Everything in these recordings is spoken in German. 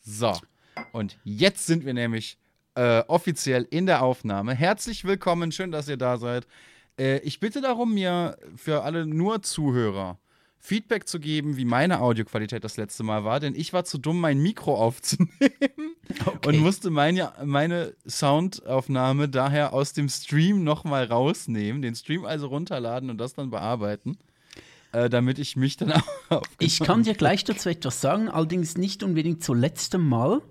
So, und jetzt sind wir nämlich äh, offiziell in der Aufnahme. Herzlich willkommen, schön, dass ihr da seid. Äh, ich bitte darum, mir für alle nur Zuhörer Feedback zu geben, wie meine Audioqualität das letzte Mal war, denn ich war zu dumm, mein Mikro aufzunehmen okay. und musste meine, meine Soundaufnahme daher aus dem Stream nochmal rausnehmen, den Stream also runterladen und das dann bearbeiten. Äh, damit ich mich dann auch. Ich kann dir gleich dazu etwas sagen, allerdings nicht unbedingt zum letzten Mal,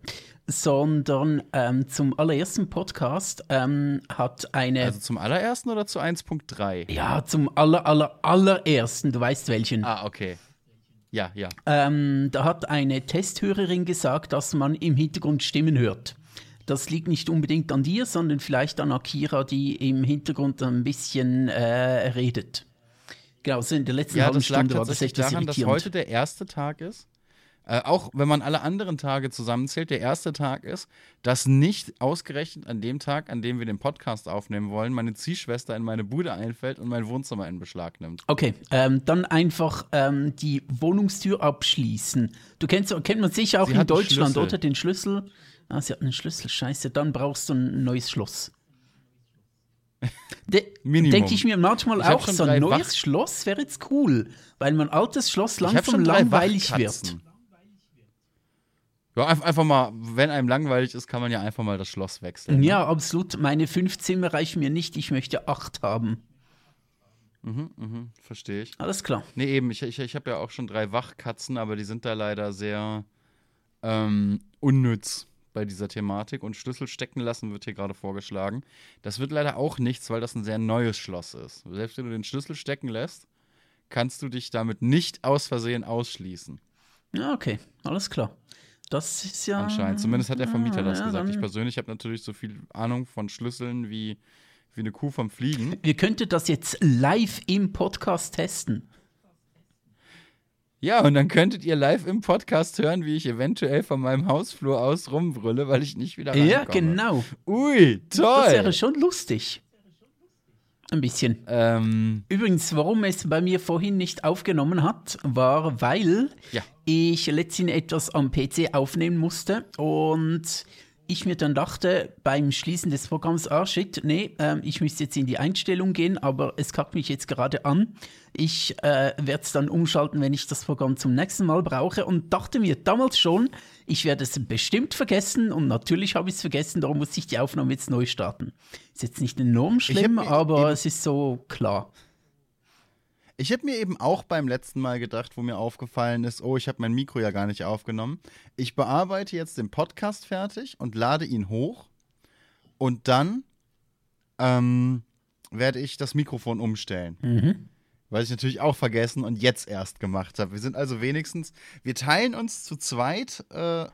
sondern ähm, zum allerersten Podcast ähm, hat eine. Also zum allerersten oder zu 1.3? Ja, zum aller, aller, allerersten, du weißt welchen. Ah, okay. Ja, ja. Ähm, da hat eine Testhörerin gesagt, dass man im Hintergrund Stimmen hört. Das liegt nicht unbedingt an dir, sondern vielleicht an Akira, die im Hintergrund ein bisschen äh, redet. Genau, so in der letzten ja, halben das Stunde war das echt daran, dass heute der erste Tag ist äh, auch wenn man alle anderen Tage zusammenzählt, der erste Tag ist, dass nicht ausgerechnet an dem Tag, an dem wir den Podcast aufnehmen wollen, meine Ziehschwester in meine Bude einfällt und mein Wohnzimmer in Beschlag nimmt. Okay, ähm, dann einfach ähm, die Wohnungstür abschließen. Du kennst, kennt man sicher auch sie in Deutschland, oder? Den Schlüssel. Ah, sie hat einen Schlüssel, scheiße, dann brauchst du ein neues Schloss. De Denke ich mir manchmal ich auch, so ein neues Wach Schloss wäre jetzt cool, weil mein altes Schloss langsam langweilig wird. Ja, einfach mal, wenn einem langweilig ist, kann man ja einfach mal das Schloss wechseln. Ne? Ja, absolut. Meine fünf Zimmer reichen mir nicht. Ich möchte acht haben. Mhm, mhm, verstehe ich. Alles klar. Nee, eben, ich, ich, ich habe ja auch schon drei Wachkatzen, aber die sind da leider sehr ähm, unnütz bei dieser Thematik. Und Schlüssel stecken lassen wird hier gerade vorgeschlagen. Das wird leider auch nichts, weil das ein sehr neues Schloss ist. Selbst wenn du den Schlüssel stecken lässt, kannst du dich damit nicht aus Versehen ausschließen. Ja, okay, alles klar. Das ist ja. Anscheinend. Zumindest hat der Vermieter das ja, gesagt. Ich persönlich habe natürlich so viel Ahnung von Schlüsseln wie, wie eine Kuh vom Fliegen. Wir könnten das jetzt live im Podcast testen. Ja, und dann könntet ihr live im Podcast hören, wie ich eventuell von meinem Hausflur aus rumbrülle, weil ich nicht wieder reinkomme. Ja, genau. Ui, toll. Das wäre schon lustig. Ein bisschen. Ähm, Übrigens, warum es bei mir vorhin nicht aufgenommen hat, war, weil ja. ich letztens etwas am PC aufnehmen musste und ich mir dann dachte, beim Schließen des Programms, ah shit, nee, äh, ich müsste jetzt in die Einstellung gehen, aber es kackt mich jetzt gerade an. Ich äh, werde es dann umschalten, wenn ich das Programm zum nächsten Mal brauche und dachte mir damals schon, ich werde es bestimmt vergessen und natürlich habe ich es vergessen, darum muss ich die Aufnahme jetzt neu starten. Ist jetzt nicht enorm schlimm, aber es ist so klar. Ich habe mir eben auch beim letzten Mal gedacht, wo mir aufgefallen ist, oh, ich habe mein Mikro ja gar nicht aufgenommen. Ich bearbeite jetzt den Podcast fertig und lade ihn hoch. Und dann ähm, werde ich das Mikrofon umstellen. Mhm. Was ich natürlich auch vergessen und jetzt erst gemacht habe. Wir sind also wenigstens, wir teilen uns zu zweit äh,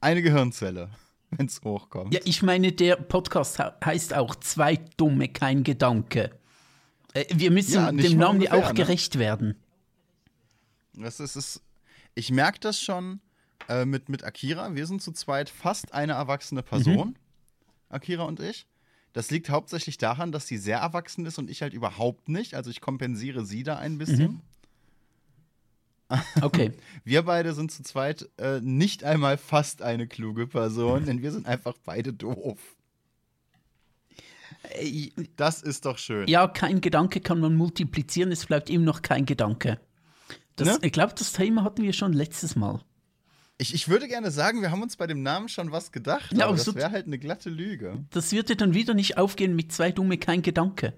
eine Gehirnzelle, wenn es hochkommt. Ja, ich meine, der Podcast heißt auch Zwei Dumme, kein Gedanke. Äh, wir müssen ja, dem Namen ungefähr, auch ne? gerecht werden. Das ist, ist ich merke das schon äh, mit, mit Akira. Wir sind zu zweit fast eine erwachsene Person, mhm. Akira und ich. Das liegt hauptsächlich daran, dass sie sehr erwachsen ist und ich halt überhaupt nicht. Also ich kompensiere sie da ein bisschen. Mhm. Okay. Wir beide sind zu zweit äh, nicht einmal fast eine kluge Person, denn wir sind einfach beide doof. Das ist doch schön. Ja, kein Gedanke kann man multiplizieren, es bleibt immer noch kein Gedanke. Das, ne? Ich glaube, das Thema hatten wir schon letztes Mal. Ich, ich würde gerne sagen, wir haben uns bei dem Namen schon was gedacht, ja, aber das wäre halt eine glatte Lüge. Das würde dann wieder nicht aufgehen mit zwei Dumme, kein Gedanke.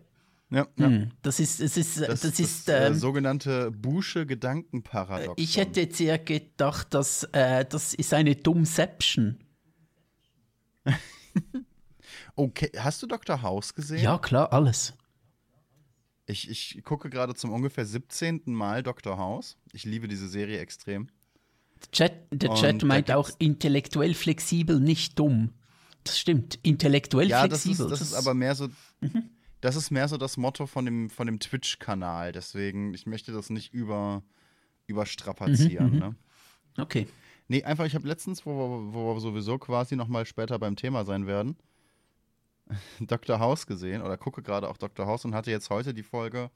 Ja, ja. Hm, das ist, es ist, das, das ist das, äh, ähm, sogenannte Busche Gedankenparadoxon. Ich hätte jetzt eher gedacht, dass äh, das ist eine Dummception. Okay, hast du Dr. House gesehen? Ja, klar, alles. Ich, ich gucke gerade zum ungefähr 17. Mal Dr. House. Ich liebe diese Serie extrem. Der Chat, der Chat meint auch intellektuell flexibel, nicht dumm. Das stimmt, intellektuell ja, flexibel. Ja, das, das, ist aber mehr so. Mhm. Das ist mehr so das Motto von dem, von dem Twitch-Kanal. Deswegen, ich möchte das nicht über, überstrapazieren. Mhm, mhm. ne? Okay. Nee, einfach, ich habe letztens, wo, wo wir sowieso quasi nochmal später beim Thema sein werden, Dr. House gesehen oder gucke gerade auch Dr. House und hatte jetzt heute die Folge,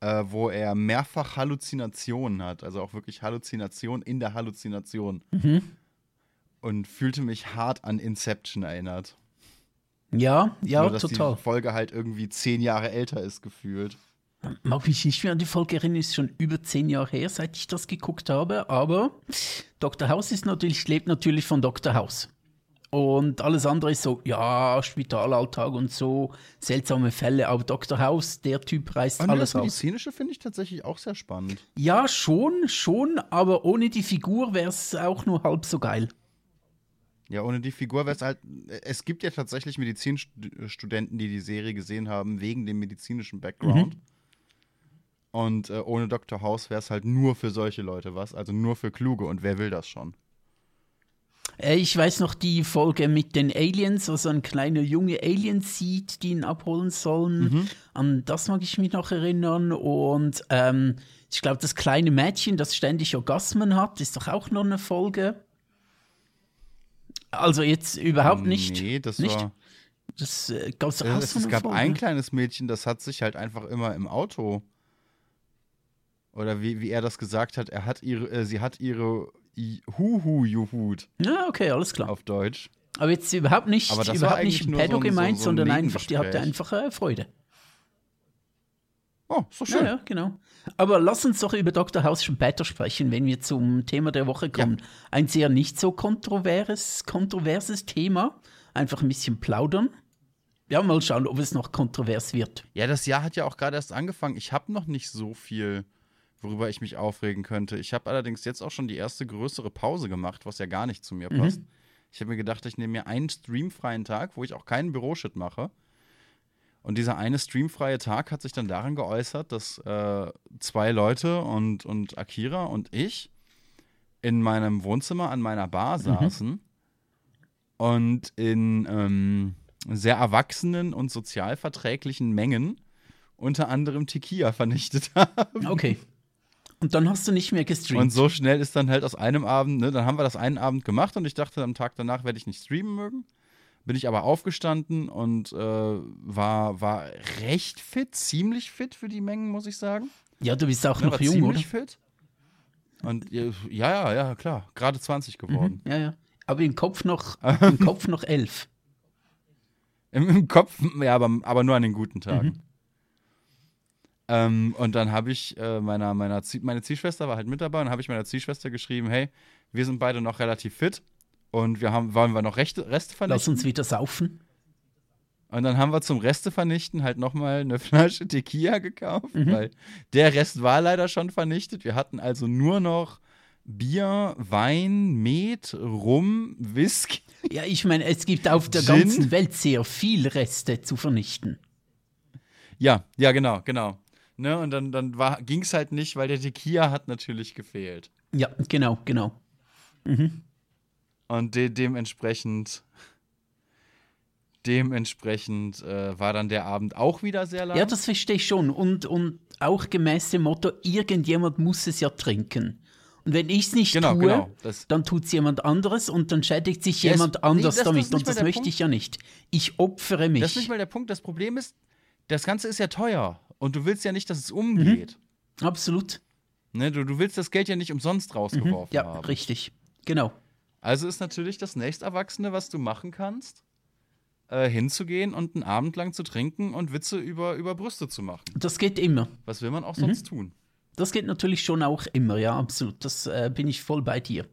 äh, wo er mehrfach Halluzinationen hat. Also auch wirklich Halluzination in der Halluzination. Mhm. und fühlte mich hart an Inception erinnert. Ja, ja, Nur, dass total. Die Folge halt irgendwie zehn Jahre älter ist gefühlt. Mag mich nicht mehr an die Folge erinnern, ist schon über zehn Jahre her, seit ich das geguckt habe. Aber Dr. House ist natürlich, lebt natürlich von Dr. House. Und alles andere ist so, ja, Spitalalltag und so, seltsame Fälle. Aber Dr. House, der Typ reißt Aber alles das aus. Medizinische finde ich tatsächlich auch sehr spannend. Ja, schon, schon, aber ohne die Figur wäre es auch nur halb so geil. Ja, ohne die Figur wäre es halt. Es gibt ja tatsächlich Medizinstudenten, die die Serie gesehen haben, wegen dem medizinischen Background. Und äh, ohne Dr. House wäre es halt nur für solche Leute was, also nur für Kluge. Und wer will das schon? Äh, Ich weiß noch die Folge mit den Aliens, also ein kleiner Junge Alien sieht, die ihn abholen sollen. An das mag ich mich noch erinnern. Und ähm, ich glaube, das kleine Mädchen, das ständig Orgasmen hat, ist doch auch noch eine Folge. Also jetzt überhaupt nicht. Nee, das nicht? war. Das äh, gab's Äh, auch es, so es gab Folge. ein kleines Mädchen, das hat sich halt einfach immer im Auto. Oder wie, wie er das gesagt hat, er hat ihre, äh, sie hat ihre I- Huhu-Juhut Ja, okay, alles klar. auf Deutsch. Aber jetzt überhaupt nicht, Aber das überhaupt nicht Pedo so- gemeint, so ein sondern einfach, die hatte Nebengespräch. einfach äh, Freude. Oh, so Ja, schön. ja, genau. Aber lass uns doch über Dr. House später sprechen, wenn wir zum Thema der Woche kommen. Ein sehr nicht so kontroverses, kontroverses Thema. Einfach ein bisschen plaudern. Ja, mal schauen, ob es noch kontrovers wird. Ja, das Jahr hat ja auch gerade erst angefangen. Ich habe noch nicht so viel, worüber ich mich aufregen könnte. Ich habe allerdings jetzt auch schon die erste größere Pause gemacht, was ja gar nicht zu mir passt. Ich habe mir gedacht, ich nehme mir einen streamfreien Tag, wo ich auch keinen Büroshit mache. Und dieser eine streamfreie Tag hat sich dann daran geäußert, dass äh, zwei Leute und, und Akira und ich in meinem Wohnzimmer an meiner Bar saßen und in ähm, sehr erwachsenen und sozialverträglichen Mengen unter anderem Tequila vernichtet haben. Okay. Und dann hast du nicht mehr gestreamt. Und so schnell ist dann halt aus einem Abend, ne, dann haben wir das einen Abend gemacht und ich dachte, am Tag danach werde ich nicht streamen mögen. Bin ich aber aufgestanden und äh, war, war recht fit, ziemlich fit für die Mengen, muss ich sagen. ja, du bist auch Ne, noch jung, oder? ziemlich fit. Und ja, ja, ja, klar, gerade 20 geworden. Ja, ja. Aber im Kopf noch, im Kopf noch elf. Im, Im Kopf, ja, aber, aber nur an den guten Mhm. Ähm, und dann habe ich äh, meiner, meiner Zie meine Ziehschwester war halt mit dabei und habe ich meiner Ziehschwester geschrieben, hey, wir sind beide noch relativ fit und wir haben, wollen wir noch Rechte, Reste Lass vernichten. uns wieder saufen. Und dann haben wir zum Reste vernichten halt nochmal eine Flasche Tequila gekauft, Mhm. weil der Rest war leider schon vernichtet. Wir hatten also nur noch Bier, Wein, Met, Rum, Whisky. Ja, ich meine, es gibt auf der Gin? ganzen Welt sehr viel Reste zu vernichten. Ja, ja, genau, genau. Ne, und dann, dann ging es halt nicht, weil der Tequila hat natürlich gefehlt. Ja, genau, genau. Und de dementsprechend, dementsprechend äh, war dann der Abend auch wieder sehr lang. Ja, das verstehe ich schon. Und, und auch gemäß dem Motto, irgendjemand muss es ja trinken. Und wenn ich es nicht Genau, tue, genau. Das- dann tut es jemand anderes und dann schädigt sich Ja, jemand nee, anders das- das damit. nicht und das möchte Punkt. ich ja nicht. Ich opfere mich. Das ist nicht mal der Punkt. Das Problem ist, das Ganze ist ja teuer. Und du willst ja nicht, dass es umgeht. Absolut. Ne, du, du willst das Geld ja nicht umsonst rausgeworfen Mhm. Ja, haben. richtig. Genau. Also ist natürlich das nächsterwachsene, was du machen kannst, äh, hinzugehen und einen Abend lang zu trinken und Witze über, über Brüste zu machen. Das geht immer. Was will Mhm. man auch sonst tun? Das geht natürlich schon auch immer, ja, absolut. Das äh, bin ich voll bei dir.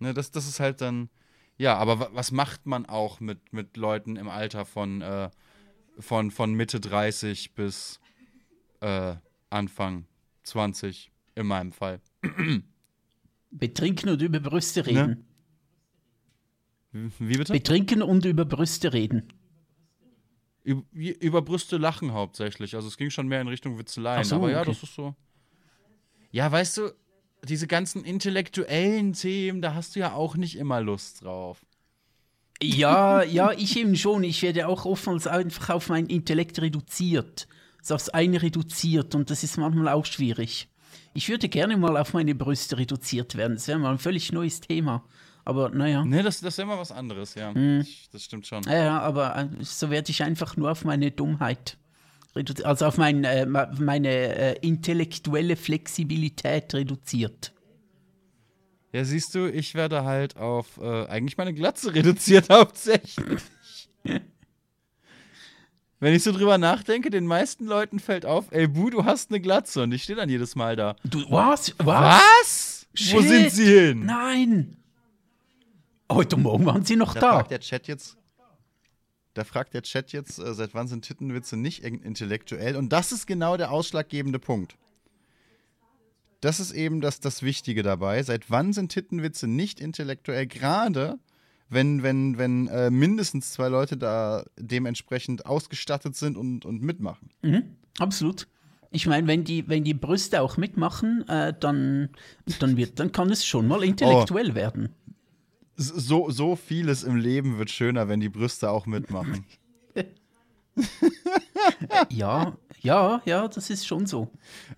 Ne, das, das ist halt dann, ja, aber wa- was macht man auch mit, mit Leuten im Alter von, äh, von, von Mitte 30 bis äh, Anfang 20, in meinem Fall? Betrinken und über Brüste reden. Wie bitte? Betrinken und über Brüste reden. Über, über Brüste lachen hauptsächlich. Also es ging schon mehr in Richtung Witzeleien. So, aber ja, okay. das ist so. Ja, weißt du, diese ganzen intellektuellen Themen, da hast du ja auch nicht immer Lust drauf. Ja, ja, ich eben schon. Ich werde auch oftmals einfach auf mein Intellekt reduziert. So aufs eine reduziert und das ist manchmal auch schwierig. Ich würde gerne mal auf meine Brüste reduziert werden. Das wäre mal ein völlig neues Thema. Aber naja. Ne, das, das ist immer was anderes, ja. Ich, das stimmt schon. Ja, ja, aber äh, so werde ich einfach nur auf meine Dummheit reduziert. Also auf mein, äh, meine äh, intellektuelle Flexibilität reduziert. Ja, siehst du, ich werde halt auf äh, eigentlich meine Glatze reduziert hauptsächlich. Wenn ich so drüber nachdenke, den meisten Leuten fällt auf, ey Bu, du hast eine Glatze und ich stehe dann jedes Mal da. Du, was? Was? Was? Shit. Wo sind sie hin? Nein. Heute Morgen waren sie noch Da da. fragt der Chat jetzt, da fragt der Chat jetzt, äh, seit wann sind Tittenwitze nicht in- intellektuell? Und das ist genau der ausschlaggebende Punkt. Das ist eben das, das Wichtige dabei. Seit wann sind Tittenwitze nicht intellektuell? Gerade wenn, wenn, wenn äh, mindestens zwei Leute da dementsprechend ausgestattet sind und, und mitmachen. Mhm, absolut. Ich meine, wenn die, wenn die Brüste auch mitmachen, äh, dann, dann, wird, dann kann es schon mal intellektuell Oh. werden. So, so vieles im Leben wird schöner, wenn die Brüste auch mitmachen. Ja, ja, ja, das ist schon so.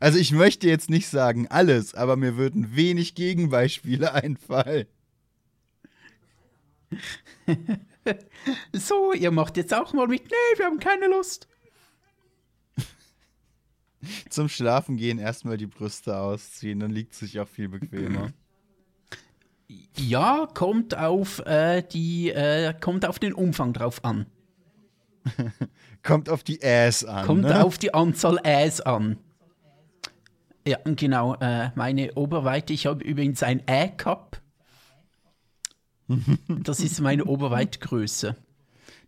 Also ich möchte jetzt nicht sagen alles, aber mir würden wenig Gegenbeispiele einfallen. So, ihr macht jetzt auch mal mit. Nee, wir haben keine Lust. Zum Schlafen gehen erstmal die Brüste ausziehen, dann liegt es sich auch viel bequemer. Ja, kommt auf äh, die, äh, kommt auf den Umfang drauf an. Kommt auf die Ass an. Kommt ne? auf die Anzahl Äs an. Ja, genau. Äh, meine Oberweite, ich habe übrigens ein Ä-Cup. Das ist meine Oberweitgröße.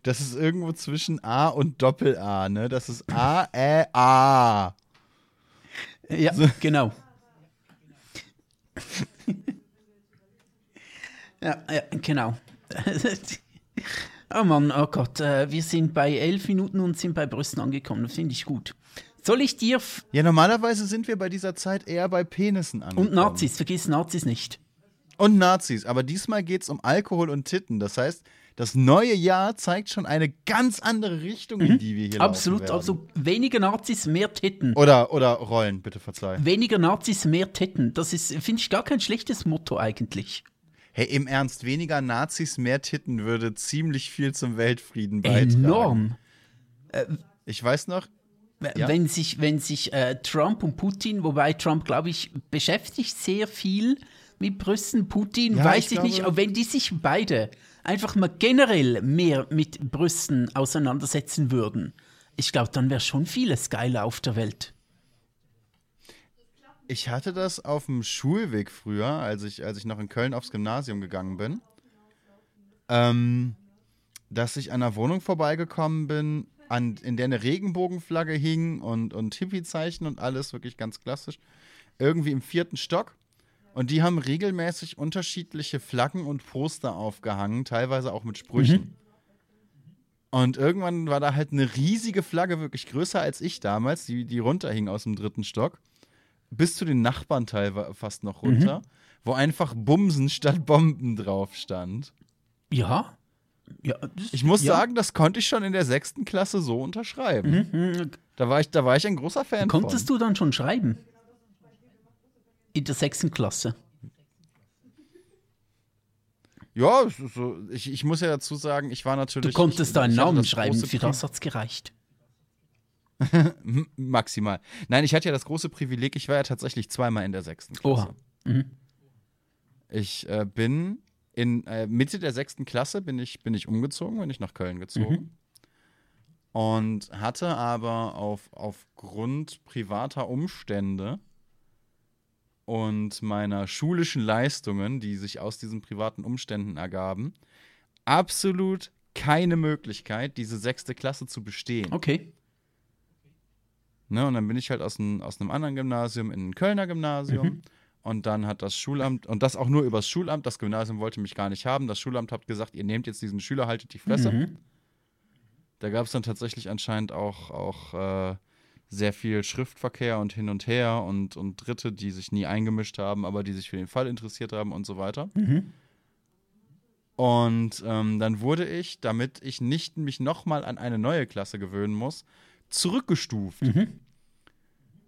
Das ist irgendwo zwischen A und Doppel-A, ne? Das ist A, Ä, A. Ja, genau. ja, ja, genau. Oh Mann, oh Gott, äh, wir sind bei elf Minuten und sind bei Brüsten angekommen. Das finde ich gut. Soll ich dir Ja, normalerweise sind wir bei dieser Zeit eher bei Penissen angekommen. und Nazis, vergiss Nazis nicht. Und Nazis. Aber diesmal geht es um Alkohol und Titten. Das heißt, das neue Jahr zeigt schon eine ganz andere Richtung, in die wir hier Mhm. Absolut, laufen absolut. Weniger Nazis, mehr Titten. Oder, oder Rollen, bitte verzeih. Weniger Nazis, mehr Titten. Das ist, finde ich, gar kein schlechtes Motto eigentlich. Hey, im Ernst, weniger Nazis, mehr Titten würde ziemlich viel zum Weltfrieden beitragen. Enorm. Ich weiß noch, Ja. Wenn sich, wenn sich äh, Trump und Putin, wobei Trump, glaube ich, beschäftigt sehr viel mit Brüsten, Putin, Ja, weiß ich ich, nicht, aber wenn die sich beide einfach mal generell mehr mit Brüsten auseinandersetzen würden, ich glaube, dann wäre schon vieles geiler auf der Welt. Ich hatte das auf dem Schulweg früher, als ich, als ich noch in Köln aufs Gymnasium gegangen bin, ähm, dass ich an einer Wohnung vorbeigekommen bin, an, in der eine Regenbogenflagge hing und, und Hippie-Zeichen und alles, wirklich ganz klassisch. Irgendwie im vierten Stock. Und die haben regelmäßig unterschiedliche Flaggen und Poster aufgehangen, teilweise auch mit Sprüchen. Und irgendwann war da halt eine riesige Flagge, wirklich größer als ich damals, die, die runterhing aus dem dritten Stock. Bis zu den Nachbarn teilweise fast noch runter, wo einfach Bumsen statt Bomben drauf stand. Ja. ja das- Ich muss ja. sagen, das konnte ich schon in der sechsten Klasse so unterschreiben. Mhm. Da, war ich, da war ich ein großer Fan Konntest von. du dann schon schreiben? In der sechsten Klasse. Ja, so, ich, ich muss ja dazu sagen, ich war Du natürlich. konntest ich, deinen ich Namen schreiben, für das hat's gereicht. Maximal. Nein, ich hatte ja das große Privileg, ich war ja tatsächlich zweimal in der sechsten Klasse. Oha. Mhm. Ich äh, bin in äh, Mitte der sechsten Klasse bin ich, bin ich umgezogen, bin ich nach Köln gezogen. Mhm. Und hatte aber auf, aufgrund privater Umstände und meiner schulischen Leistungen, die sich aus diesen privaten Umständen ergaben, absolut keine Möglichkeit, diese sechste Klasse zu bestehen. Okay. Ne, und dann bin ich halt aus, ein, aus einem anderen Gymnasium in ein Kölner Gymnasium. Mhm. Und dann hat das Schulamt, und das auch nur übers Schulamt, das Gymnasium wollte mich gar nicht haben. Das Schulamt hat gesagt, ihr nehmt jetzt diesen Schüler, haltet die Fresse. Mhm. Da gab es dann tatsächlich anscheinend auch, auch äh, sehr viel Schriftverkehr und hin und her und, und Dritte, die sich nie eingemischt haben, aber die sich für den Fall interessiert haben und so weiter. Mhm. Und ähm, dann wurde ich, damit ich nicht mich nochmal an eine neue Klasse gewöhnen muss, zurückgestuft. Mhm.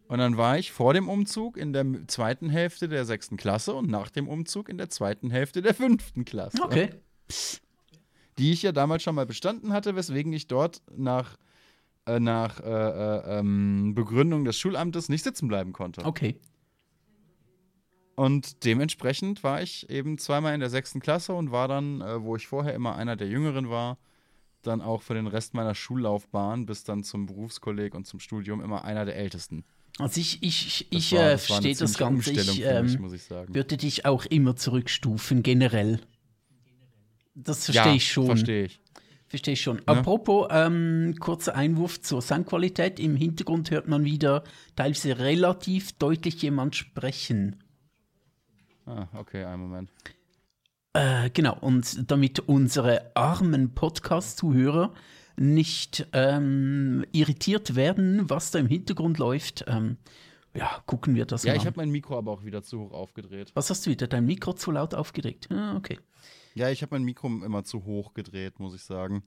Und dann war ich vor dem Umzug in der zweiten Hälfte der sechsten Klasse und nach dem Umzug in der zweiten Hälfte der fünften Klasse. Okay. Die ich ja damals schon mal bestanden hatte, weswegen ich dort nach, äh, nach äh, äh, ähm, Begründung des Schulamtes nicht sitzen bleiben konnte. Okay. Und dementsprechend war ich eben zweimal in der sechsten Klasse und war dann, äh, wo ich vorher immer einer der Jüngeren war, dann auch für den Rest meiner Schullaufbahn bis dann zum Berufskolleg und zum Studium immer einer der Ältesten. Also ich, ich, ich äh, verstehe das Ganze. Ich, ähm, mich, ich würde dich auch immer zurückstufen, generell. Das verstehe ja, ich schon. Verstehe ich. Verstehe ich schon. Ja. Apropos, ähm, kurzer Einwurf zur Soundqualität. Im Hintergrund hört man wieder teilweise relativ deutlich jemand sprechen. Ah, okay, einen Moment. Äh, genau, und damit unsere armen Podcast-Zuhörer nicht ähm, irritiert werden, was da im Hintergrund läuft, ähm, ja, gucken wir das ja, mal. Ja, ich habe mein Mikro aber auch wieder zu hoch aufgedreht. Was hast du wieder? Dein Mikro zu laut aufgedreht? Ah, okay. Ja, ich habe mein Mikro immer zu hoch gedreht, muss ich sagen.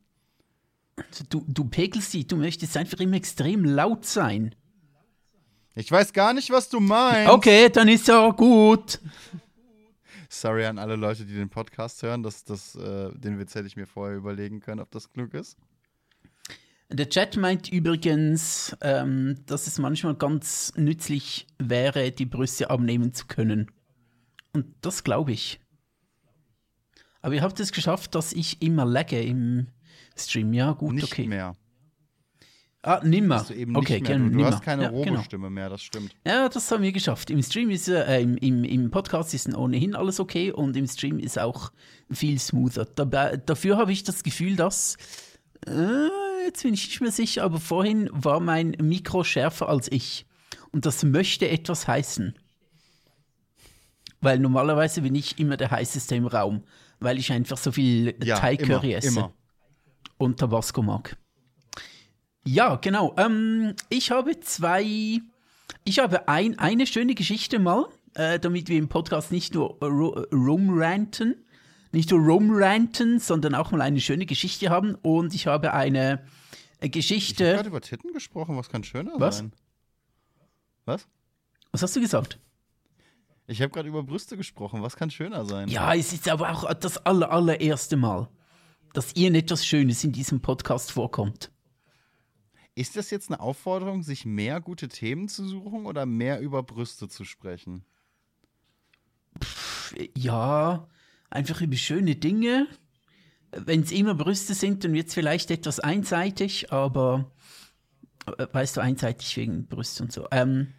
Du, du pegelst dich, du möchtest einfach immer extrem laut sein. Ich weiß gar nicht, was du meinst. Okay, dann ist ja gut. Sorry an alle Leute, die den Podcast hören. Das, das, äh, den Witz hätte ich mir vorher überlegen können, ob das klug ist. Der Chat meint übrigens, ähm, dass es manchmal ganz nützlich wäre, die Brüste abnehmen zu können. Und das glaube ich. Aber ihr habt es geschafft, dass ich immer lagge im Stream. Ja, gut, nicht okay. mehr. Ah, nimmer. Okay, mehr. Du, du hast keine ja, Robo-Stimme genau. mehr, das stimmt. Ja, das haben wir geschafft. Im Stream ist äh, im, im, im Podcast ist ohnehin alles okay und im Stream ist auch viel smoother. Dabei, dafür habe ich das Gefühl, dass äh, jetzt bin ich nicht mehr sicher, aber vorhin war mein Mikro schärfer als ich. Und das möchte etwas heißen. Weil normalerweise bin ich immer der heißeste im Raum weil ich einfach so viel ja, Thai Curry esse. Immer. Und Tabasco mag. Ja, genau. Ähm, ich habe zwei. Ich habe ein, eine schöne Geschichte mal, äh, damit wir im Podcast nicht nur rumranten, nicht nur rumranten, sondern auch mal eine schöne Geschichte haben. Und ich habe eine Geschichte. Ich habe gerade über Titten gesprochen, was kann schöner was? sein? Was? Was hast du gesagt? Ich habe gerade über Brüste gesprochen. Was kann schöner sein? Ja, es ist aber auch das aller, allererste Mal, dass etwas Schönes in diesem Podcast vorkommt. Ist das jetzt eine Aufforderung, sich mehr gute Themen zu suchen oder mehr über Brüste zu sprechen? Pff, ja, einfach über schöne Dinge. Wenn es immer Brüste sind, dann wird es vielleicht etwas einseitig, aber äh, weißt du, einseitig wegen Brüste und so. Ähm,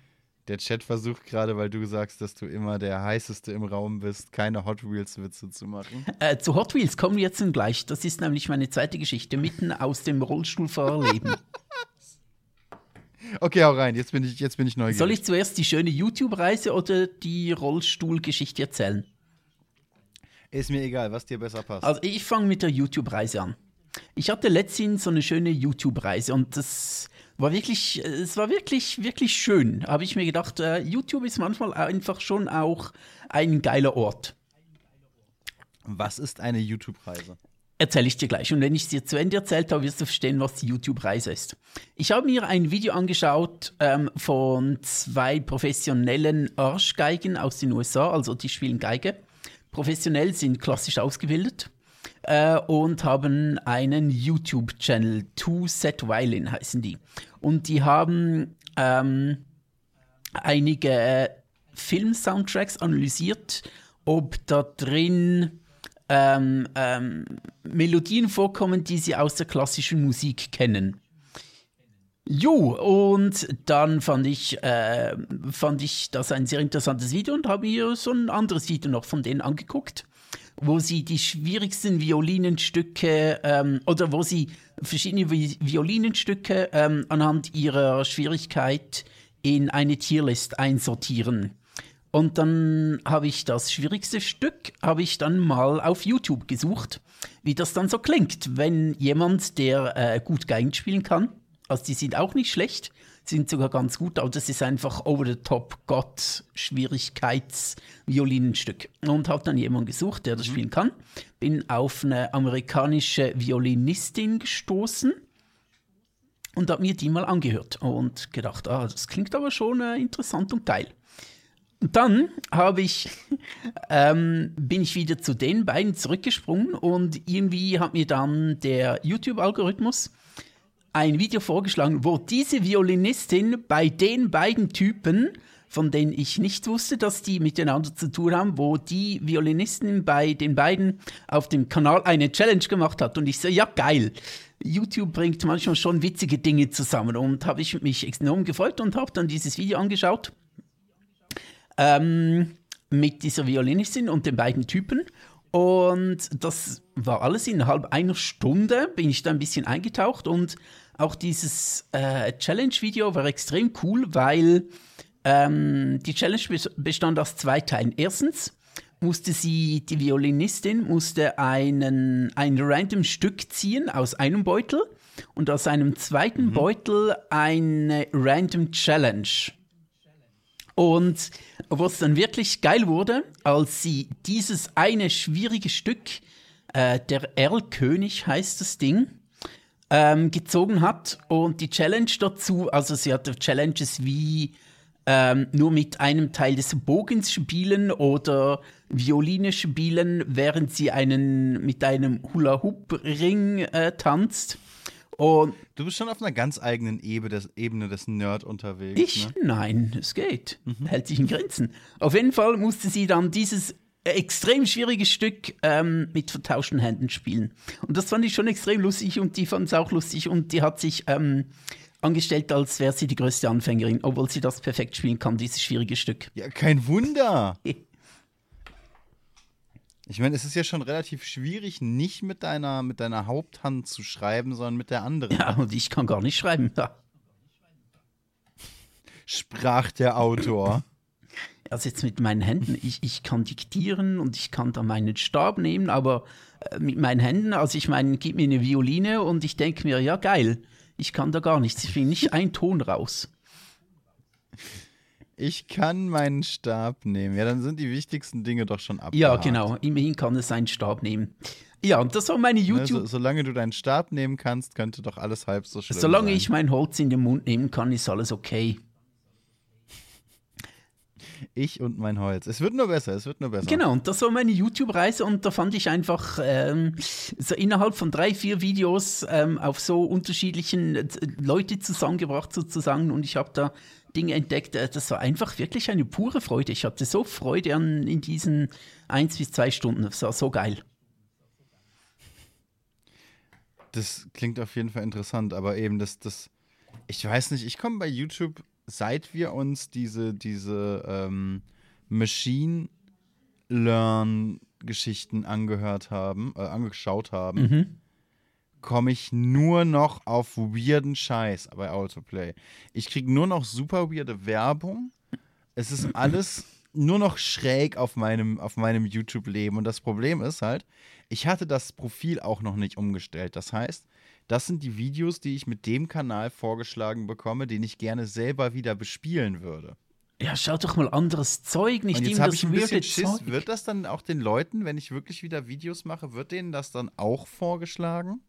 der Chat versucht gerade, weil du sagst, dass du immer der heißeste im Raum bist, keine Hot Wheels-Witze zu machen. Äh, zu Hot Wheels kommen wir jetzt gleich. Das ist nämlich meine zweite Geschichte, mitten aus dem Rollstuhlfahrerleben. okay, hau rein. Jetzt bin ich, jetzt bin ich neugierig. Soll ich zuerst die schöne YouTube-Reise oder die Rollstuhlgeschichte erzählen? Ist mir egal, was dir besser passt. Also ich fange mit der YouTube-Reise an. Ich hatte letztens so eine schöne YouTube-Reise und das war wirklich, es war wirklich, wirklich schön. Habe ich mir gedacht, äh, YouTube ist manchmal einfach schon auch ein geiler Ort. Was ist eine YouTube-Reise? Erzähle ich dir gleich. Und wenn ich es dir zu Ende erzählt habe, wirst du verstehen, was die YouTube-Reise ist. Ich habe mir ein Video angeschaut ähm, von zwei professionellen Arschgeigen aus den USA, also die spielen Geige. Professionell sind klassisch ausgebildet äh, und haben einen YouTube-Channel, Two Set Violin heißen die. Und die haben ähm, einige Film-Soundtracks analysiert, ob da drin ähm, ähm, Melodien vorkommen, die sie aus der klassischen Musik kennen. Jo, und dann fand ich, äh, fand ich das ein sehr interessantes Video und habe mir so ein anderes Video noch von denen angeguckt wo sie die schwierigsten Violinenstücke ähm, oder wo sie verschiedene Violinenstücke ähm, anhand ihrer Schwierigkeit in eine Tierlist einsortieren. Und dann habe ich das schwierigste Stück, habe ich dann mal auf YouTube gesucht, wie das dann so klingt, wenn jemand, der äh, gut Geigen spielen kann, also die sind auch nicht schlecht, sind sogar ganz gut, aber das ist einfach over the top Gott Schwierigkeits-Violinenstück. Und habe dann jemanden gesucht, der das mhm. spielen kann. Bin auf eine amerikanische Violinistin gestoßen und habe mir die mal angehört und gedacht, ah, das klingt aber schon äh, interessant und geil. Und dann habe ich, ähm, bin ich wieder zu den beiden zurückgesprungen und irgendwie hat mir dann der YouTube-Algorithmus ein Video vorgeschlagen, wo diese Violinistin bei den beiden Typen von denen ich nicht wusste, dass die miteinander zu tun haben, wo die Violinistin bei den beiden auf dem Kanal eine Challenge gemacht hat. Und ich so, ja, geil. YouTube bringt manchmal schon witzige Dinge zusammen. Und habe ich mich enorm gefreut und habe dann dieses Video angeschaut. Ähm, mit dieser Violinistin und den beiden Typen. Und das war alles innerhalb einer Stunde, bin ich da ein bisschen eingetaucht und auch dieses äh, Challenge-Video war extrem cool, weil ähm, die Challenge bestand aus zwei Teilen. Erstens musste sie, die Violinistin, musste einen, ein random Stück ziehen aus einem Beutel und aus einem zweiten mhm. Beutel eine random Challenge. Und wo es dann wirklich geil wurde, als sie dieses eine schwierige Stück, äh, der Erlkönig heißt das Ding, ähm, gezogen hat und die Challenge dazu, also sie hatte Challenges wie ähm, nur mit einem Teil des Bogens spielen oder Violine spielen, während sie einen mit einem Hula-Hoop-Ring äh, tanzt. Und du bist schon auf einer ganz eigenen Ebene des, Ebene des Nerd unterwegs. Ich? Ne? Nein, es geht. Mhm. Hält sich in Grenzen. Auf jeden Fall musste sie dann dieses extrem schwierige Stück ähm, mit vertauschten Händen spielen. Und das fand ich schon extrem lustig und die fand es auch lustig und die hat sich ähm, angestellt, als wäre sie die größte Anfängerin, obwohl sie das perfekt spielen kann, dieses schwierige Stück. Ja, kein Wunder. Ich meine, es ist ja schon relativ schwierig, nicht mit deiner, mit deiner Haupthand zu schreiben, sondern mit der anderen. Ja, und ich kann gar nicht schreiben. Ja. Sprach der Autor. Also jetzt mit meinen Händen, ich, ich kann diktieren und ich kann da meinen Stab nehmen, aber äh, mit meinen Händen, also ich meine, gib mir eine Violine und ich denke mir, ja geil, ich kann da gar nichts, ich bringe nicht einen Ton raus. Ich kann meinen Stab nehmen. Ja, dann sind die wichtigsten Dinge doch schon ab. Ja, genau. Immerhin kann es seinen Stab nehmen. Ja, und das war meine ne, YouTube. so, solange du deinen Stab nehmen kannst, könnte doch alles halb so schlimm solange sein. ich mein Holz in den Mund nehmen kann, ist alles okay. Ich und mein Holz. Es wird nur besser, es wird nur besser. Genau, und das war meine YouTube-Reise und da fand ich einfach ähm, so innerhalb von drei, vier Videos ähm, auf so unterschiedlichen äh, Leute zusammengebracht sozusagen und ich habe da Dinge entdeckt. Äh, das war einfach wirklich eine pure Freude. Ich hatte so Freude an in diesen eins bis zwei Stunden. Das war so geil. Das klingt auf jeden Fall interessant, aber eben das, das, ich weiß nicht, ich komme bei YouTube, seit wir uns diese, diese ähm, Machine Learn Geschichten angehört haben, äh, angeschaut haben, mhm komme ich nur noch auf weirden Scheiß bei Autoplay. Ich kriege nur noch super weirde Werbung. Es ist alles nur noch schräg auf meinem, auf meinem YouTube-Leben. Und das Problem ist halt, ich hatte das Profil auch noch nicht umgestellt. Das heißt, das sind die Videos, die ich mit dem Kanal vorgeschlagen bekomme, den ich gerne selber wieder bespielen würde. Ja, schau doch mal anderes Zeug, nicht Und jetzt habe ich ein bisschen Schiss. Zeug. Wird das dann auch den Leuten, wenn ich wirklich wieder Videos mache, wird denen das dann auch vorgeschlagen?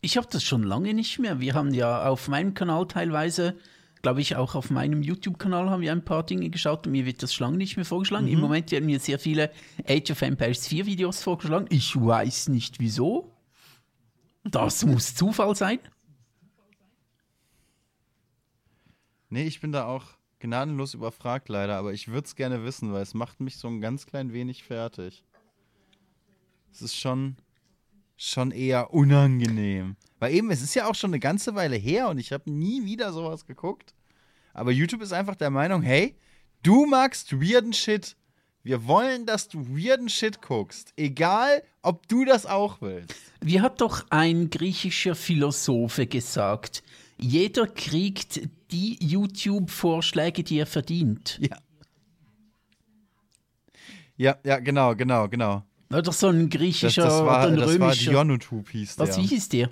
Ich habe das schon lange nicht mehr. Wir haben ja auf meinem Kanal teilweise, glaube ich, auch auf meinem YouTube-Kanal haben wir ein paar Dinge geschaut und mir wird das schon lange nicht mehr vorgeschlagen. Mhm. Im Moment werden mir sehr viele Age of Empires 4 Videos vorgeschlagen. Ich weiß nicht wieso. Das muss Zufall sein. Nee, ich bin da auch gnadenlos überfragt leider, aber ich würde es gerne wissen, weil es macht mich so ein ganz klein wenig fertig. Es ist schon, schon eher unangenehm. Weil eben, es ist ja auch schon eine ganze Weile her und ich habe nie wieder sowas geguckt. Aber YouTube ist einfach der Meinung, hey, du magst weirden Shit. Wir wollen, dass du weirden Shit guckst. Egal, ob du das auch willst. Wie hat doch ein griechischer Philosophe gesagt, jeder kriegt die YouTube-Vorschläge, die er verdient. Ja. Ja, ja, genau, genau, genau. War doch so ein griechischer das, das war, oder ein das römischer. war Dionotube hieß der. Was, wie hieß der?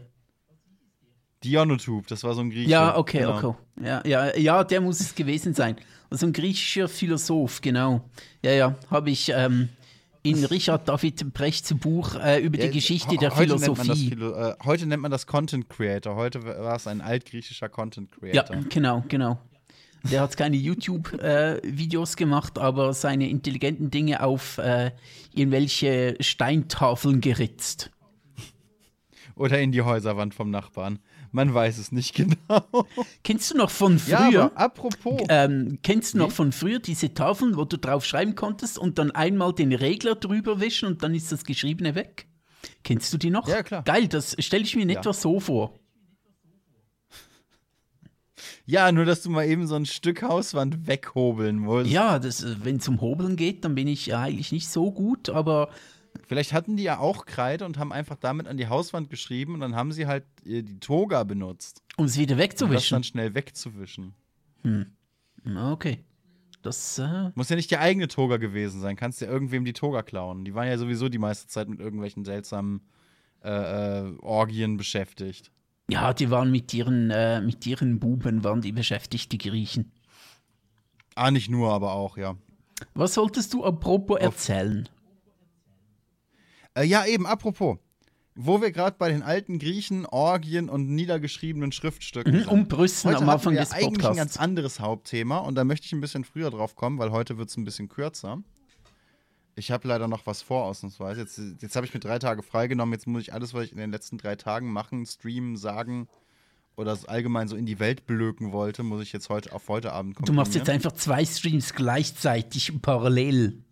Dionotube, das war so ein griechischer. Ja, okay, genau. okay. Ja, ja, ja, der muss es gewesen sein. Also ein griechischer Philosoph, genau. Ja, ja, habe ich ähm, in Richard David Brechts Buch äh, über ja, die Geschichte der Philosophie. Nennt Philo äh, heute nennt man das Content Creator. Heute war es ein altgriechischer Content Creator. Ja, genau, genau. Der hat keine YouTube-Videos äh, gemacht, aber seine intelligenten Dinge auf äh, irgendwelche Steintafeln geritzt. Oder in die Häuserwand vom Nachbarn. Man weiß es nicht genau. Kennst du noch von früher? Ja, aber apropos. Ähm, kennst du noch von früher diese Tafeln, wo du drauf schreiben konntest und dann einmal den Regler drüber wischen und dann ist das Geschriebene weg? Kennst du die noch? Ja, klar. Geil, das stelle ich mir in Ja. etwa so vor. Ja, nur dass du mal eben so ein Stück Hauswand weghobeln musst. Ja, wenn es um Hobeln geht, dann bin ich ja eigentlich nicht so gut, aber Vielleicht hatten die ja auch Kreide und haben einfach damit an die Hauswand geschrieben und dann haben sie halt äh, die Toga benutzt, um es wieder um das wegzuwischen. dann schnell wegzuwischen. Na, Okay. Das, äh, Muss ja nicht die eigene Toga gewesen sein. Kannst ja irgendwem die Toga klauen. Die waren ja sowieso die meiste Zeit mit irgendwelchen seltsamen äh, äh, Orgien beschäftigt. ja, die waren mit ihren, äh, mit ihren Buben, waren die beschäftigt, die Griechen. Ah, nicht nur, aber auch, ja. Was solltest du apropos erzählen? Äh, ja, eben, apropos. Wo wir gerade bei den alten Griechen, Orgien und niedergeschriebenen Schriftstücken Mhm, sind. um Brüsten Heute am Anfang wir des eigentlich ein ganz anderes Hauptthema und da möchte ich ein bisschen früher drauf kommen, weil heute wird es ein bisschen kürzer. Ich habe leider noch was vor, ausnahmsweise. Jetzt, jetzt habe ich mir drei Tage freigenommen. Jetzt muss ich alles, was ich in den letzten drei Tagen machen, streamen, sagen oder es allgemein so in die Welt blöken wollte, muss ich jetzt heute auf heute Abend kommen. Du machst jetzt einfach zwei Streams gleichzeitig parallel.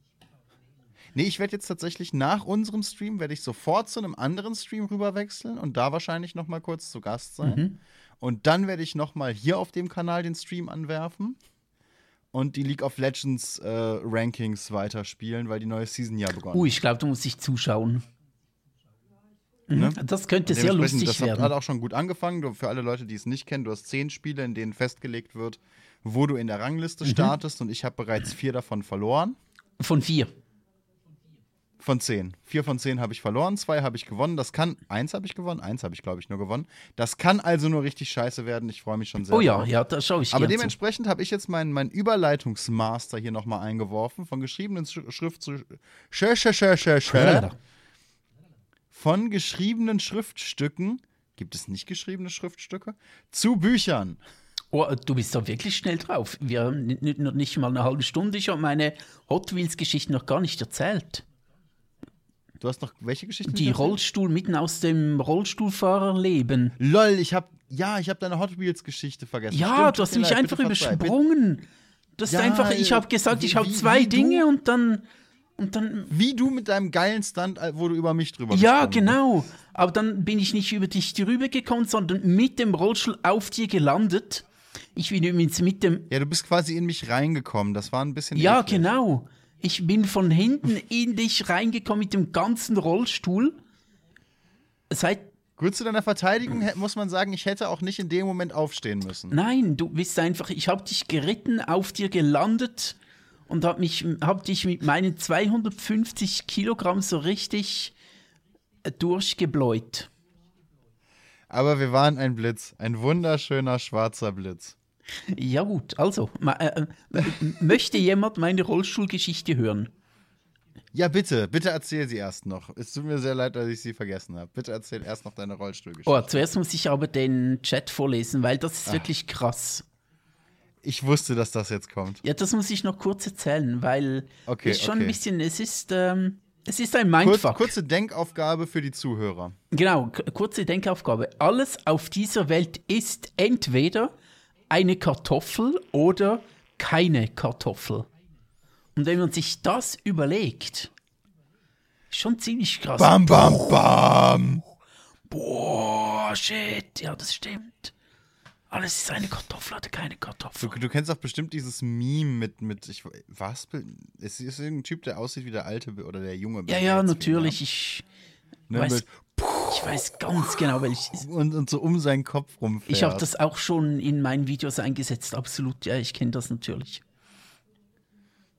Nee, ich werde jetzt tatsächlich nach unserem Stream, werde ich sofort zu einem anderen Stream rüberwechseln und da wahrscheinlich noch mal kurz zu Gast sein. Mhm. Und dann werde ich noch mal hier auf dem Kanal den Stream anwerfen und die League of Legends äh, Rankings weiterspielen, weil die neue Season ja begonnen Uh, ich glaube, du musst dich zuschauen. Mhm. Ne? Das könnte sehr lustig das hat, werden. hat auch schon gut angefangen. Du, für alle Leute, die es nicht kennen, du hast zehn Spiele, in denen festgelegt wird, wo du in der Mhm. Rangliste startest und ich habe bereits vier davon verloren. Von vier. Von zehn. Vier von zehn habe ich verloren, zwei habe ich gewonnen. Das kann, eins habe ich gewonnen, eins habe ich, glaube ich, nur gewonnen. Das kann also nur richtig scheiße werden. Ich freue mich schon sehr. Oh ja, drauf. ja, da schaue ich Aber dementsprechend habe ich jetzt meinen mein Überleitungsmaster hier nochmal eingeworfen, von geschriebenen Sch Schrift zu. Sch sch sch sch sch von geschriebenen Schriftstücken. Gibt es nicht geschriebene Schriftstücke? Zu Büchern. Oh, du bist da wirklich schnell drauf. Wir haben nicht, nicht, nicht mal eine halbe Stunde. Ich habe meine Hot Wheels-Geschichte noch gar nicht erzählt. Du hast noch welche Geschichten? Die? Rollstuhl mitten aus dem Rollstuhlfahrerleben. Lol, ich habe ja, ich habe deine Hot Wheels Geschichte vergessen. Ja, Stimmt, du hast mich leid, einfach. Bitte- übersprungen. Das Ja, ist einfach, ich habe gesagt, ich wie- habe wie- zwei wie du- Dinge und dann. Und dann. Wie du mit deinem geilen Stunt, äh, wo du über mich drüber Ja, bist. genau. Aber dann bin ich nicht über dich drüber gekommen, sondern mit dem Rollstuhl auf dir gelandet. Ich bin übrigens mit dem. Ja, du bist quasi in mich reingekommen. Das war ein bisschen. Ja, eklig. genau. Ich bin von hinten in dich reingekommen mit dem ganzen Rollstuhl. Seit. Gut zu deiner Verteidigung muss man sagen, ich hätte auch nicht in dem Moment aufstehen müssen. Nein, du bist einfach. Ich habe dich geritten, auf dir gelandet und habe mich, hab dich mit meinen 250 Kilogramm so richtig äh, durchgebläut. Aber wir waren ein Blitz. Ein wunderschöner schwarzer Blitz. Ja gut, also äh, äh, möchte jemand meine Rollstuhlgeschichte hören? Ja, bitte, bitte erzähl sie erst noch. Es tut mir sehr leid, dass ich sie vergessen habe. Bitte erzähl erst noch deine Rollstuhlgeschichte. Oh, zuerst muss ich aber den Chat vorlesen, weil das ist wirklich krass. Ich wusste, dass das jetzt kommt. Ja, das muss ich noch kurz erzählen, weil Okay, es ist schon okay. ein bisschen, es ist, ähm, es ist ein Mindfuck. kurze Denkaufgabe für die Zuhörer. Genau, kurze Denkaufgabe. Alles auf dieser Welt ist entweder eine Kartoffel oder keine Kartoffel. Und wenn man sich das überlegt, ist schon ziemlich krass. Bam, bam, bam. Boah, shit, ja, das stimmt. Alles ist eine Kartoffel oder keine Du, Kartoffel. du kennst doch bestimmt dieses Meme mit, mit ich, was? Es ist irgendein Typ, der aussieht wie der alte oder der junge Ja, ja, natürlich. Ich Ne, weiß, mit- ich weiß ganz genau, welches. Und, und so um seinen Kopf rumfährt. Ich habe das auch schon in meinen Videos eingesetzt, absolut. Ja, ich kenne das natürlich.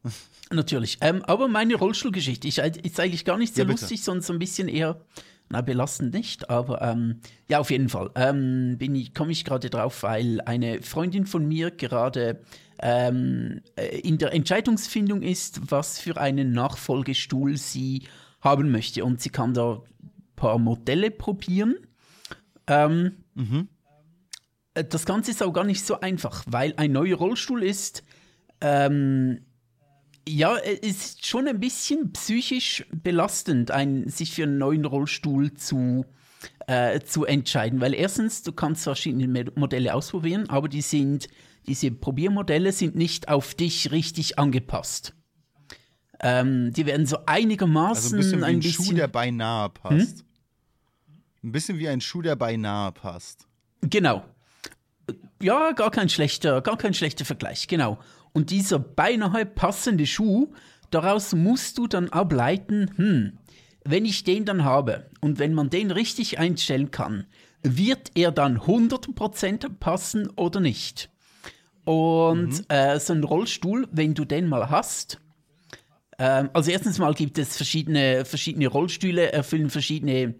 natürlich. Ähm, aber meine Rollstuhlgeschichte ich, ist eigentlich gar nicht so Ja, lustig, sondern so ein bisschen eher, na, belastend nicht. Aber ähm, ja, auf jeden Fall ähm, bin ich, komme ich gerade drauf, weil eine Freundin von mir gerade ähm, äh, in der Entscheidungsfindung ist, was für einen Nachfolgestuhl sie haben möchte. Und sie kann da paar Modelle probieren. Ähm, äh, das Ganze ist auch gar nicht so einfach, weil ein neuer Rollstuhl ist, ähm, ja, es ist schon ein bisschen psychisch belastend, ein, sich für einen neuen Rollstuhl zu äh, zu entscheiden. Weil erstens, du kannst verschiedene Modelle ausprobieren, aber die sind, diese Probiermodelle sind nicht auf dich richtig angepasst. Ähm, die werden so einigermaßen also ein bisschen wie ein, ein bisschen, Schuh, der beinahe passt. Hm? Ein bisschen wie ein Schuh, der beinahe passt. Genau. Ja, gar kein schlechter, gar kein schlechter Vergleich, genau. Und dieser beinahe passende Schuh, daraus musst du dann ableiten, hm, wenn ich den dann habe und wenn man den richtig einstellen kann, wird er dann 100% passen oder nicht? Und mhm. äh, so ein Rollstuhl, wenn du den mal hast, äh, also erstens mal gibt es verschiedene, verschiedene Rollstühle, erfüllen verschiedene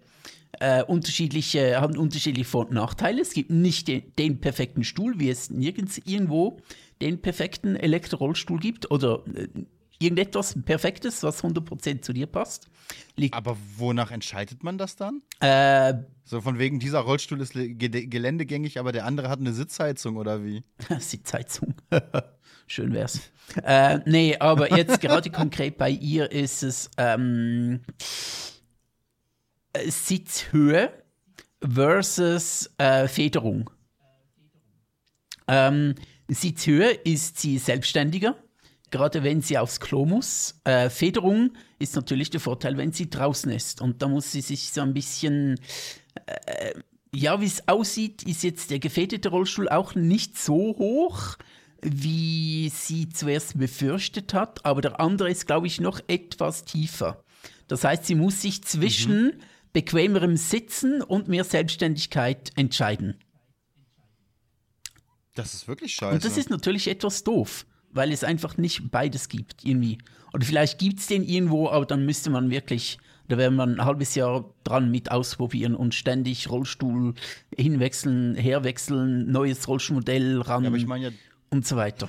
äh, unterschiedliche, haben unterschiedliche Vor- und Nachteile. Es gibt nicht den, den, perfekten Stuhl, wie es nirgends irgendwo den perfekten Elektrorollstuhl gibt oder äh, irgendetwas Perfektes, was 100% zu dir passt. Liegt Aber wonach entscheidet man das dann? Äh, so von wegen, dieser Rollstuhl ist geländegängig, aber der andere hat eine Sitzheizung oder wie? Sitzheizung. Schön wär's. äh, nee, aber jetzt gerade konkret bei ihr ist es ähm, Sitzhöhe versus äh, Federung. Ähm, Sitzhöhe ist sie selbstständiger, gerade wenn sie aufs Klo muss. Äh, Federung ist natürlich der Vorteil, wenn sie draußen ist. Und da muss sie sich so ein bisschen, äh, ja, wie es aussieht, ist jetzt der gefederte Rollstuhl auch nicht so hoch, wie sie zuerst befürchtet hat. Aber der andere ist, glaube ich, noch etwas tiefer. Das heißt, sie muss sich zwischen mhm. Bequemerem Sitzen und mehr Selbstständigkeit entscheiden. Das ist wirklich scheiße. Und das ist natürlich etwas doof, weil es einfach nicht beides gibt, irgendwie. Oder vielleicht gibt es den irgendwo, aber dann müsste man wirklich, da wäre man ein halbes Jahr dran mit ausprobieren und ständig Rollstuhl hinwechseln, herwechseln, neues Rollstuhlmodell ran ja, ich mein ja, und so weiter.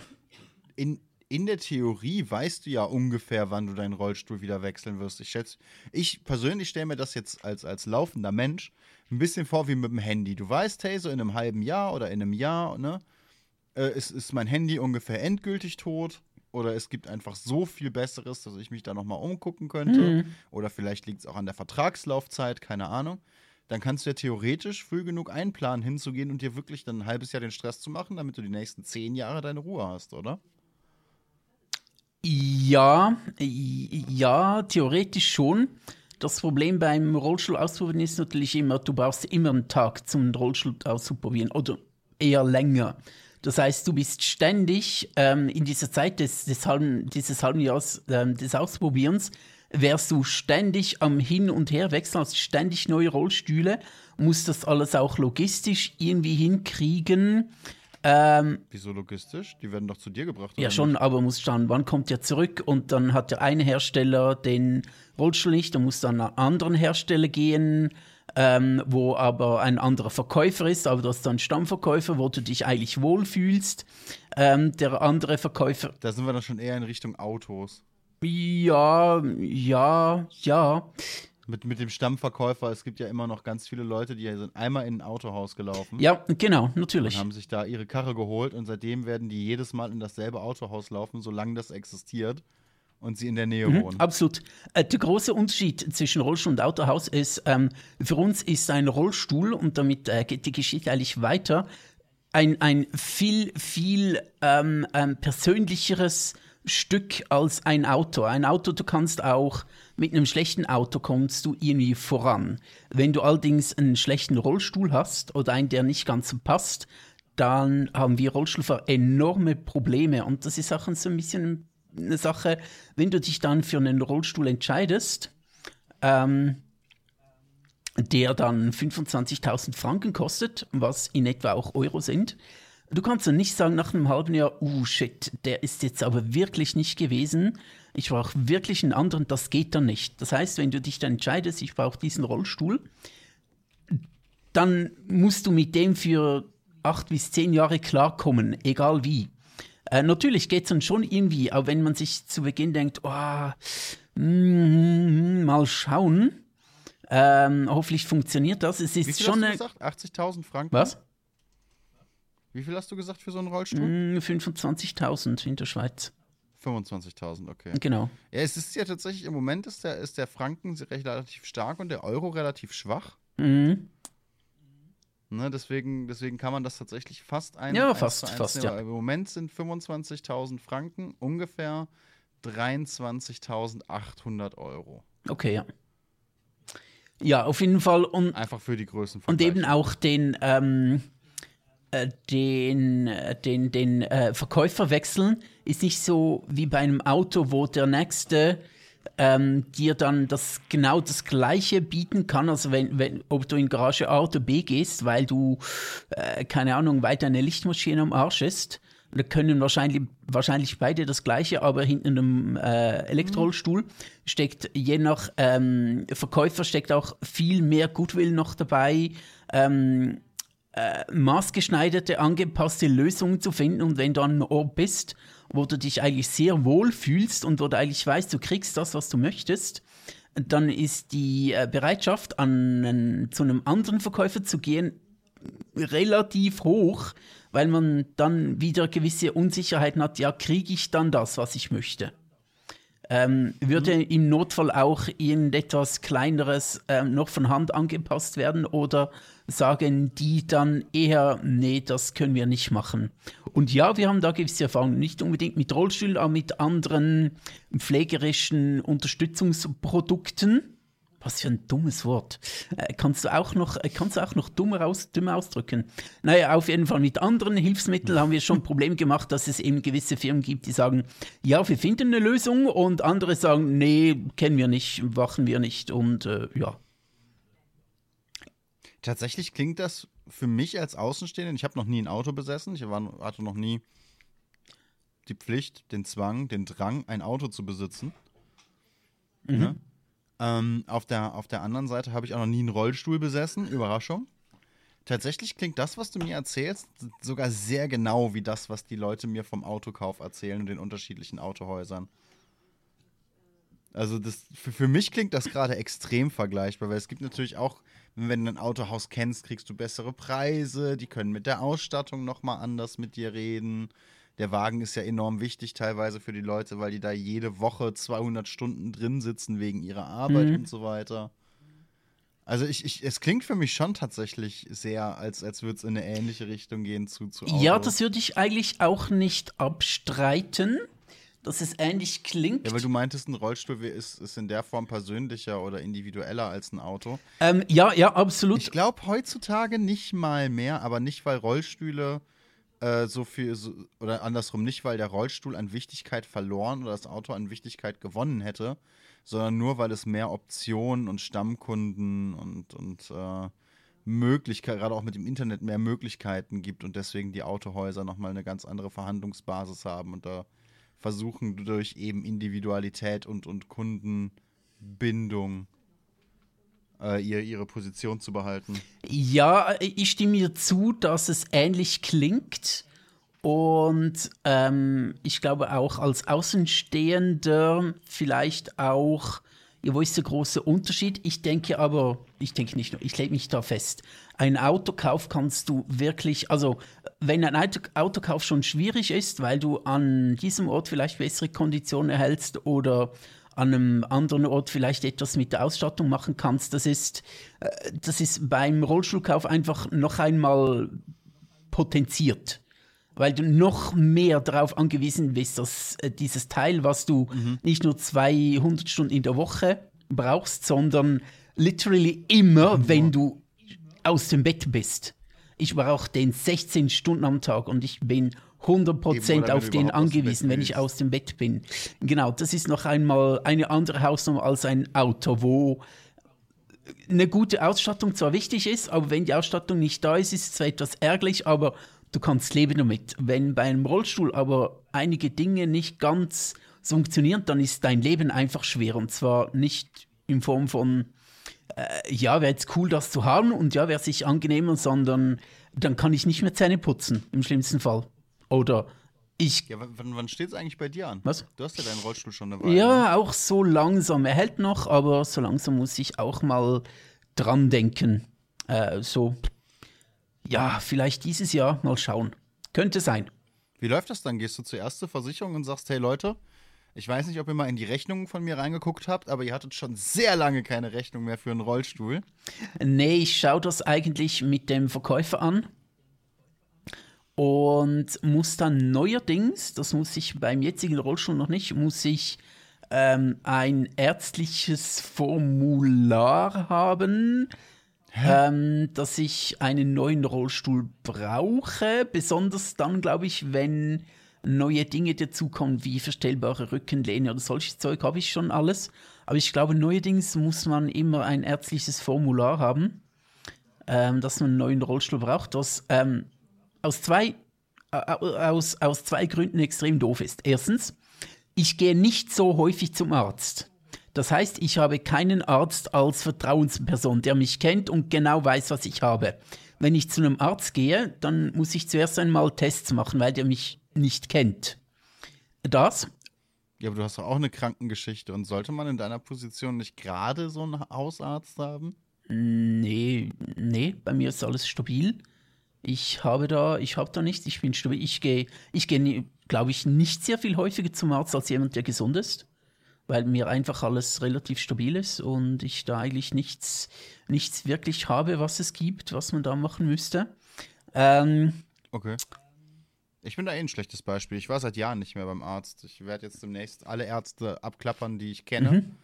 In, in der Theorie weißt du ja ungefähr, wann du deinen Rollstuhl wieder wechseln wirst. Ich schätze, ich persönlich stelle mir das jetzt als, als laufender Mensch ein bisschen vor wie mit dem Handy. Du weißt, hey, so in einem halben Jahr oder in einem Jahr, ne, äh, ist, ist mein Handy ungefähr endgültig tot. Oder es gibt einfach so viel Besseres, dass ich mich da nochmal umgucken könnte. Mhm. Oder vielleicht liegt es auch an der Vertragslaufzeit, keine Ahnung. Dann kannst du ja theoretisch früh genug einplanen, hinzugehen und dir wirklich dann ein halbes Jahr den Stress zu machen, damit du die nächsten zehn Jahre deine Ruhe hast, oder? Ja, ja, theoretisch schon. Das Problem beim Rollstuhl ausprobieren ist natürlich immer, du brauchst immer einen Tag zum Rollstuhl auszuprobieren oder eher länger. Das heißt, du bist ständig ähm, in dieser Zeit des, des halben, dieses halben Jahres ähm, des Ausprobierens, wärst du ständig am Hin- und Herwechseln, hast ständig neue Rollstühle, musst das alles auch logistisch irgendwie hinkriegen. Ähm, Wieso logistisch? Die werden doch zu dir gebracht. Ja, schon, nicht? aber muss schauen, wann kommt der zurück und dann hat der eine Hersteller den Rollstuhl nicht, dann muss dann an einen anderen Hersteller gehen, ähm, wo aber ein anderer Verkäufer ist, aber du hast dann Stammverkäufer, wo du dich eigentlich wohlfühlst. Ähm, der andere Verkäufer. Da sind wir dann schon eher in Richtung Autos. Ja, ja, ja. Mit, mit dem Stammverkäufer, es gibt ja immer noch ganz viele Leute, die sind einmal in ein Autohaus gelaufen. Ja, genau, natürlich. Und haben sich da ihre Karre geholt und seitdem werden die jedes Mal in dasselbe Autohaus laufen, solange das existiert und sie in der Nähe mhm, wohnen. Absolut. Äh, der große Unterschied zwischen Rollstuhl und Autohaus ist, ähm, für uns ist ein Rollstuhl, und damit äh, geht die Geschichte eigentlich weiter, ein, ein viel, viel ähm, ähm, persönlicheres Stück als ein Auto. Ein Auto, du kannst auch mit einem schlechten Auto kommst du irgendwie voran. Wenn du allerdings einen schlechten Rollstuhl hast oder einen, der nicht ganz passt, dann haben wir Rollstuhlfahrer enorme Probleme. Und das ist auch so ein bisschen eine Sache, wenn du dich dann für einen Rollstuhl entscheidest, ähm, der dann 25.000 Franken kostet, was in etwa auch Euro sind, Du kannst dann nicht sagen nach einem halben Jahr, uh shit, der ist jetzt aber wirklich nicht gewesen. Ich brauche wirklich einen anderen, das geht dann nicht. Das heißt, wenn du dich dann entscheidest, ich brauche diesen Rollstuhl, dann musst du mit dem für acht bis zehn Jahre klarkommen, egal wie. Äh, natürlich geht es dann schon irgendwie, aber wenn man sich zu Beginn denkt, oh, mm, mal schauen, ähm, hoffentlich funktioniert das. Es ist schon hast du gesagt? 80.000 Franken? Was? Wie viel hast du gesagt für so einen Rollstuhl? Mm, 25.000 in der Schweiz. 25.000, okay. Genau. Ja, es ist ja tatsächlich, im Moment ist der, ist der Franken relativ stark und der Euro relativ schwach. Mhm. Ne, deswegen, deswegen kann man das tatsächlich fast ein. Ja, fast, fast, ja. Im Moment sind 25.000 Franken ungefähr 23.800 Euro. Okay, ja. Ja, auf jeden Fall. Und, Einfach für die Größen. Und eben auch den, ähm, äh, den, äh, den, den äh, Verkäufer wechseln ist nicht so wie bei einem Auto, wo der nächste ähm, dir dann das genau das gleiche bieten kann, also wenn, wenn ob du in Garage A oder B gehst, weil du äh, keine Ahnung weiter eine Lichtmaschine am Arsch ist. Da können wahrscheinlich, wahrscheinlich beide das gleiche, aber hinter einem äh, Elektrorollstuhl steckt je nach ähm, Verkäufer steckt auch viel mehr Goodwill noch dabei. Ähm, äh, maßgeschneiderte, angepasste Lösungen zu finden und wenn du an einem Ort bist, wo du dich eigentlich sehr wohl fühlst und wo du eigentlich weißt, du kriegst das, was du möchtest, dann ist die äh, Bereitschaft, an, zu einem anderen Verkäufer zu gehen, relativ hoch, weil man dann wieder gewisse Unsicherheiten hat, ja, kriege ich dann das, was ich möchte. Ähm, würde mhm. im Notfall auch irgendetwas Kleineres ähm, noch von Hand angepasst werden oder sagen die dann eher, nee, das können wir nicht machen. Und ja, wir haben da gewisse Erfahrungen, nicht unbedingt mit Rollstühlen, aber mit anderen pflegerischen Unterstützungsprodukten. Was für ein dummes Wort. Äh, kannst du auch noch, äh, kannst du auch noch dummer aus, dümmer ausdrücken? Naja, auf jeden Fall mit anderen Hilfsmitteln haben wir schon ein Problem gemacht, dass es eben gewisse Firmen gibt, die sagen, ja, wir finden eine Lösung und andere sagen, nee, kennen wir nicht, machen wir nicht und äh, ja. Tatsächlich klingt das für mich als Außenstehenden, ich habe noch nie ein Auto besessen, ich war, hatte noch nie die Pflicht, den Zwang, den Drang, ein Auto zu besitzen. Mhm. Ne? Ähm, auf, der, auf der anderen Seite habe ich auch noch nie einen Rollstuhl besessen. Überraschung. Tatsächlich klingt das, was du mir erzählst, sogar sehr genau wie das, was die Leute mir vom Autokauf erzählen und den unterschiedlichen Autohäusern. Also das, für, für mich klingt das gerade extrem vergleichbar, weil es gibt natürlich auch, wenn du ein Autohaus kennst, kriegst du bessere Preise, die können mit der Ausstattung nochmal anders mit dir reden der Wagen ist ja enorm wichtig teilweise für die Leute, weil die da jede Woche 200 Stunden drin sitzen wegen ihrer Arbeit mhm. und so weiter. Also ich, ich, es klingt für mich schon tatsächlich sehr, als, als würde es in eine ähnliche Richtung gehen zu, zu Autos. Ja, das würde ich eigentlich auch nicht abstreiten, dass es ähnlich klingt. Ja, weil du meintest, ein Rollstuhl ist, ist in der Form persönlicher oder individueller als ein Auto. Ähm, ja, ja, absolut. Ich glaube heutzutage nicht mal mehr, aber nicht, weil Rollstühle äh, so viel, so, oder andersrum nicht, weil der Rollstuhl an Wichtigkeit verloren oder das Auto an Wichtigkeit gewonnen hätte, sondern nur, weil es mehr Optionen und Stammkunden und, und äh, Möglichkeiten, gerade auch mit dem Internet mehr Möglichkeiten gibt und deswegen die Autohäuser nochmal eine ganz andere Verhandlungsbasis haben und da versuchen durch eben Individualität und, und Kundenbindung äh, ihr, ihre Position zu behalten. Ja, ich stimme mir zu, dass es ähnlich klingt. Und ähm, ich glaube auch als Außenstehender vielleicht auch, ja, wo ist der große Unterschied? Ich denke aber, ich denke nicht nur, ich lege mich da fest. Ein Autokauf kannst du wirklich, also wenn ein Auto, Autokauf schon schwierig ist, weil du an diesem Ort vielleicht bessere Konditionen erhältst oder an einem anderen Ort vielleicht etwas mit der Ausstattung machen kannst. Das ist, äh, das ist beim Rollstuhlkauf einfach noch einmal potenziert, weil du noch mehr darauf angewiesen bist, dass äh, dieses Teil, was du mhm. nicht nur 200 Stunden in der Woche brauchst, sondern literally immer, mhm. wenn du aus dem Bett bist. Ich brauche den 16 Stunden am Tag und ich bin 100% auf den angewiesen, wenn ich aus dem Bett bin. Genau, das ist noch einmal eine andere Hausnummer als ein Auto, wo eine gute Ausstattung zwar wichtig ist, aber wenn die Ausstattung nicht da ist, ist es zwar etwas ärgerlich, aber du kannst leben damit. Wenn bei einem Rollstuhl aber einige Dinge nicht ganz funktionieren, dann ist dein Leben einfach schwer. Und zwar nicht in Form von, äh, ja, wäre jetzt cool, das zu haben und ja, wäre sich angenehmer, sondern dann kann ich nicht mehr Zähne putzen, im schlimmsten Fall. Oder ich. Ja, wann, wann steht es eigentlich bei dir an? Was? Du hast ja deinen Rollstuhl schon dabei. Ja, ne? auch so langsam. Er hält noch, aber so langsam muss ich auch mal dran denken. Äh, so, ja, vielleicht dieses Jahr mal schauen. Könnte sein. Wie läuft das dann? Gehst du zuerst zur Versicherung und sagst, hey Leute, Ich weiß nicht, ob ihr mal in die Rechnungen von mir reingeguckt habt, aber ihr hattet schon sehr lange keine Rechnung mehr für einen Rollstuhl. Nee, ich schaue das eigentlich mit dem Verkäufer an und muss dann neuerdings, das muss ich beim jetzigen Rollstuhl noch nicht, muss ich ähm, ein ärztliches Formular haben, ähm, dass ich einen neuen Rollstuhl brauche. Besonders dann, glaube ich, wenn neue Dinge dazukommen, wie verstellbare Rückenlehne oder solches Zeug, habe ich schon alles. Aber ich glaube, neuerdings muss man immer ein ärztliches Formular haben, ähm, dass man einen neuen Rollstuhl braucht, was ähm, aus, zwei, aus, aus zwei Gründen extrem doof ist. Erstens, ich gehe nicht so häufig zum Arzt. Das heißt, ich habe keinen Arzt als Vertrauensperson, der mich kennt und genau weiß, was ich habe. Wenn ich zu einem Arzt gehe, dann muss ich zuerst einmal Tests machen, weil der mich nicht kennt. Das. Ja, aber du hast doch auch eine Krankengeschichte und sollte man in deiner Position nicht gerade so einen Hausarzt haben? Nee, nee, bei mir ist alles stabil. Ich habe da, ich habe da nichts, ich bin stabil. Ich gehe, ich gehe, glaube ich, nicht sehr viel häufiger zum Arzt als jemand, der gesund ist, weil mir einfach alles relativ stabil ist und ich da eigentlich nichts, nichts wirklich habe, was es gibt, was man da machen müsste. Ähm, okay. Ich bin da eh ein schlechtes Beispiel. Ich war seit Jahren nicht mehr beim Arzt. Ich werde jetzt demnächst alle Ärzte abklappern, die ich kenne, mhm.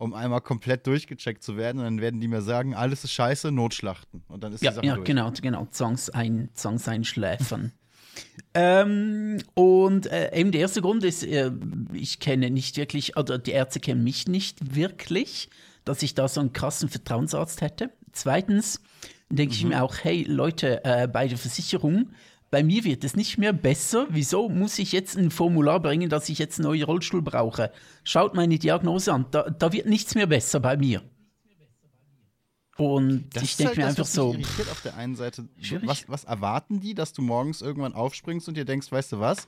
Um einmal komplett durchgecheckt zu werden. Und dann werden die mir sagen, alles ist scheiße, Notschlachten. Und dann ist ja, die Sache Ja, durch. genau, genau. Songs, ein, Songs einschläfern. ähm, und äh, eben der erste Grund ist, äh, ich kenne nicht wirklich, oder die Ärzte kennen mich nicht wirklich, dass ich da so einen krassen Vertrauensarzt hätte. Zweitens denke mhm. ich mir auch, hey Leute, äh, bei der Versicherung bei mir wird es nicht mehr besser. Wieso muss ich jetzt ein Formular bringen, dass ich jetzt einen neuen Rollstuhl brauche? Schaut meine Diagnose an. Da, da wird nichts mehr besser bei mir. Und das ich denke halt mir einfach so. irritiert auf der einen Seite. Was, was, erwarten die, dass du morgens irgendwann aufspringst und dir denkst, weißt du was?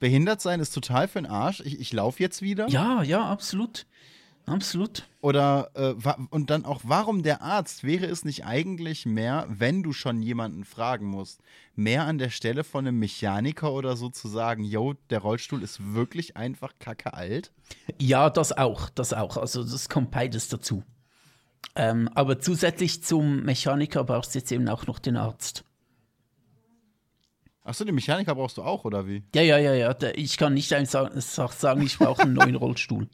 Behindert sein ist total für den Arsch. Ich, ich laufe jetzt wieder. Ja, ja, absolut. Absolut. Oder äh, und dann auch, warum der Arzt? Wäre es nicht eigentlich mehr, wenn du schon jemanden fragen musst, mehr an der Stelle von einem Mechaniker oder so zu sagen, yo, der Rollstuhl ist wirklich einfach kacke alt? Ja, das auch, das auch. Also das kommt beides dazu. Ähm, aber zusätzlich zum Mechaniker brauchst du jetzt eben auch noch den Arzt. Achso, den Mechaniker brauchst du auch, oder wie? Ja, ja, ja, ja. Ich kann nicht einfach sagen, ich brauche einen neuen Rollstuhl.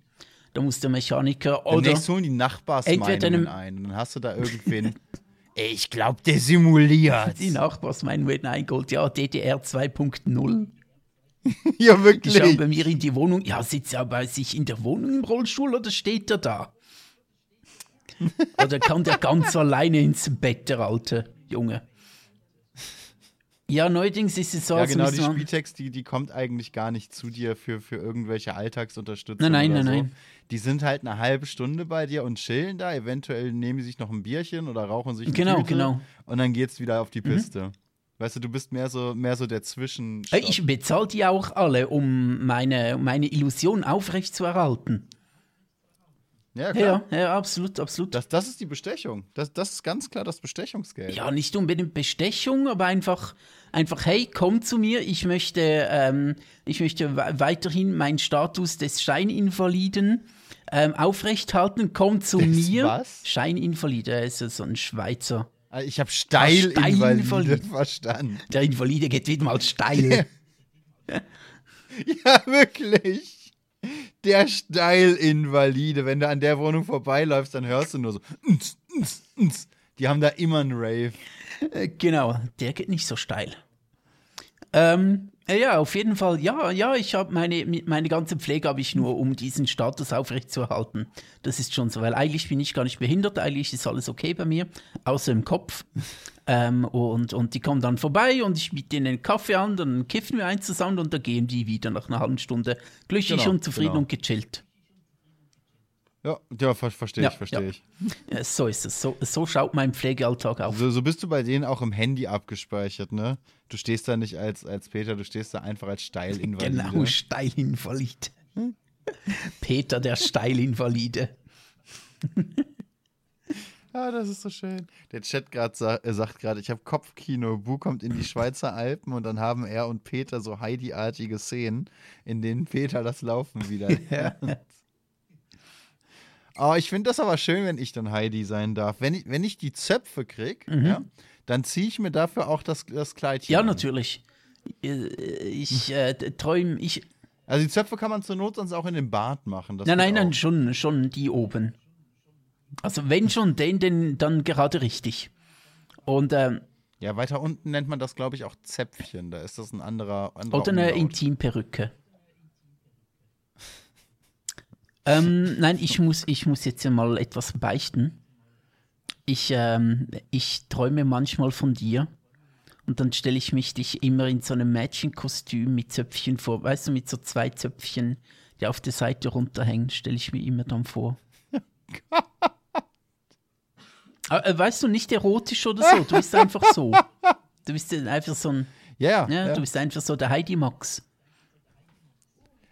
Da muss der Mechaniker oder. Demnächst holen die Nachbarsmeinungen ein. Dann hast du da irgendwen. ich glaube, der simuliert. Die Nachbarsmeinungen werden eingeholt. Ja, DDR 2.0. ja, wirklich. Die schauen bei mir in die Wohnung. Ja, sitzt er bei sich in der Wohnung im Rollstuhl oder steht er da? oder kann der ganz alleine ins Bett, der alte Junge? Ja, neuerdings ist es so. Ja, genau, die Spieltext, die, die kommt eigentlich gar nicht zu dir für, für irgendwelche Alltagsunterstützung. Nein, nein, nein, so. nein. Die sind halt eine halbe Stunde bei dir und chillen da. Eventuell nehmen sie sich noch ein Bierchen oder rauchen sich eine Genau, Tüte genau. Und dann geht's wieder auf die mhm. Piste. Mhm. Weißt du, du bist mehr so, mehr so der Zwischen. Ich bezahle die auch alle, um meine, meine Illusion aufrechtzuerhalten. Ja, klar. Ja, ja, absolut, absolut. Das, das ist die Bestechung. Das, das ist ganz klar das Bestechungsgeld. Ja, nicht unbedingt Bestechung, aber einfach, einfach hey, komm zu mir, ich möchte, ähm, ich möchte weiterhin meinen Status des Scheininvaliden ähm, aufrechthalten, komm zu das mir. Was? Scheininvalide, ist so ein Schweizer. Ah, ich habe Steilinvalide verstanden. Der Invalide geht wieder mal steil. ja, wirklich der Steilinvalide. Wenn du an der Wohnung vorbeiläufst, dann hörst du nur so. Die haben da immer einen Rave. Äh, genau, der geht nicht so steil. Ähm, ja, auf jeden Fall, ja, ja, ich habe meine, meine ganze Pflege habe ich nur, um diesen Status aufrechtzuerhalten. Das ist schon so, weil eigentlich bin ich gar nicht behindert, eigentlich ist alles okay bei mir, außer im Kopf. Ähm, und, und die kommen dann vorbei und ich biete ihnen einen Kaffee an, dann kiffen wir eins zusammen und dann gehen die wieder nach einer halben Stunde glücklich genau, und zufrieden genau. und gechillt. Ja, ja ver verstehe ja, ich, verstehe ja. ich. Ja, so ist es. So, so schaut mein Pflegealltag aus. So, so, bist du bei denen auch im Handy abgespeichert, ne? Du stehst da nicht als, als Peter, du stehst da einfach als Steilinvalide. Genau, Steilinvalide. Peter, der Steilinvalide. Ah, das ist so schön. Der Chat grad sa äh, sagt gerade, ich habe Kopfkino. Bu kommt in die Schweizer Alpen und dann haben er und Peter so Heidi-artige Szenen, in denen Peter das Laufen wieder. ja. Oh, ich finde das aber schön, wenn ich dann Heidi sein darf. Wenn ich, wenn ich die Zöpfe kriege, mhm. ja, dann ziehe ich mir dafür auch das, das Kleidchen. Ja, an. natürlich. Äh, ich äh, träume, ich. Also die Zöpfe kann man zur Not sonst auch in den Bart machen. nein, nein, nein, schon, schon die oben. Also wenn schon den, den dann gerade richtig. Und ähm, ja, weiter unten nennt man das, glaube ich, auch Zäpfchen. Da ist das ein anderer. anderer oder eine Intimperücke. Ähm, nein, ich muss, ich muss jetzt mal etwas beichten. Ich, ähm, ich träume manchmal von dir und dann stelle ich mich dich immer in so einem Mädchenkostüm mit Zöpfchen vor. Weißt du, mit so zwei Zöpfchen, die auf der Seite runterhängen, stelle ich mir immer dann vor. Aber, äh, weißt du, nicht erotisch oder so, du bist einfach so. Du bist einfach so ein. Ja, ja, ja. Du bist einfach so der Heidi Max.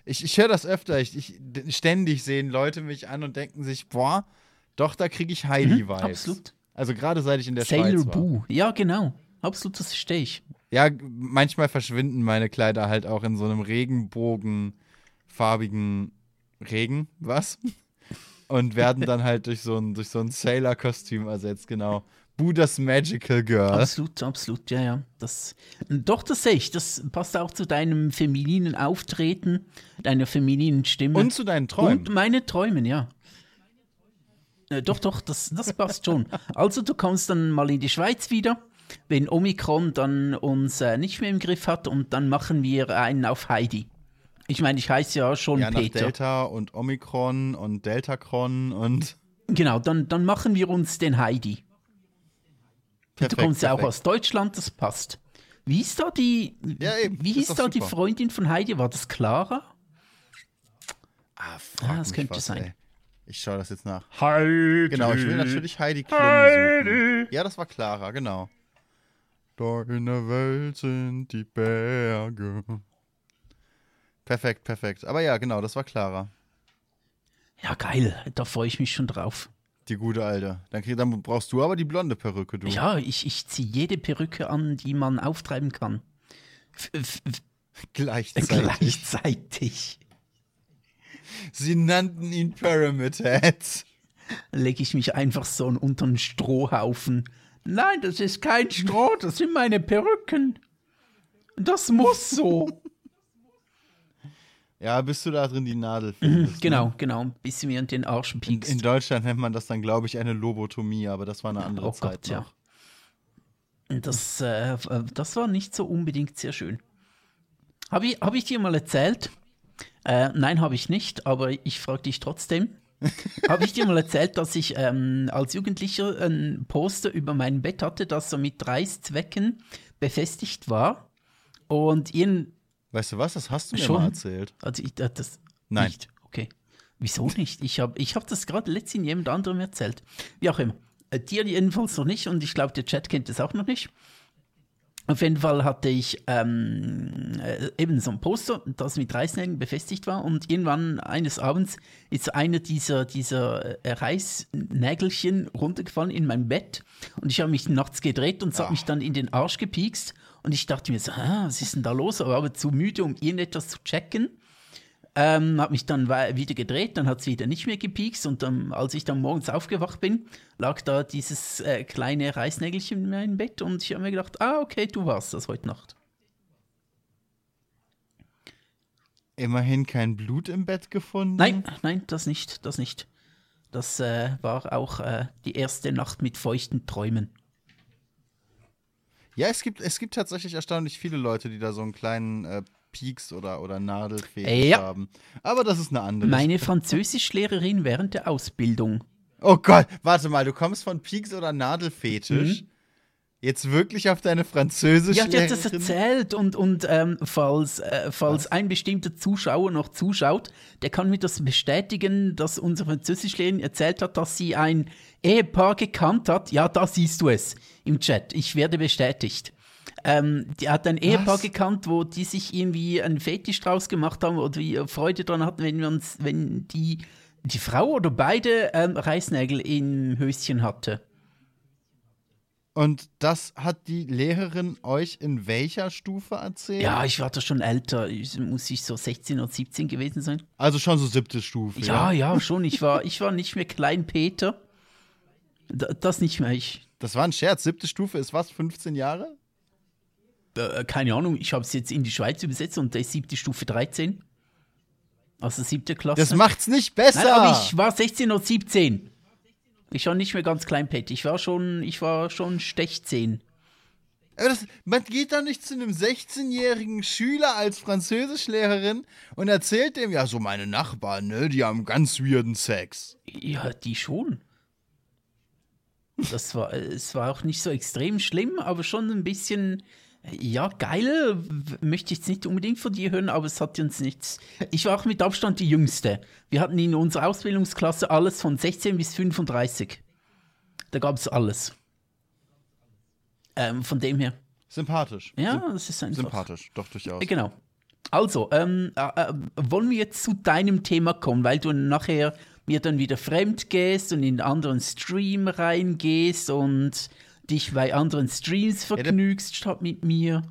Ich, ich höre das öfter. Ich, ich, ständig sehen Leute mich an und denken sich, boah, doch, da kriege ich Heidi-Vibes. Mhm, absolut. Also gerade seit ich in der Sailor Schweiz war. Boo. Ja, genau. Absolut, das verstehe ich. Ja, manchmal verschwinden meine Kleider halt auch in so einem regenbogenfarbigen Regen, was? Und werden dann halt durch so ein, durch so ein Sailor-Kostüm ersetzt, genau. Boo das Magical Girl. Absolut, absolut, ja, ja. Das, doch, das sehe ich. Das passt auch zu deinem femininen Auftreten, deiner femininen Stimme. Und zu deinen Träumen. Und meine Träumen, ja. Äh, doch, doch, das, das passt schon. Also, du kommst dann mal in die Schweiz wieder, wenn Omikron dann uns äh, nicht mehr im Griff hat und dann machen wir einen auf Heidi. Ich meine, ich heiße ja schon ja, Peter. Delta und Omikron und Deltacron und. Genau, dann, dann machen wir uns den Heidi. Perfekt, du kommst ja auch aus Deutschland, das passt. Wie ist da die, ja, eben, wie hieß da die Freundin von Heidi? War das Clara? Ah, ah das könnte was, sein. Ey. Ich schaue das jetzt nach. Heidi. Genau, ich will natürlich Heidi Klum Heidi. suchen. Ja, das war Clara, genau. Dort in der Welt sind die Berge. Perfekt, perfekt. Aber ja, genau, das war Clara. Ja, geil. Da freue ich mich schon drauf. Die gute Alte. Dann, dann brauchst du aber die blonde Perücke, du. Ja, ich, ich ziehe jede Perücke an, die man auftreiben kann. Gleichzeitig. Gleichzeitig. Sie nannten ihn Pyramid Head. Lege ich mich einfach so unter einen Strohhaufen. Nein, das ist kein Stroh, das sind meine Perücken. Das muss so. Ja, bis du da drin die Nadel mhm, findest. genau, ne? genau. Bis du mir in den Arsch piekst. In, in, Deutschland nennt man das dann, glaube ich, eine Lobotomie, aber das war eine andere oh Zeit Gott, noch. Ja. Das, äh, das war nicht so unbedingt sehr schön. Habe ich, hab ich dir mal erzählt, äh, nein, habe ich nicht, aber ich frage dich trotzdem. habe ich dir mal erzählt, dass ich ähm, als Jugendlicher ein Poster über mein Bett hatte, das so mit Reißzwecken befestigt war? Und ihren. Weißt du was? Das hast du mir schon? mal erzählt. Also ich äh, das Nein. Nicht. Okay. Wieso nicht? Ich habe ich hab das gerade letztens jemand anderem erzählt. Wie auch immer. Äh, dir jedenfalls noch nicht und ich glaube, der Chat kennt das auch noch nicht. Auf jeden Fall hatte ich ähm, äh, eben so ein Poster, das mit Reißnägeln befestigt war. Und irgendwann eines Abends ist einer dieser, dieser äh, Reißnägelchen runtergefallen in mein Bett. Und ich habe mich nachts gedreht und es hat mich dann in den Arsch gepiekst. Und ich dachte mir so, ah, was ist denn da los? Aber, aber zu müde, um irgendetwas zu checken. Ähm, habe mich dann wieder gedreht, dann hat es wieder nicht mehr gepiekst und dann, als ich dann morgens aufgewacht bin, lag da dieses äh, kleine Reißnägelchen in meinem Bett und ich habe mir gedacht, ah, okay, du warst das heute Nacht. Immerhin kein Blut im Bett gefunden? Nein, nein, das nicht, das nicht. Das äh, war auch äh, die erste Nacht mit feuchten Träumen. Ja, es gibt, es gibt tatsächlich erstaunlich viele Leute, die da so einen kleinen äh, Peaks oder, oder Nadelfetisch ja. haben. Aber das ist eine andere. Meine Französischlehrerin während der Ausbildung. Oh Gott, warte mal, du kommst von Peaks oder Nadelfetisch. Mhm. Jetzt wirklich auf deine Französisch? Ja, die hat das erzählt und, und ähm, falls, äh, falls ein bestimmter Zuschauer noch zuschaut, der kann mir das bestätigen, dass unsere Französischlehrerin erzählt hat, dass sie ein Ehepaar gekannt hat. Ja, da siehst du es im Chat. Ich werde bestätigt. Ähm, die hat ein Ehepaar Was? gekannt, wo die sich irgendwie einen Fetisch draus gemacht haben oder die Freude daran hatten, wenn, wir uns, wenn die, die Frau oder beide ähm, Reißnägel im Höschen hatte. Und das hat die Lehrerin euch in welcher Stufe erzählt? Ja, ich war da schon älter. Ich, muss ich so 16 oder 17 gewesen sein? Also schon so siebte Stufe. Ja, ja, ja schon. Ich war, ich war nicht mehr Klein Peter. das nicht mehr ich. Das war ein Scherz. Siebte Stufe ist was? 15 Jahre? Äh, keine Ahnung. Ich habe es jetzt in die Schweiz übersetzt und da ist siebte Stufe 13. Also siebte Klasse. Das macht's nicht besser. Nein, aber ich war 16 oder 17. Ich war nicht mehr ganz kleinpett. Ich war schon, ich war schon Stechzehn. Aber das, man geht doch nicht zu einem 16-jährigen Schüler als Französischlehrerin und erzählt dem, ja, so meine Nachbarn, ne, die haben ganz weirden Sex. Ja, die schon. Das war, es war auch nicht so extrem schlimm, aber schon ein bisschen, ja, geil, möchte ich jetzt nicht unbedingt von dir hören, aber es hat uns nichts. Ich war auch mit Abstand die Jüngste. Wir hatten in unserer Ausbildungsklasse alles von 16 bis 35. Da gab es alles. Ähm, von dem her. Sympathisch. Ja, das ist einfach. Sympathisch, doch durchaus. Äh, genau. Also, ähm, äh, äh, wollen wir jetzt zu deinem Thema kommen, weil du nachher mir dann wieder fremd gehst und in einen anderen Stream reingehst und dich bei anderen Streams vergnügst ja, statt mit mir.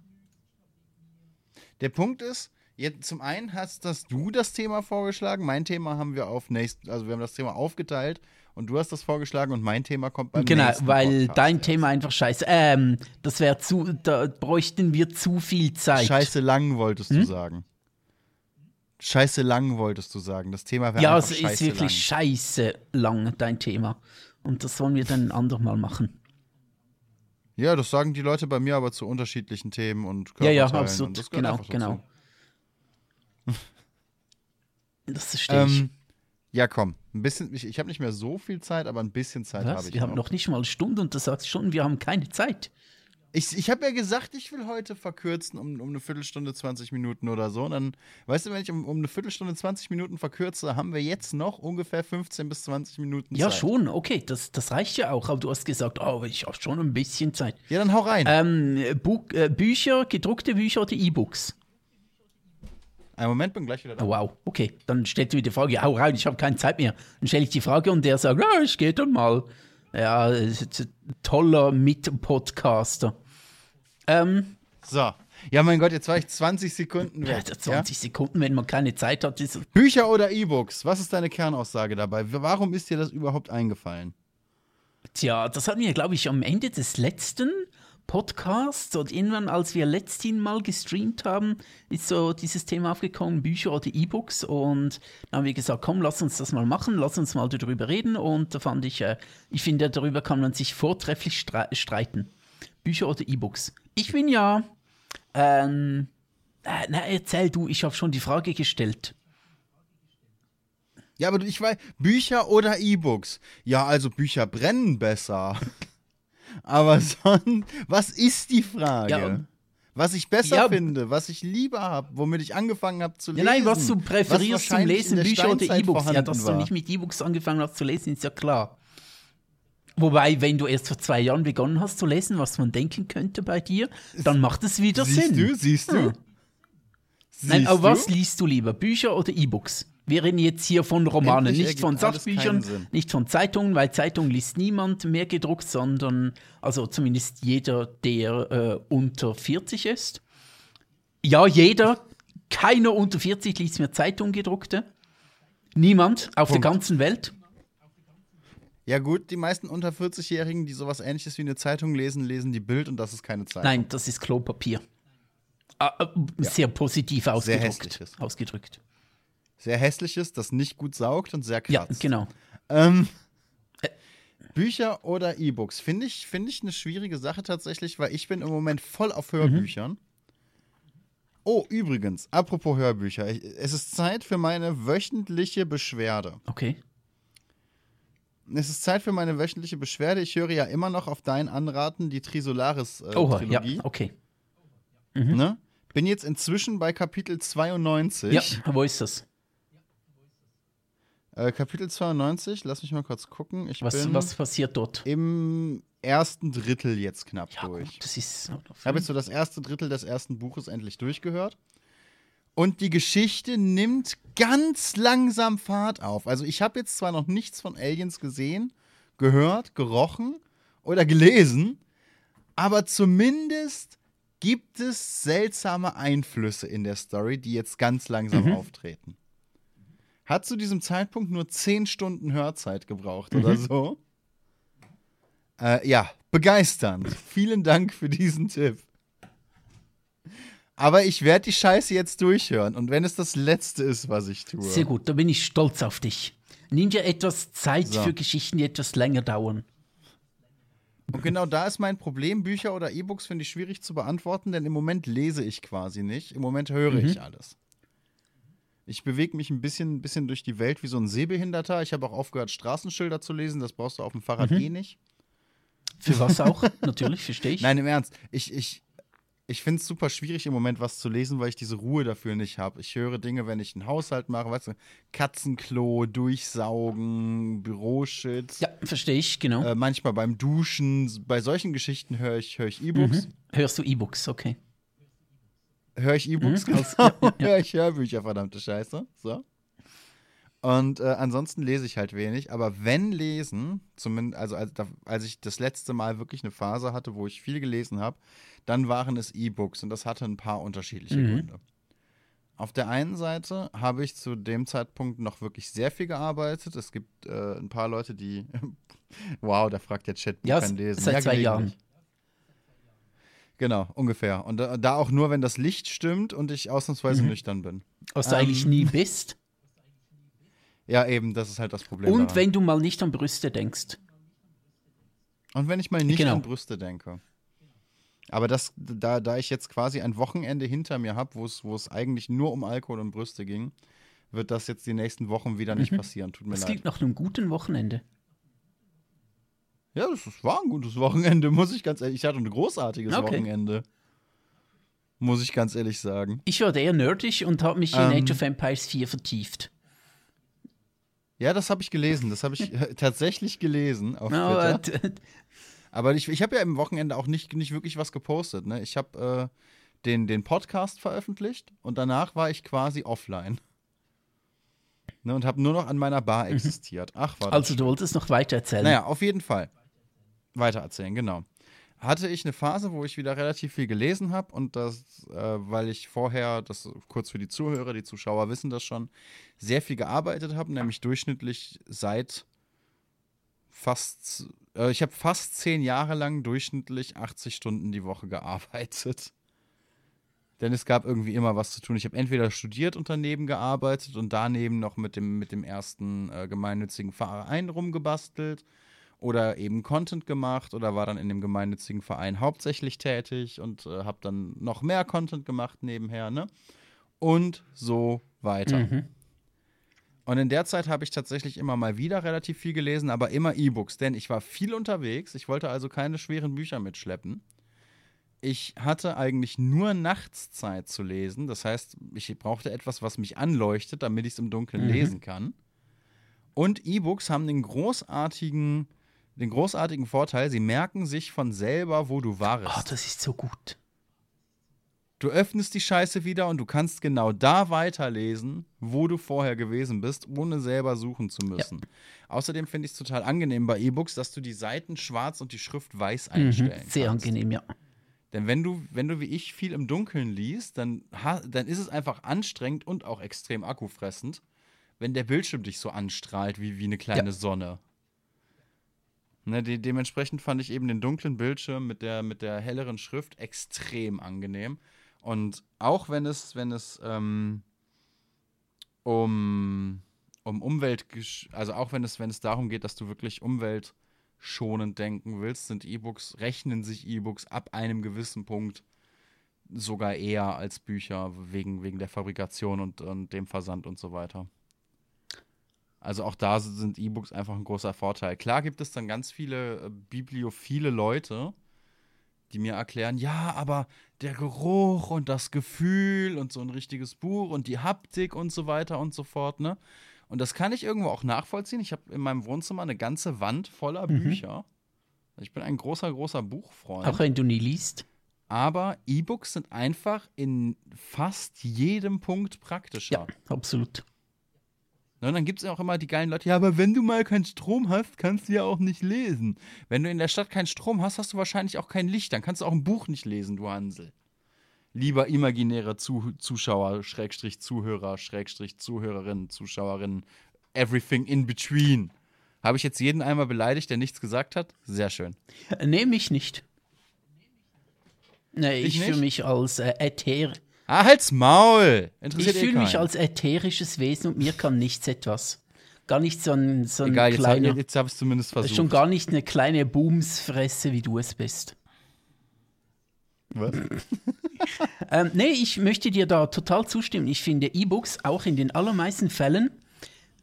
Der Punkt ist, jetzt zum einen hast das du das Thema vorgeschlagen, mein Thema haben wir auf nächsten, also wir haben das Thema aufgeteilt und du hast das vorgeschlagen und mein Thema kommt beim genau, nächsten Genau, weil Podcast dein jetzt. Thema einfach scheiße. Ähm, das wäre zu, da bräuchten wir zu viel Zeit. Scheiße lang wolltest hm? du sagen. Scheiße lang wolltest du sagen. Das Thema wäre ja, einfach scheiße Ja, es ist wirklich lang. scheiße lang, dein Thema. Und das wollen wir dann ein andermal machen. Ja, das sagen die Leute bei mir aber zu unterschiedlichen Themen und Ja, ja, absolut. Genau, genau. das verstehe ich. Ähm, ja, komm. Ein bisschen, ich, ich habe nicht mehr so viel Zeit, aber ein bisschen Zeit habe ich. Wir noch. haben noch nicht mal eine Stunde und du sagst schon, wir haben keine Zeit. Ich, ich habe ja gesagt, ich will heute verkürzen um, um eine Viertelstunde, 20 Minuten oder so. Und dann, weißt du, wenn ich um, um eine Viertelstunde, 20 Minuten verkürze, haben wir jetzt noch ungefähr 15 bis 20 Minuten Zeit. Ja, schon, okay, das, das reicht ja auch. Aber du hast gesagt, oh, ich habe schon ein bisschen Zeit. Ja, dann hau rein. Ähm, Buch, äh, Bücher, gedruckte Bücher oder E-Books? Ein Moment, bin gleich wieder da. Oh, wow, okay. Dann stellt du mir die Frage, hau rein, ich habe keine Zeit mehr. Dann stelle ich die Frage und der sagt, ja, ich gehe dann mal. Ja, toller Mit-Podcaster. Ähm, so. Ja, mein Gott, jetzt war ich 20 Sekunden weg. Ja, 20 ja? Sekunden, wenn man keine Zeit hat. Ist Bücher oder E-Books? Was ist deine Kernaussage dabei? Warum ist dir das überhaupt eingefallen? Tja, das hatten wir, glaube ich, am Ende des letzten Podcasts und irgendwann, als wir letzthin mal gestreamt haben, ist so dieses Thema aufgekommen, Bücher oder E-Books. Und dann haben wir gesagt, komm, lass uns das mal machen, lass uns mal darüber reden. Und da fand ich, äh, ich finde, darüber kann man sich vortrefflich streiten. Bücher oder E-Books? Ich bin ja. Ähm, äh, na, erzähl du, ich habe schon die Frage gestellt. Ja, aber ich weiß, Bücher oder E-Books? Ja, also Bücher brennen besser. aber sonst, was ist die Frage? Ja, was ich besser ja, finde, was ich lieber habe, womit ich angefangen habe zu lesen. Ja, nein, was du präferierst was zum Lesen, Bücher oder E-Books. Ja, dass war. du nicht mit E-Books angefangen hast zu lesen, ist ja klar. Wobei, wenn du erst vor zwei Jahren begonnen hast zu lesen, was man denken könnte bei dir, dann macht es wieder siehst Sinn. Du, siehst du? Hm. Siehst Nein, aber du? was liest du lieber? Bücher oder E-Books? Wir reden jetzt hier von Romanen, Endlich nicht von Sachbüchern, nicht von Zeitungen, weil Zeitungen liest niemand mehr gedruckt, sondern, also zumindest jeder, der äh, unter 40 ist. Ja, jeder, keiner unter 40 liest mehr Zeitung gedruckte. Niemand auf Punkt. der ganzen Welt. Ja, gut, die meisten unter 40-Jährigen, die sowas ähnliches wie eine Zeitung lesen, lesen die Bild und das ist keine Zeitung. Nein, das ist Klopapier. Ah, äh, sehr ja. positiv ausgedrückt. Sehr hässliches. ausgedrückt. Sehr hässliches, das nicht gut saugt und sehr kratzt. Ja, genau. Ähm, äh. Bücher oder E-Books? Finde ich, find ich eine schwierige Sache tatsächlich, weil ich bin im Moment voll auf Hörbüchern. Mhm. Oh, übrigens, apropos Hörbücher. Es ist Zeit für meine wöchentliche Beschwerde. Okay es ist Zeit für meine wöchentliche Beschwerde. Ich höre ja immer noch auf dein Anraten die Trisolaris-Trilogie. Äh, ja, okay. Mhm. Ne? Bin jetzt inzwischen bei Kapitel 92. Ja, wo ist das? Äh, Kapitel 92, lass mich mal kurz gucken. Ich was, was passiert dort? Im ersten Drittel jetzt knapp ja, durch. Gut, das ist. Ich habe jetzt so das erste Drittel des ersten Buches endlich durchgehört. Und die Geschichte nimmt ganz langsam Fahrt auf. Also ich habe jetzt zwar noch nichts von Aliens gesehen, gehört, gerochen oder gelesen, Aber zumindest gibt es seltsame Einflüsse in der Story, die jetzt ganz langsam mhm. auftreten. Hat zu diesem Zeitpunkt nur 10 Stunden Hörzeit gebraucht mhm. oder so. Äh, ja, begeisternd. Vielen Dank für diesen Tipp. Aber ich werde die Scheiße jetzt durchhören. Und wenn es das Letzte ist, was ich tue. Sehr gut, da bin ich stolz auf dich. Nimm dir etwas Zeit so. für Geschichten, die etwas länger dauern. Und genau da ist mein Problem. Bücher oder E-Books finde ich schwierig zu beantworten, denn im Moment lese ich quasi nicht. Im Moment höre mhm. ich alles. Ich bewege mich ein bisschen, bisschen durch die Welt wie so ein Sehbehinderter. Ich habe auch aufgehört, Straßenschilder zu lesen. Das brauchst du auf dem Fahrrad mhm. eh nicht. Für was auch? Natürlich, verstehe ich. Nein, im Ernst. Ich, ich, ich finde es super schwierig im Moment was zu lesen, weil ich diese Ruhe dafür nicht habe. Ich höre Dinge, wenn ich einen Haushalt mache, weißt du, Katzenklo, Durchsaugen, Büroshit. Ja, verstehe ich, genau. Äh, manchmal beim Duschen, bei solchen Geschichten höre ich, hör ich E-Books. Mhm. Hörst du E-Books, okay. Höre ich E-Books? Mhm. ja, ja, ja. höre ich Hörbücher, verdammte Scheiße. So. Und äh, ansonsten lese ich halt wenig. Aber wenn lesen, zumindest, also als, als, ich das letzte Mal wirklich eine Phase hatte, wo ich viel gelesen habe, dann waren es E-Books und das hatte ein paar unterschiedliche mhm. Gründe. Auf der einen Seite habe ich zu dem Zeitpunkt noch wirklich sehr viel gearbeitet. Es gibt äh, ein paar Leute, die. wow, da fragt der Chat, ja, kann lesen. Seit ja, zwei Jahren. Genau, ungefähr. Und da, da, auch nur, wenn das Licht stimmt und ich ausnahmsweise mhm. nüchtern bin. Was ähm, du eigentlich nie bist. Ja, eben, das ist halt das Problem. Und daran. wenn du mal nicht an Brüste denkst. Und wenn ich mal nicht genau. an Brüste denke. Aber das, da, da ich jetzt quasi ein Wochenende hinter mir habe, wo es eigentlich nur um Alkohol und Brüste ging, wird das jetzt die nächsten Wochen wieder nicht mhm. passieren. Tut mir das leid. Das klingt nach einem guten Wochenende. Ja, das war ein gutes Wochenende, muss ich ganz ehrlich. Ich hatte ein großartiges okay. Wochenende. Muss ich ganz ehrlich sagen. Ich war eher nerdig und habe mich in ähm, Age of Empires 4 vertieft. Ja, das habe ich gelesen. Das habe ich tatsächlich gelesen auf no, Twitter. Aber ich, ich habe ja im Wochenende auch nicht, nicht wirklich was gepostet. Ne? Ich habe äh, den, den Podcast veröffentlicht und danach war ich quasi offline. Ne, und habe nur noch an meiner Bar mhm. existiert. Ach, war Also, du wolltest noch weiter erzählen. Naja, auf jeden Fall. Weiter erzählen, genau. Hatte ich eine Phase, wo ich wieder relativ viel gelesen habe und das, äh, weil ich vorher, das kurz für die Zuhörer, die Zuschauer wissen das schon, sehr viel gearbeitet habe, nämlich durchschnittlich seit fast, äh, ich habe fast zehn Jahre lang durchschnittlich 80 Stunden die Woche gearbeitet. Denn es gab irgendwie immer was zu tun. Ich habe entweder studiert und daneben gearbeitet und daneben noch mit dem, mit dem ersten äh, gemeinnützigen Verein rumgebastelt oder eben Content gemacht oder war dann in dem gemeinnützigen Verein hauptsächlich tätig und äh, habe dann noch mehr Content gemacht nebenher, ne? Und so weiter. Mhm. Und in der Zeit habe ich tatsächlich immer mal wieder relativ viel gelesen, aber immer E-Books, denn ich war viel unterwegs. Ich wollte also keine schweren Bücher mitschleppen. Ich hatte eigentlich nur nachts Zeit zu lesen. Das heißt, ich brauchte etwas, was mich anleuchtet, damit ich es im Dunkeln mhm. lesen kann. Und E-Books haben den großartigen, den großartigen Vorteil, sie merken sich von selber, wo du warst. Oh, das ist so gut. Du öffnest die Scheiße wieder und du kannst genau da weiterlesen, wo du vorher gewesen bist, ohne selber suchen zu müssen. Ja. Außerdem finde ich es total angenehm bei E-Books, dass du die Seiten schwarz und die Schrift weiß einstellen mhm, Sehr kannst. angenehm, ja. Denn wenn du, wenn du wie ich viel im Dunkeln liest, dann, dann ist es einfach anstrengend und auch extrem akkufressend, wenn der Bildschirm dich so anstrahlt wie, wie eine kleine ja. Sonne. Ne, de dementsprechend fand ich eben den dunklen Bildschirm mit der, mit der helleren Schrift extrem angenehm. Und auch wenn es, wenn es ähm, um, um Umwelt, also auch wenn es, wenn es darum geht, dass du wirklich umweltschonend denken willst, sind E-Books, rechnen sich E-Books ab einem gewissen Punkt sogar eher als Bücher wegen, wegen der Fabrikation und, und dem Versand und so weiter. Also auch da sind E-Books einfach ein großer Vorteil. Klar gibt es dann ganz viele äh, bibliophile Leute, die mir erklären, ja, aber der Geruch und das Gefühl und so ein richtiges Buch und die Haptik und so weiter und so fort, ne? Und das kann ich irgendwo auch nachvollziehen. Ich habe in meinem Wohnzimmer eine ganze Wand voller mhm. Bücher. Ich bin ein großer, großer Buchfreund. Auch wenn du nie liest. Aber E-Books sind einfach in fast jedem Punkt praktischer. Ja, absolut. Und dann gibt es auch immer die geilen Leute, ja, aber wenn du mal keinen Strom hast, kannst du ja auch nicht lesen. Wenn du in der Stadt keinen Strom hast, hast du wahrscheinlich auch kein Licht. Dann kannst du auch ein Buch nicht lesen, du Hansel. Lieber imaginäre Zu Zuschauer, Schrägstrich Zuhörer, Schrägstrich Zuhörerinnen, Zuschauerinnen, everything in between. Habe ich jetzt jeden einmal beleidigt, der nichts gesagt hat? Sehr schön. Nee, mich nicht. Nee, ich, ich fühle mich als äh, Äther. Ah, halt's Maul! Interessiert ich eh fühle mich als ätherisches Wesen und mir kann nichts etwas. Gar nicht so ein, so ein Egal, kleiner. Jetzt, jetzt habe ich es zumindest versucht. Schon gar nicht eine kleine Boomsfresse, wie du es bist. Was? ähm, nee, ich möchte dir da total zustimmen. Ich finde E-Books auch in den allermeisten Fällen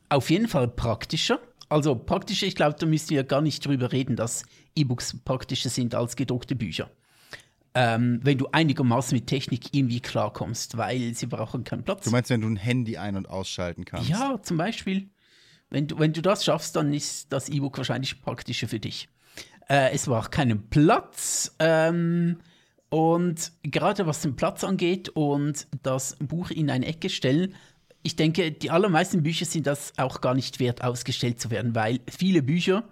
auf jeden Fall praktischer. Also praktischer, ich glaube, da müssen wir gar nicht drüber reden, dass E-Books praktischer sind als gedruckte Bücher ähm, wenn du einigermaßen mit Technik irgendwie klarkommst, weil sie brauchen keinen Platz. Du meinst, wenn du ein Handy ein- und ausschalten kannst? Ja, zum Beispiel. Wenn du, wenn du das schaffst, dann ist das E-Book wahrscheinlich praktischer für dich. Äh, es braucht keinen Platz. Ähm, und gerade was den Platz angeht und das Buch in eine Ecke stellen, ich denke, die allermeisten Bücher sind das auch gar nicht wert, ausgestellt zu werden, weil viele Bücher,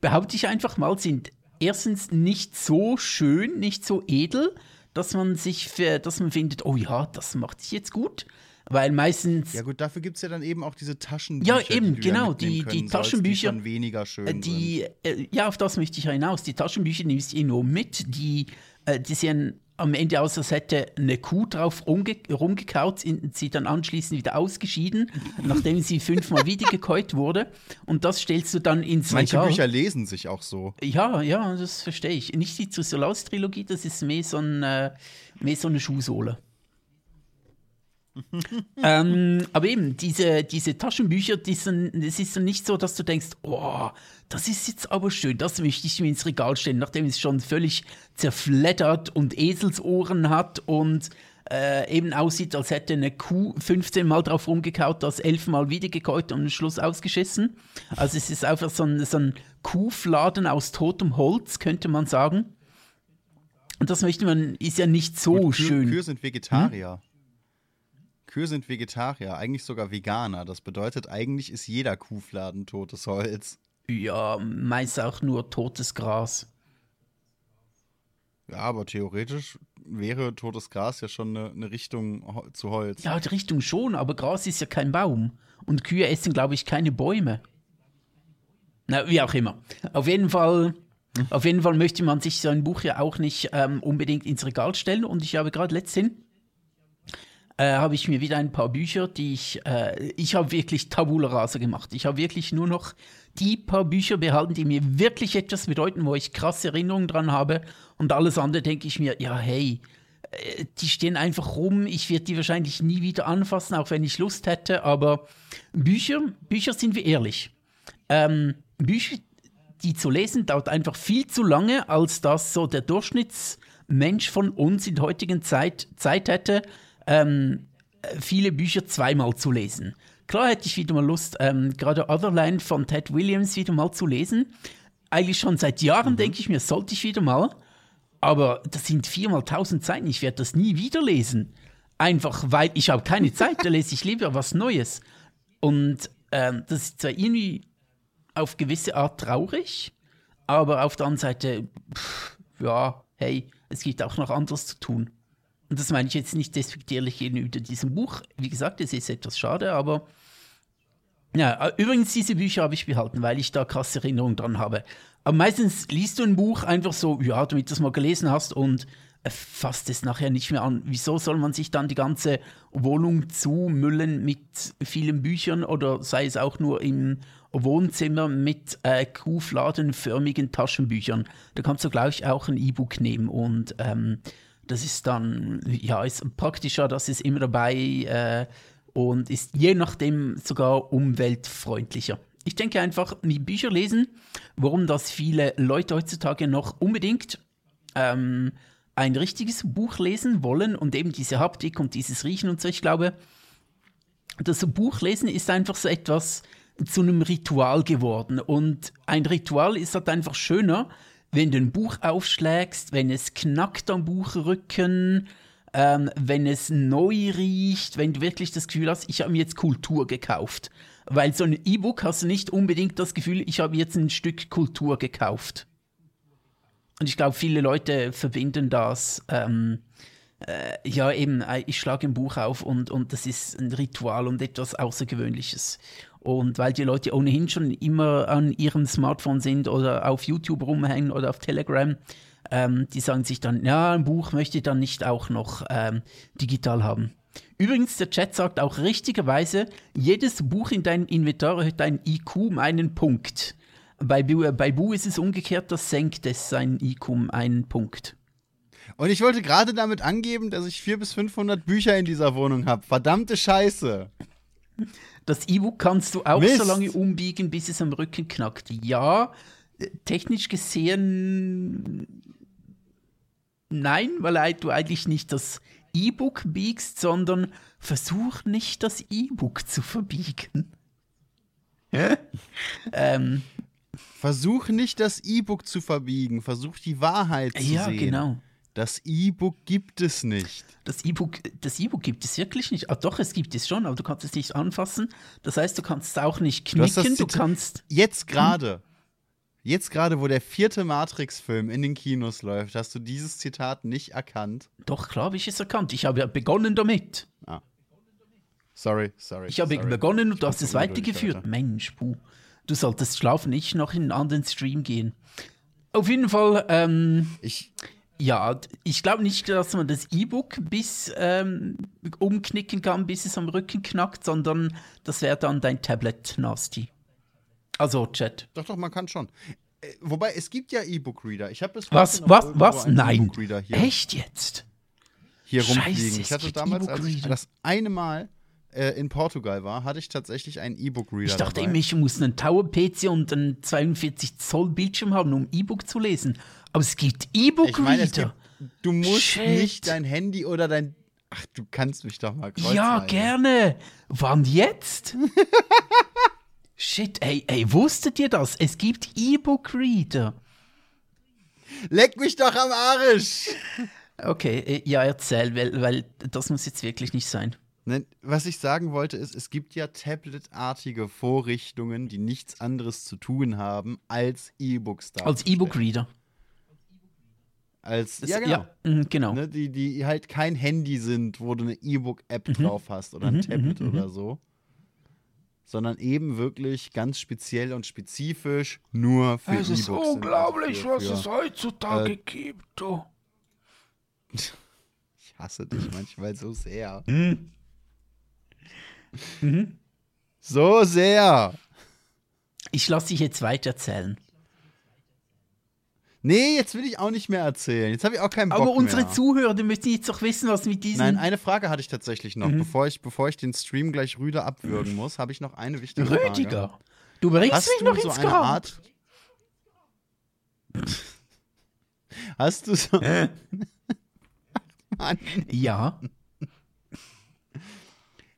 behaupte ich einfach mal, sind erstens nicht so schön, nicht so edel, dass man sich, für, dass man findet, oh ja, das macht sich jetzt gut. Weil meistens. Ja, gut, dafür gibt es ja dann eben auch diese Taschenbücher. Ja, eben, die genau. Die, die Taschenbücher. Die weniger schön die, äh, ja, auf das möchte ich hinaus. Die Taschenbücher nimmst du eh nur mit. Die, äh, die sehen am Ende aus, als hätte eine Kuh drauf rumge rumgekaut, sie dann anschließend wieder ausgeschieden, nachdem sie fünfmal wiedergekäut wurde. Und das stellst du dann ins Manche Regal. Bücher lesen sich auch so. Ja, ja, das verstehe ich. Nicht die Zusolaus-Trilogie, das ist mehr so, ein, äh, mehr so eine Schuhsohle. ähm, aber eben, diese, diese Taschenbücher, die sind, es ist dann nicht so, dass du denkst, oh, das ist jetzt aber schön, das möchte ich mir ins Regal stellen, nachdem es schon völlig zerfleddert und Eselsohren hat und äh, eben aussieht, als hätte eine Kuh 15 Mal drauf rumgekaut, das 11 Mal wiedergekäut und am Schluss ausgeschissen. Also es ist einfach so ein, so ein Kuhfladen aus totem Holz, könnte man sagen. Und das möchte man, ist ja nicht so Gut, schön. Kühe sind Vegetarier. Hm? Kühe sind Vegetarier, eigentlich sogar Veganer. Das bedeutet, eigentlich ist jeder Kuhfladen totes Holz. Ja, meist auch nur totes Gras. Ja, aber theoretisch wäre totes Gras ja schon eine, eine Richtung zu Holz. Ja, die Richtung schon, aber Gras ist ja kein Baum. Und Kühe essen, glaube ich, keine Bäume. Na, wie auch immer. Auf jeden Fall, auf jeden Fall möchte man sich so ein Buch ja auch nicht ähm, unbedingt ins Regal stellen. Und ich habe gerade letztens äh, habe ich mir wieder ein paar Bücher, die ich, äh, ich habe wirklich Tabula Rasa gemacht. Ich habe wirklich nur noch die paar Bücher behalten, die mir wirklich etwas bedeuten, wo ich krasse Erinnerungen dran habe. Und alles andere denke ich mir, ja, hey, äh, die stehen einfach rum. Ich werde die wahrscheinlich nie wieder anfassen, auch wenn ich Lust hätte. Aber Bücher, Bücher sind wir ehrlich. Ähm, Bücher, die zu lesen, dauert einfach viel zu lange, als dass so der Durchschnittsmensch von uns in der heutigen Zeit Zeit hätte, ähm, viele Bücher zweimal zu lesen. Klar hätte ich wieder mal Lust, ähm, gerade Otherland von Ted Williams wieder mal zu lesen. Eigentlich schon seit Jahren mhm. denke ich mir, sollte ich wieder mal. Aber das sind viermal tausend Seiten, ich werde das nie wieder lesen. Einfach weil ich habe keine Zeit, da lese ich lieber was Neues. Und ähm, das ist zwar irgendwie auf gewisse Art traurig, aber auf der anderen Seite, pff, ja, hey, es gibt auch noch anderes zu tun. Und das meine ich jetzt nicht despektierlich gegenüber diesem Buch. Wie gesagt, es ist etwas schade, aber ja, übrigens, diese Bücher habe ich behalten, weil ich da krasse Erinnerungen dran habe. Aber meistens liest du ein Buch einfach so, ja, damit du es mal gelesen hast und fasst es nachher nicht mehr an. Wieso soll man sich dann die ganze Wohnung zumüllen mit vielen Büchern oder sei es auch nur im Wohnzimmer mit äh, kuhfladenförmigen Taschenbüchern? Da kannst du gleich auch ein E-Book nehmen und ähm, das ist dann, ja, ist praktischer, das ist immer dabei äh, und ist je nachdem sogar umweltfreundlicher. Ich denke einfach, mit Bücher lesen, warum das viele Leute heutzutage noch unbedingt ähm, ein richtiges Buch lesen wollen und eben diese Haptik und dieses Riechen und so. Ich glaube, das Buchlesen ist einfach so etwas zu einem Ritual geworden. Und ein Ritual ist halt einfach schöner, wenn du ein Buch aufschlägst, wenn es knackt am Buchrücken, ähm, wenn es neu riecht, wenn du wirklich das Gefühl hast, ich habe mir jetzt Kultur gekauft. Weil so ein E-Book hast du nicht unbedingt das Gefühl, ich habe jetzt ein Stück Kultur gekauft. Und ich glaube, viele Leute verbinden das. Ähm, äh, ja, eben, äh, ich schlage ein Buch auf und, und das ist ein Ritual und etwas Außergewöhnliches. Und weil die Leute ohnehin schon immer an ihrem Smartphone sind oder auf YouTube rumhängen oder auf Telegram, ähm, die sagen sich dann, ja, ein Buch möchte ich dann nicht auch noch ähm, digital haben. Übrigens, der Chat sagt auch richtigerweise, jedes Buch in deinem Inventar erhöht dein IQ um einen Punkt. Bei, bei Bu ist es umgekehrt, das senkt es sein IQ um einen Punkt. Und ich wollte gerade damit angeben, dass ich 400 bis 500 Bücher in dieser Wohnung habe. Verdammte Scheiße. Das E-Book kannst du auch Mist. so lange umbiegen, bis es am Rücken knackt. Ja, technisch gesehen nein, weil du eigentlich nicht das E-Book biegst, sondern versuch nicht das E-Book zu verbiegen. ähm, versuch nicht das E-Book zu verbiegen, versuch die Wahrheit zu ja, sehen. Ja, genau. Das E-Book gibt es nicht. Das E-Book das e gibt es wirklich nicht. Ah, doch, es gibt es schon, aber du kannst es nicht anfassen. Das heißt, du kannst es auch nicht knicken. Du, du kannst. Jetzt gerade. Jetzt gerade, wo der vierte Matrix-Film in den Kinos läuft, hast du dieses Zitat nicht erkannt? Doch, klar habe ich es erkannt. Ich habe ja begonnen damit. Ah. Sorry, sorry. Ich habe sorry. begonnen und du hast es weitergeführt. Mensch, puh. Du solltest schlafen, nicht noch in einen anderen Stream gehen. Auf jeden Fall, ähm, ich, ja, ich glaube nicht, dass man das E-Book bis ähm, umknicken kann, bis es am Rücken knackt, sondern das wäre dann dein Tablet nasty. Also Chat. Doch, doch, man kann schon. Äh, wobei, es gibt ja E-Book-Reader. Ich habe es Was, was, was? Nein. E Echt jetzt? Hier Scheiße, rumfliegen. Ich hatte damals, als ich das eine Mal äh, in Portugal war, hatte ich tatsächlich einen E-Book-Reader. Ich dachte dabei. ich muss einen Tower-PC und einen 42 Zoll Bildschirm haben, um E-Book zu lesen. Aber es gibt E-Book-Reader. Du musst Shit. nicht dein Handy oder dein. Ach, du kannst mich doch mal kreuzen. Ja, gerne. Wann jetzt? Shit, ey, ey, wusstet ihr das? Es gibt E-Book-Reader. Leck mich doch am Arsch! Okay, äh, ja, erzähl, weil, weil das muss jetzt wirklich nicht sein. Was ich sagen wollte, ist, es gibt ja tabletartige Vorrichtungen, die nichts anderes zu tun haben, als E-Books da. Als E-Book-Reader. Als, das, ja, genau. Ja, mhm, genau. Ne, die, die halt kein Handy sind, wo du eine E-Book-App mhm. drauf hast oder ein mhm, Tablet mhm, oder mhm. so. Sondern eben wirklich ganz speziell und spezifisch nur für E-Books. Es ist also unglaublich, für, was es heutzutage äh, gibt, du. ich hasse dich manchmal so sehr. Mhm. So sehr. Ich lasse dich jetzt weiterzählen. Nee, jetzt will ich auch nicht mehr erzählen. Jetzt habe ich auch keinen Bock Aber unsere mehr. Zuhörer, die müssen jetzt doch wissen, was mit diesen. Nein, eine Frage hatte ich tatsächlich noch. Mhm. Bevor, ich, bevor ich den Stream gleich Rüder abwürgen muss, habe ich noch eine wichtige Rüdiger. Frage. Rüdiger, du bringst Hast mich noch so ins Grab. Art Hast du so. Mann. Ja.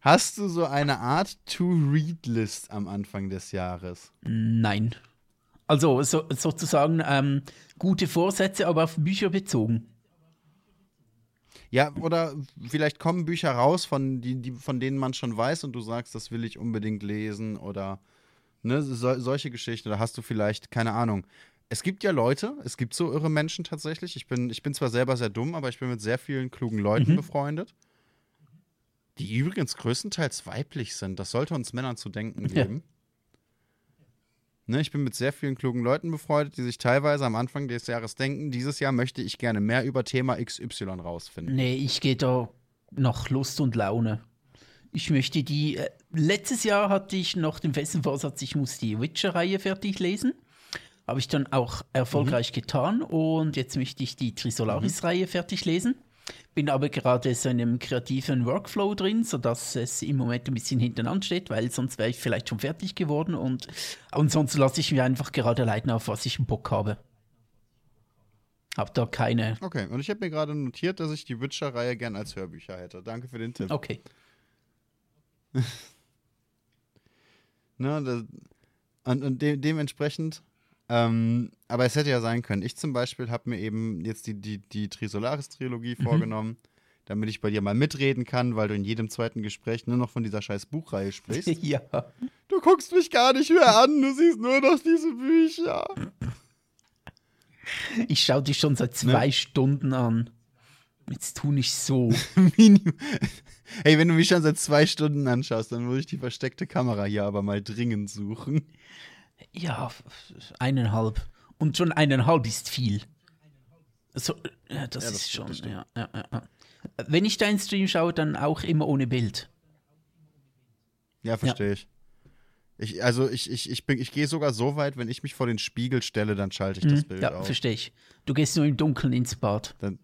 Hast du so eine Art To-Read-List am Anfang des Jahres? Nein. Also so, sozusagen ähm, gute Vorsätze, aber auf Bücher bezogen. Ja, oder vielleicht kommen Bücher raus, von, die, die, von denen man schon weiß und du sagst, das will ich unbedingt lesen oder ne, so, solche Geschichten. Oder hast du vielleicht, keine Ahnung. Es gibt ja Leute, es gibt so irre Menschen tatsächlich. Ich bin, ich bin zwar selber sehr dumm, aber ich bin mit sehr vielen klugen Leuten mhm. befreundet die übrigens größtenteils weiblich sind. Das sollte uns Männern zu denken geben. Ja. Ne, ich bin mit sehr vielen klugen Leuten befreundet, die sich teilweise am Anfang des Jahres denken, dieses Jahr möchte ich gerne mehr über Thema XY rausfinden. Nee, ich gehe da nach Lust und Laune. Ich möchte die. Äh, letztes Jahr hatte ich noch den festen Vorsatz, ich muss die Witcher-Reihe fertig lesen. Habe ich dann auch erfolgreich mhm. getan und jetzt möchte ich die Trisolaris-Reihe fertig lesen. Bin aber gerade so in einem kreativen Workflow drin, sodass es im Moment ein bisschen hintereinander steht, weil sonst wäre ich vielleicht schon fertig geworden und ansonsten lasse ich mir einfach gerade leiten, auf was ich Bock habe. Hab da keine. Okay, und ich habe mir gerade notiert, dass ich die Witcher-Reihe gern als Hörbücher hätte. Danke für den Tipp. Okay. ne, das, und, und de dementsprechend ähm, aber es hätte ja sein können. Ich zum Beispiel habe mir eben jetzt die, die, die Trisolaris-Trilogie mhm. vorgenommen, damit ich bei dir mal mitreden kann, weil du in jedem zweiten Gespräch nur noch von dieser scheiß Buchreihe sprichst. ja. Du guckst mich gar nicht mehr an, du siehst nur noch diese Bücher. Ich schaue dich schon seit zwei ne? Stunden an. Jetzt tu nicht so. hey, wenn du mich schon seit zwei Stunden anschaust, dann würde ich die versteckte Kamera hier aber mal dringend suchen. Ja, eineinhalb. Und schon eineinhalb ist viel. So, ja, das, ja, das ist schon. Ja, ja, ja. Wenn ich deinen Stream schaue, dann auch immer ohne Bild. Ja, verstehe ich. Ich, also ich, ich, ich, ich gehe sogar so weit, wenn ich mich vor den Spiegel stelle, dann schalte ich das mhm, Bild ja, auf. verstehe ich. Du gehst nur im Dunkeln ins Bad. Dann,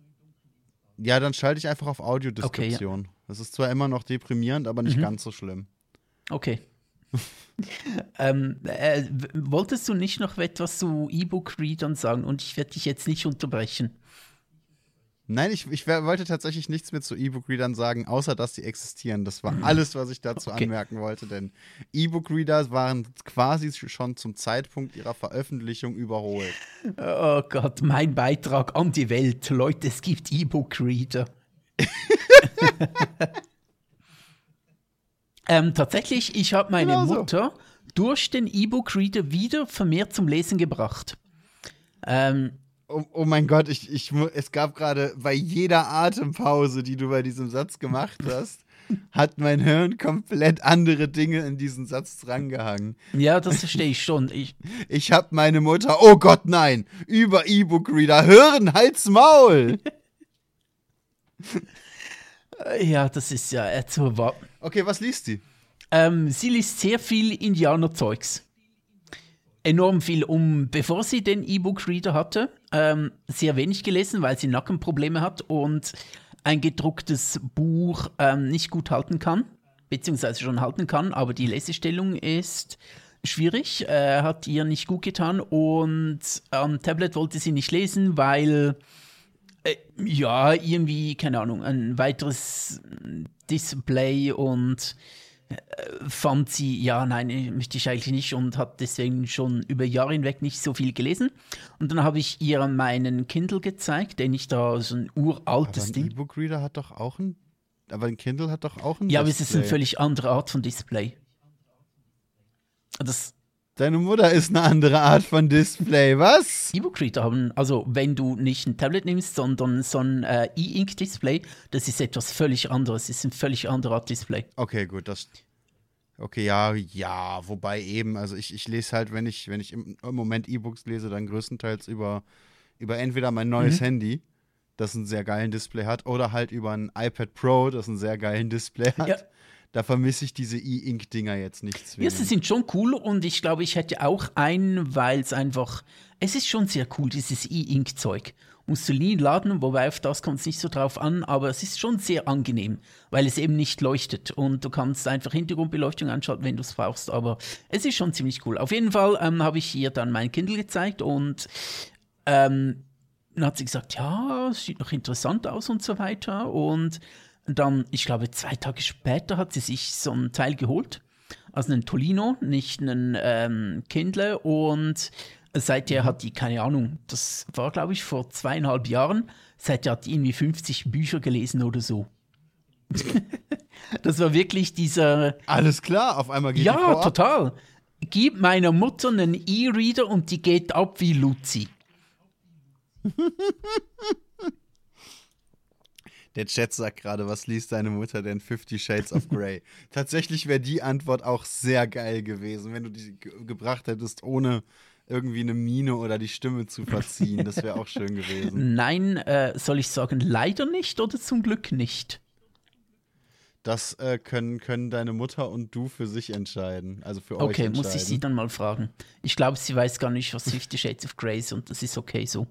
ja, dann schalte ich einfach auf Audiodeskription. Okay, ja. Das ist zwar immer noch deprimierend, aber nicht mhm. ganz so schlimm. Okay. ähm, äh, wolltest du nicht noch etwas zu E-Book-Readern sagen? Und ich werde dich jetzt nicht unterbrechen. Nein, ich, ich wollte tatsächlich nichts mehr zu E-Book-Readern sagen, außer dass sie existieren. Das war alles, was ich dazu okay. anmerken wollte, denn E-Book-Reader waren quasi schon zum Zeitpunkt ihrer Veröffentlichung überholt. Oh Gott, mein Beitrag an die Welt. Leute, es gibt E-Book-Reader. ähm, tatsächlich, ich habe meine genau Mutter durch den E-Book-Reader wieder vermehrt zum Lesen gebracht. Ähm, Oh, oh, mein Gott, ich, ich, es gab gerade bei jeder Atempause, die du bei diesem Satz gemacht hast, hat mein Hirn komplett andere Dinge in diesen Satz drangehangen. Ja, das verstehe ich schon. Ich, ich habe meine Mutter, oh Gott, nein, über E-Book-Reader hören, halt's Maul! ja, das ist ja so wahr. Okay, was liest sie? Ähm, sie liest sehr viel Indianerzeugs enorm viel um, bevor sie den E-Book-Reader hatte. Ähm, sehr wenig gelesen, weil sie Nackenprobleme hat und ein gedrucktes Buch ähm, nicht gut halten kann, beziehungsweise schon halten kann, aber die Lesestellung ist schwierig, äh, hat ihr nicht gut getan und am Tablet wollte sie nicht lesen, weil äh, ja, irgendwie, keine Ahnung, ein weiteres Display und fand sie, ja, nein, möchte ich eigentlich nicht und hat deswegen schon über Jahre hinweg nicht so viel gelesen. Und dann habe ich ihr meinen Kindle gezeigt, den ich da so ein uraltes aber ein Ding. E-Book-Reader hat doch auch ein, aber ein Kindle hat doch auch ein Ja, Display. aber es ist eine völlig andere Art von Display. Das, Deine Mutter ist eine andere Art von Display, was? E-Book-Reader haben, also wenn du nicht ein Tablet nimmst, sondern so ein äh, E-Ink-Display, das ist etwas völlig anderes, das ist ein völlig anderer Art Display. Okay, gut, das. Okay, ja, ja, wobei eben, also ich, ich lese halt, wenn ich, wenn ich im, im Moment E-Books lese, dann größtenteils über, über entweder mein neues mhm. Handy, das einen sehr geilen Display hat, oder halt über ein iPad Pro, das einen sehr geilen Display hat. Ja da vermisse ich diese E-Ink-Dinger jetzt nicht zwingend. Ja, sie sind schon cool und ich glaube, ich hätte auch einen, weil es einfach, es ist schon sehr cool, dieses E-Ink-Zeug. Musst du nie laden, wobei auf das kommt es nicht so drauf an, aber es ist schon sehr angenehm, weil es eben nicht leuchtet und du kannst einfach Hintergrundbeleuchtung anschalten, wenn du es brauchst, aber es ist schon ziemlich cool. Auf jeden Fall ähm, habe ich ihr dann mein Kindle gezeigt und ähm, dann hat sie gesagt, ja, sieht noch interessant aus und so weiter und dann, ich glaube, zwei Tage später hat sie sich so ein Teil geholt. Also einen Tolino, nicht einen ähm, Kindle. Und seither hat die, keine Ahnung, das war, glaube ich, vor zweieinhalb Jahren, seither hat die irgendwie 50 Bücher gelesen oder so. das war wirklich dieser. Alles klar, auf einmal geht Ja, total. Gib meiner Mutter einen E-Reader und die geht ab wie Luzi. Der Chat sagt gerade, was liest deine Mutter denn? Fifty Shades of Grey. Tatsächlich wäre die Antwort auch sehr geil gewesen, wenn du die gebracht hättest, ohne irgendwie eine Miene oder die Stimme zu verziehen. Das wäre auch schön gewesen. Nein, äh, soll ich sagen, leider nicht oder zum Glück nicht? Das äh, können, können deine Mutter und du für sich entscheiden. Also für okay, euch Okay, muss ich sie dann mal fragen. Ich glaube, sie weiß gar nicht, was Fifty Shades of Grey ist und das ist okay so.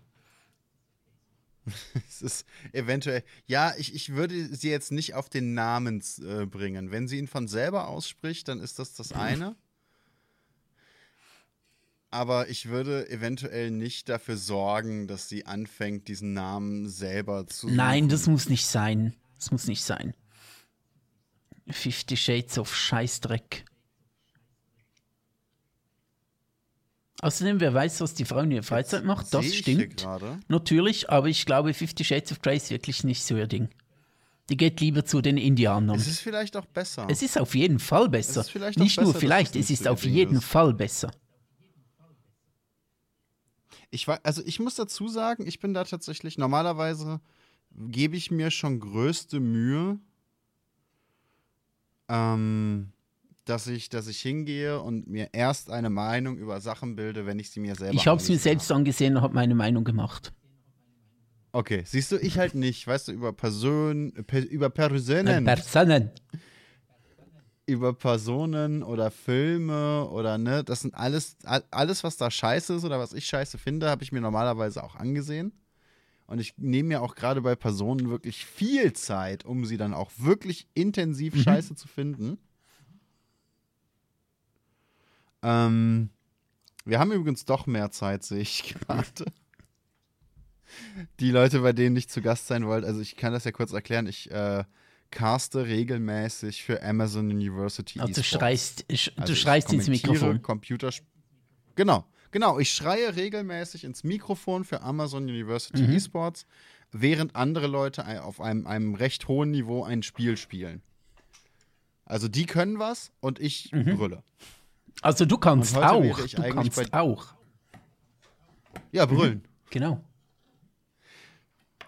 es ist eventuell. Ja, ich, ich würde sie jetzt nicht auf den Namen äh, bringen. Wenn sie ihn von selber ausspricht, dann ist das das eine. Aber ich würde eventuell nicht dafür sorgen, dass sie anfängt, diesen Namen selber zu. Suchen. Nein, das muss nicht sein. Das muss nicht sein. Fifty Shades of Scheißdreck. Außerdem, wer weiß, was die Frau in ihrer Freizeit macht, das stimmt. Natürlich, aber ich glaube, Fifty Shades of Grey ist wirklich nicht so ihr Ding. Die geht lieber zu den Indianern. Es ist vielleicht auch besser. Es ist auf jeden Fall besser. Nicht besser, nur vielleicht, es ist auf jeden ist. Fall besser. Ich war, also ich muss dazu sagen, ich bin da tatsächlich, normalerweise gebe ich mir schon größte Mühe, ähm, dass ich, dass ich hingehe und mir erst eine Meinung über Sachen bilde, wenn ich sie mir selber Ich habe es mir selbst angesehen und habe meine Meinung gemacht. Okay, siehst du, ich halt nicht. Weißt du, über Personen, per, über Personen. Personen. Über Personen oder Filme oder ne, das sind alles, alles, was da scheiße ist oder was ich scheiße finde, habe ich mir normalerweise auch angesehen. Und ich nehme mir auch gerade bei Personen wirklich viel Zeit, um sie dann auch wirklich intensiv mhm. scheiße zu finden. Ähm, wir haben übrigens doch mehr Zeit, sehe ich gerade. Die Leute, bei denen ich zu Gast sein wollte, also ich kann das ja kurz erklären, ich äh, caste regelmäßig für Amazon University. Also du schreist, ich, also du schreist ins Mikrofon. Computersp genau, genau. Ich schreie regelmäßig ins Mikrofon für Amazon University mhm. Esports, während andere Leute auf einem, einem recht hohen Niveau ein Spiel spielen. Also die können was und ich mhm. brülle. Also du kannst auch. Du kannst auch. Ja, brüllen. Mhm. Genau.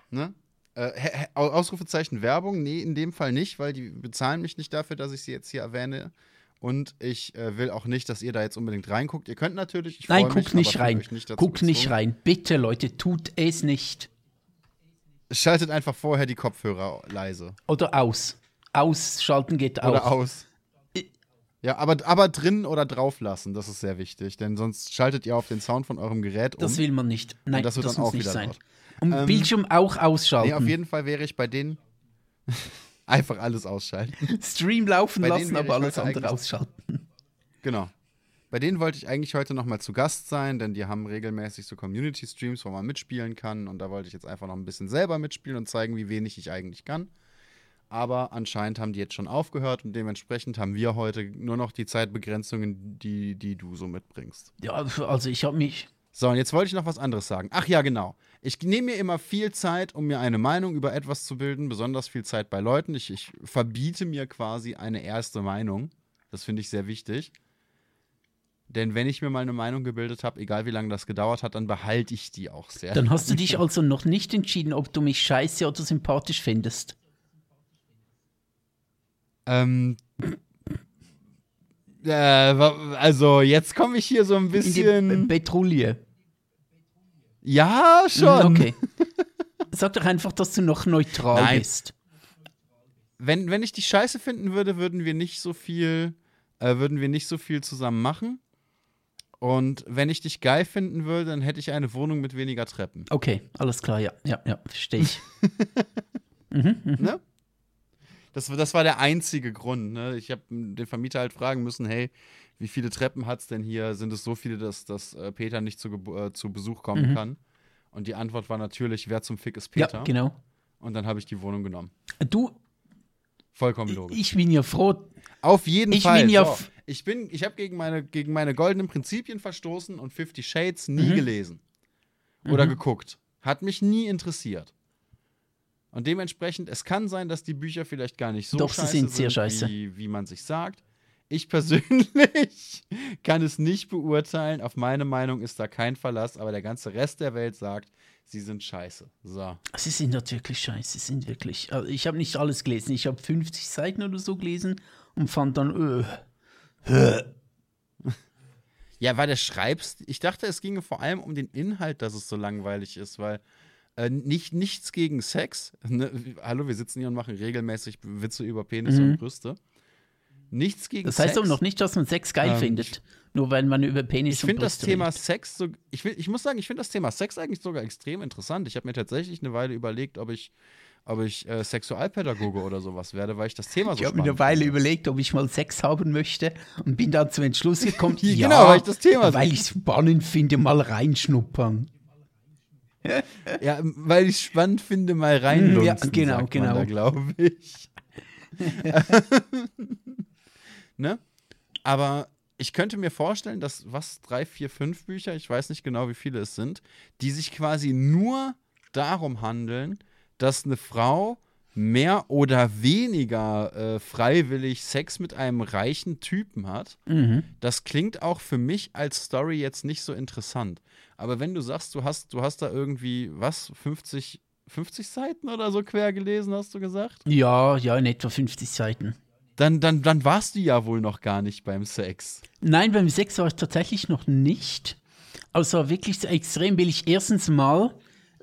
Ne? Äh, Ausrufezeichen Werbung? Nee, in dem Fall nicht, weil die bezahlen mich nicht dafür, dass ich sie jetzt hier erwähne. Und ich äh, will auch nicht, dass ihr da jetzt unbedingt reinguckt. Ihr könnt natürlich. Nein, guckt nicht rein. Nicht guckt nicht rein. Bitte, Leute, tut es nicht. Schaltet einfach vorher die Kopfhörer leise. Oder aus. Ausschalten geht auch. Oder aus. Ja, aber, aber drin oder drauf lassen, das ist sehr wichtig, denn sonst schaltet ihr auf den Sound von eurem Gerät um. Das will man nicht. Nein, das wird das dann auch nicht wieder sein. Laut. Und ähm, Bildschirm auch ausschalten. Nee, auf jeden Fall wäre ich bei denen einfach alles ausschalten. Stream laufen bei lassen, aber alles andere ausschalten. Genau. Bei denen wollte ich eigentlich heute noch mal zu Gast sein, denn die haben regelmäßig so Community-Streams, wo man mitspielen kann. Und da wollte ich jetzt einfach noch ein bisschen selber mitspielen und zeigen, wie wenig ich eigentlich kann aber anscheinend haben die jetzt schon aufgehört und dementsprechend haben wir heute nur noch die Zeitbegrenzungen, die, die du so mitbringst. Ja, also ich habe mich. So, und jetzt wollte ich noch was anderes sagen. Ach ja, genau. Ich nehme mir immer viel Zeit, um mir eine Meinung über etwas zu bilden, besonders viel Zeit bei Leuten. Ich, ich verbiete mir quasi eine erste Meinung. Das finde ich sehr wichtig. Denn wenn ich mir mal eine Meinung gebildet habe, egal wie lange das gedauert hat, dann behalte ich die auch sehr. Dann hast du dich also noch nicht entschieden, ob du mich scheiße oder sympathisch findest. Ähm, äh, also, jetzt komme ich hier so ein bisschen. In die Petrouille. Ja, schon. Okay. Sag doch einfach, dass du noch neutral Nein. bist. Wenn, wenn ich die scheiße finden würde, würden wir nicht so viel, äh, würden wir nicht so viel zusammen machen. Und wenn ich dich geil finden würde, dann hätte ich eine Wohnung mit weniger Treppen. Okay, alles klar, ja, ja, ja, verstehe ich. mhm, mh. ne? Das, das war der einzige Grund. Ne? Ich habe den Vermieter halt fragen müssen, hey, wie viele Treppen hat es denn hier? Sind es so viele, dass, dass äh, Peter nicht zu, äh, zu Besuch kommen mhm. kann? Und die Antwort war natürlich, wer zum Fick ist Peter? Ja, genau. Und dann habe ich die Wohnung genommen. Du. Vollkommen logisch. Ich bin ja froh. Auf jeden ich Fall. Bin ja so, ich bin, ich habe gegen meine, gegen meine goldenen Prinzipien verstoßen und Fifty Shades nie mhm. gelesen. Oder mhm. geguckt. Hat mich nie interessiert. Und dementsprechend, es kann sein, dass die Bücher vielleicht gar nicht so Doch, scheiße sind, sehr scheiße. Wie, wie man sich sagt. Ich persönlich kann es nicht beurteilen. Auf meine Meinung ist da kein Verlass, aber der ganze Rest der Welt sagt, sie sind scheiße. So. Sie sind dort wirklich scheiße, sie sind wirklich. Also ich habe nicht alles gelesen. Ich habe 50 Seiten oder so gelesen und fand dann, öh. Ja, weil du schreibst, ich dachte, es ginge vor allem um den Inhalt, dass es so langweilig ist, weil äh, nicht, nichts gegen Sex. Ne? Hallo, wir sitzen hier und machen regelmäßig Witze über Penisse mhm. und Brüste. Nichts gegen Sex. Das heißt Sex. aber noch nicht, dass man Sex geil ähm, findet. Nur weil man über Penis ich und Brüste das Thema Sex so, ich, ich muss sagen, ich finde das Thema Sex eigentlich sogar extrem interessant. Ich habe mir tatsächlich eine Weile überlegt, ob ich ob ich äh, Sexualpädagoge oder sowas werde, weil ich das Thema so Ich habe mir eine Weile finde. überlegt, ob ich mal Sex haben möchte und bin dann zum Entschluss gekommen, ja, genau, weil ich das Thema Weil ich es spannend finde, mal reinschnuppern ja, weil ich spannend finde, mal reinlunzen, ja, genau, genau. glaube ich. ne? Aber ich könnte mir vorstellen, dass was drei, vier, fünf Bücher, ich weiß nicht genau, wie viele es sind, die sich quasi nur darum handeln, dass eine Frau mehr oder weniger äh, freiwillig Sex mit einem reichen Typen hat, mhm. das klingt auch für mich als Story jetzt nicht so interessant. Aber wenn du sagst, du hast, du hast da irgendwie, was, 50, 50 Seiten oder so quer gelesen, hast du gesagt? Ja, ja, in etwa 50 Seiten. Dann, dann, dann warst du ja wohl noch gar nicht beim Sex. Nein, beim Sex war ich tatsächlich noch nicht. Also wirklich so extrem billig. Erstens mal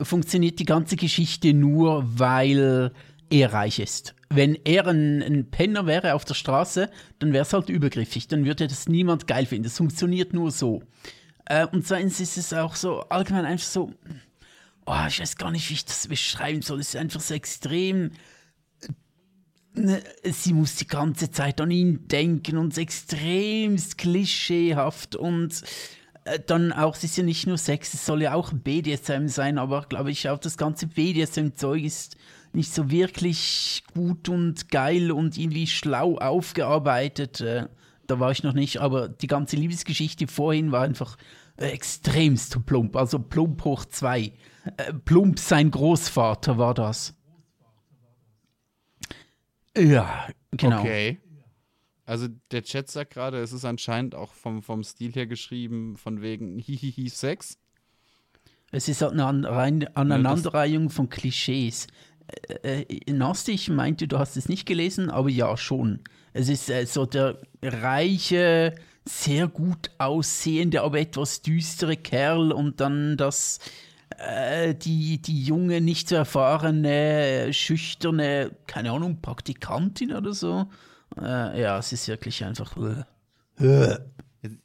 funktioniert die ganze Geschichte nur, weil er reich ist. Wenn er ein, ein Penner wäre auf der Straße, dann wäre es halt übergriffig. Dann würde das niemand geil finden. Das funktioniert nur so. Äh, und zweitens ist es auch so allgemein einfach so, oh, ich weiß gar nicht, wie ich das beschreiben soll. Es ist einfach so extrem. Ne, sie muss die ganze Zeit an ihn denken und extremst klischeehaft und äh, dann auch, es ist ja nicht nur Sex, es soll ja auch BDSM sein, aber glaube ich auch das ganze BDSM-Zeug ist nicht so wirklich gut und geil und irgendwie schlau aufgearbeitet. Äh, da war ich noch nicht, aber die ganze Liebesgeschichte vorhin war einfach äh, extremst plump. Also plump hoch zwei. Äh, plump sein Großvater war das. Ja, genau. Okay. Also der Chat sagt gerade, es ist anscheinend auch vom, vom Stil her geschrieben, von wegen Hihihi Sex. Es ist halt eine Aneinanderreihung von Klischees äh, äh, Nasty, ich meinte, du hast es nicht gelesen, aber ja, schon. Es ist äh, so der reiche, sehr gut aussehende, aber etwas düstere Kerl und dann das, äh, die, die junge, nicht so erfahrene, schüchterne, keine Ahnung, Praktikantin oder so. Äh, ja, es ist wirklich einfach. Äh.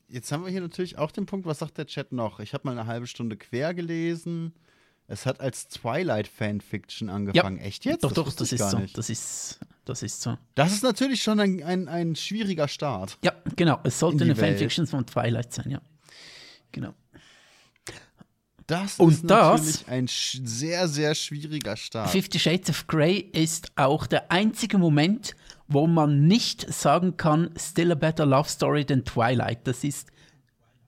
Jetzt haben wir hier natürlich auch den Punkt, was sagt der Chat noch? Ich habe mal eine halbe Stunde quer gelesen. Es hat als Twilight-Fanfiction angefangen. Ja. Echt jetzt? Doch, das doch, das ist so. Das ist, das ist so. Das ist natürlich schon ein, ein, ein schwieriger Start. Ja, genau. Es sollte eine Welt. Fanfiction von Twilight sein, ja. Genau. Das Und ist natürlich das, ein sehr, sehr schwieriger Start. Fifty Shades of Grey ist auch der einzige Moment, wo man nicht sagen kann, still a better love story than Twilight. Das ist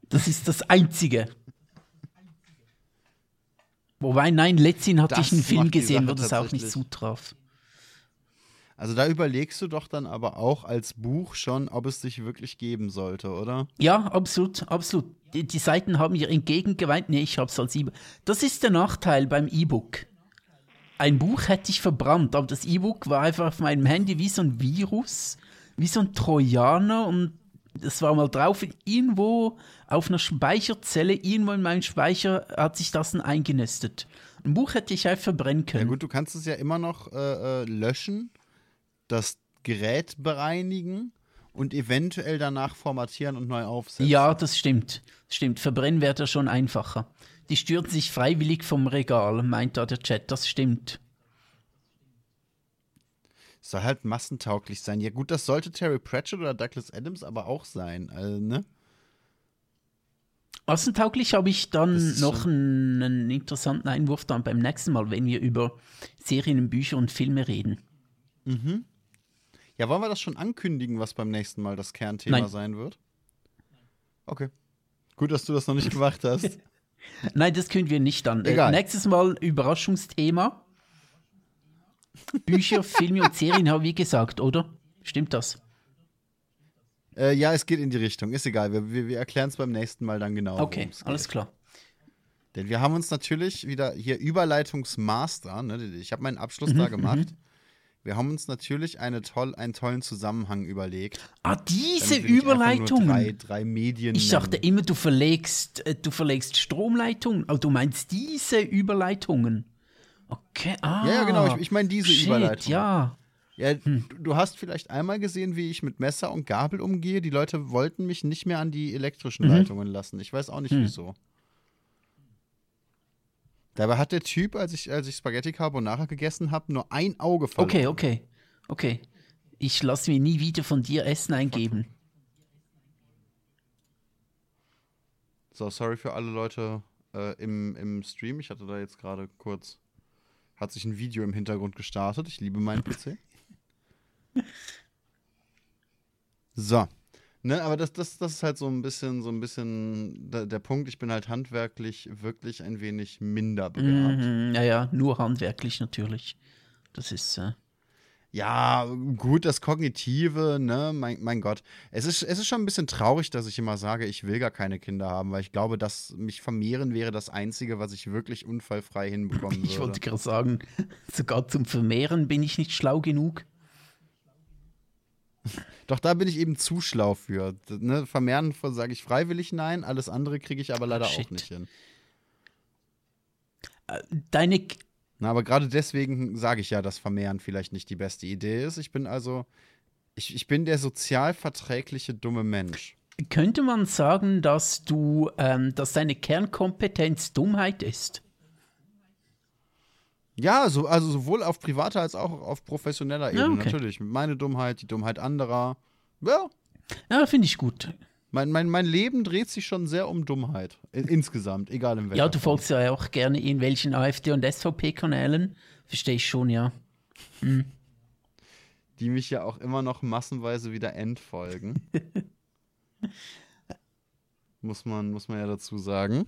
das, ist das Einzige. Wobei, nein, letztens hatte ich einen Film gesehen, wo das auch nicht zutraf. Also da überlegst du doch dann aber auch als Buch schon, ob es dich wirklich geben sollte, oder? Ja, absolut, absolut. Die, die Seiten haben ihr entgegengeweint. Nee, ich hab's als E-Book. Das ist der Nachteil beim E-Book. Ein Buch hätte ich verbrannt, aber das E-Book war einfach auf meinem Handy wie so ein Virus, wie so ein Trojaner und das war mal drauf, irgendwo auf einer Speicherzelle, irgendwo in meinem Speicher hat sich das dann eingenistet. Ein Buch hätte ich halt verbrennen können. Ja gut, du kannst es ja immer noch äh, äh, löschen, das Gerät bereinigen und eventuell danach formatieren und neu aufsetzen. Ja, das stimmt. Stimmt, verbrennen wäre da schon einfacher. Die stürzen sich freiwillig vom Regal, meint da der Chat, das stimmt soll halt massentauglich sein. Ja, gut, das sollte Terry Pratchett oder Douglas Adams aber auch sein, also, ne? Massentauglich habe ich dann noch einen, einen, interessanten Einwurf dann beim nächsten Mal, wenn wir über Serien, Bücher und Filme reden. Mhm. Ja, wollen wir das schon ankündigen, was beim nächsten Mal das Kernthema Nein. sein wird? Okay. Gut, dass du das noch nicht gemacht hast. Nein, das können wir nicht dann. Äh, nächstes Mal Überraschungsthema. Bücher, Filme und Serien habe ich gesagt, oder? Stimmt das? Äh, ja, es geht in die Richtung. Ist egal. Wir, wir, wir erklären es beim nächsten Mal dann genau. Okay, alles klar. Denn wir haben uns natürlich wieder hier Überleitungsmaster, ne? ich habe meinen Abschluss mhm, da gemacht. Mhm. Wir haben uns natürlich eine toll, einen tollen Zusammenhang überlegt. Ah, diese Überleitung. Drei, drei Medien. Ich nennen. dachte immer, du verlegst, äh, du verlegst Stromleitungen, aber du meinst diese Überleitungen. Okay, ah. Ja, ja genau. Ich, ich meine diese shit, Überleitung. Ja. Ja, hm. du hast vielleicht einmal gesehen, wie ich mit Messer und Gabel umgehe. Die Leute wollten mich nicht mehr an die elektrischen mhm. Leitungen lassen. Ich weiß auch nicht hm. wieso. Dabei hat der Typ, als ich, als ich Spaghetti Carbonara gegessen habe, nur ein Auge verloren. Okay, okay, okay. Ich lasse mir nie wieder von dir Essen eingeben. So, sorry für alle Leute äh, im, im Stream. Ich hatte da jetzt gerade kurz hat sich ein Video im Hintergrund gestartet. Ich liebe meinen PC. So. Ne, aber das, das, das ist halt so ein bisschen, so ein bisschen der, der Punkt. Ich bin halt handwerklich wirklich ein wenig minder begabt. Mhm, ja, ja, nur handwerklich natürlich. Das ist. Äh Ja, gut, das Kognitive, ne, mein, mein Gott. Es ist, es ist schon ein bisschen traurig, dass ich immer sage, ich will gar keine Kinder haben, weil ich glaube, dass mich vermehren wäre das Einzige, was ich wirklich unfallfrei hinbekommen würde. Ich wollte gerade sagen, sogar zum Vermehren bin ich nicht schlau genug. Doch da bin ich eben zu schlau für. Ne, vermehren sage ich freiwillig nein, alles andere kriege ich aber leider oh, auch nicht hin. Äh, deine na, aber gerade deswegen sage ich ja, dass Vermehren vielleicht nicht die beste Idee ist. Ich bin also, ich, ich bin der sozial verträgliche dumme Mensch. Könnte man sagen, dass du, ähm, dass deine Kernkompetenz Dummheit ist? Ja, so, also sowohl auf privater als auch auf professioneller Ebene, ja, okay. natürlich. Meine Dummheit, die Dummheit anderer. Ja. Ja, finde ich gut. Mein, mein, mein Leben dreht sich schon sehr um Dummheit. Insgesamt, egal in welcher Ja, du folgst ja auch gerne in welchen AfD- und SVP-Kanälen. Verstehe ich schon, ja. Hm. Die mich ja auch immer noch massenweise wieder entfolgen. muss, man, muss man ja dazu sagen.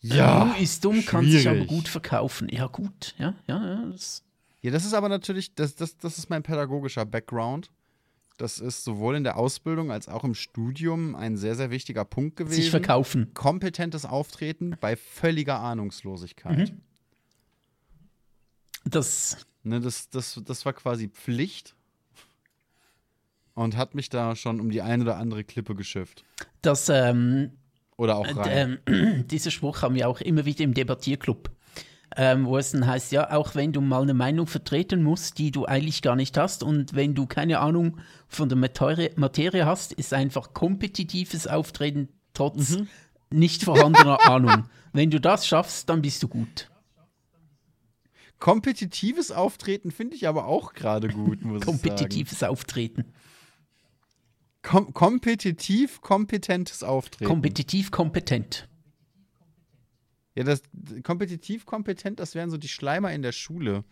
Ja. Dumm ist dumm, schwierig. kann sich aber gut verkaufen. Ja, gut. Ja, ja, ja. Das ja, das ist aber natürlich, das, das, das ist mein pädagogischer Background. Das ist sowohl in der Ausbildung als auch im Studium ein sehr, sehr wichtiger Punkt gewesen. Sich verkaufen. Kompetentes Auftreten bei völliger Ahnungslosigkeit. Mhm. Das. Ne, das, das, das war quasi Pflicht und hat mich da schon um die eine oder andere Klippe geschifft. Das, ähm, Oder auch rein. Äh, dieser Spruch haben wir auch immer wieder im Debattierclub ähm, wo es dann heißt, ja, auch wenn du mal eine Meinung vertreten musst, die du eigentlich gar nicht hast und wenn du keine Ahnung von der Materie, hast, ist einfach kompetitives Auftreten trotz mhm. nicht vorhandener Ahnung. Wenn du das schaffst, dann bist du gut. Kompetitives Auftreten finde ich aber auch gerade gut, muss ich sagen. Kompetitives Auftreten. Kom kompetitiv kompetentes Auftreten. Kompetitiv kompetent. Ja, das kompetitiv kompetent, das wären so die Schleimer in der Schule,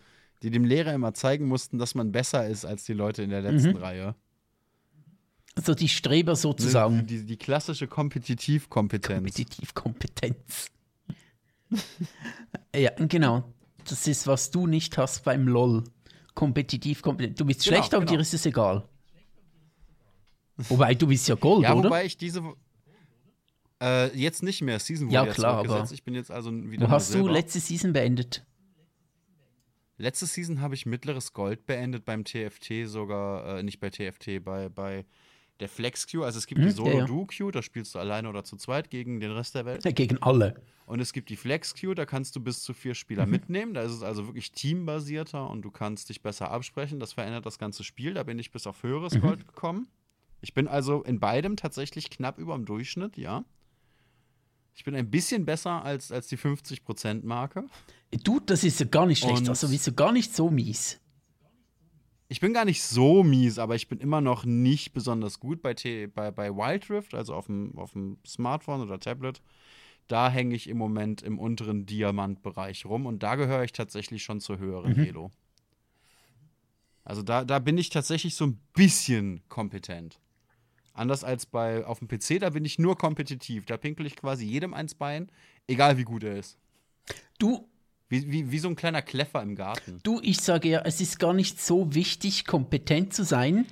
die dem Lehrer immer zeigen mussten, dass man besser ist als die Leute in der letzten mhm. Reihe. Also die Streber sozusagen. Die, die, die klassische Kompetitivkompetenz. Kompetitivkompetenz. ja, genau. Das ist, was du nicht hast beim LOL. Kompetitivkompetenz. Du bist genau, schlecht, aber genau. dir ist es egal. Wobei, du bist ja Gold, ja, oder? Wobei ich diese, äh, jetzt nicht mehr. Season wurde ja, klar, aber Ich bin jetzt also wieder Wo hast du letzte Season beendet? Letzte Season habe ich mittleres Gold beendet beim TFT sogar, äh, nicht bei TFT, bei, bei der Flex Queue. Also es gibt hm, die Solo ja, ja. Duo Queue, da spielst du alleine oder zu zweit gegen den Rest der Welt. Ja, gegen alle. Und es gibt die Flex Queue, da kannst du bis zu vier Spieler mhm. mitnehmen. Da ist es also wirklich teambasierter und du kannst dich besser absprechen. Das verändert das ganze Spiel. Da bin ich bis auf höheres mhm. Gold gekommen. Ich bin also in beidem tatsächlich knapp über dem Durchschnitt, ja. Ich bin ein bisschen besser als, als die 50%-Marke. Du, das ist ja gar nicht schlecht. Und also bist du gar nicht so mies. Ich bin gar nicht so mies, aber ich bin immer noch nicht besonders gut bei, bei, bei Wild Rift, also auf dem, auf dem Smartphone oder Tablet. Da hänge ich im Moment im unteren Diamantbereich rum und da gehöre ich tatsächlich schon zur höheren mhm. Elo. Also da, da bin ich tatsächlich so ein bisschen kompetent. Anders als bei auf dem PC, da bin ich nur kompetitiv. Da pinkel ich quasi jedem eins Bein, egal wie gut er ist. Du. Wie, wie, wie so ein kleiner Kleffer im Garten. Du, ich sage ja, es ist gar nicht so wichtig, kompetent zu sein.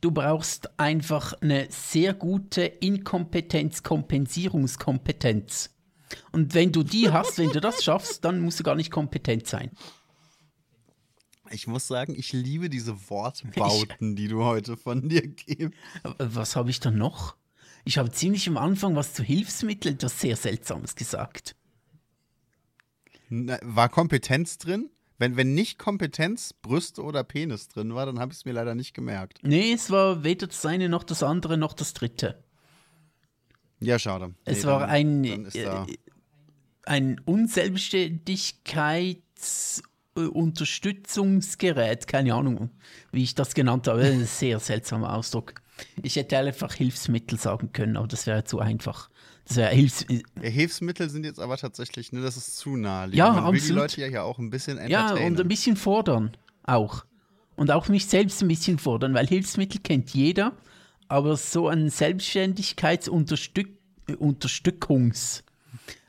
Du brauchst einfach eine sehr gute Inkompetenz-Kompensierungskompetenz. Und wenn du die hast, wenn du das schaffst, dann musst du gar nicht kompetent sein. Ich muss sagen, ich liebe diese Wortbauten, ich, die du heute von dir gibst. Was habe ich da noch? Ich habe ziemlich am Anfang was zu Hilfsmitteln, etwas sehr Seltsames gesagt. Na, war Kompetenz drin? Wenn, wenn nicht Kompetenz, Brüste oder Penis drin war, dann habe ich es mir leider nicht gemerkt. Nee, es war weder das eine noch das andere noch das dritte. Ja, schade. Es nee, war dann, ein, dann äh, ein Unselbstständigkeits- äh, Unterstützungsgerät, keine Ahnung, wie ich das genannt habe, ein sehr seltsamer Ausdruck. Ich hätte einfach Hilfsmittel sagen können, aber das wäre zu einfach. Das wäre Hilfs Hilfsmittel sind jetzt aber tatsächlich, ne, das ist zu naheliegend. Ja, Man will absolut. die Leute ja hier auch ein bisschen Ja, und ein bisschen fordern auch. Und auch mich selbst ein bisschen fordern, weil Hilfsmittel kennt jeder, aber so ein Selbstständigkeitsunterstückungs.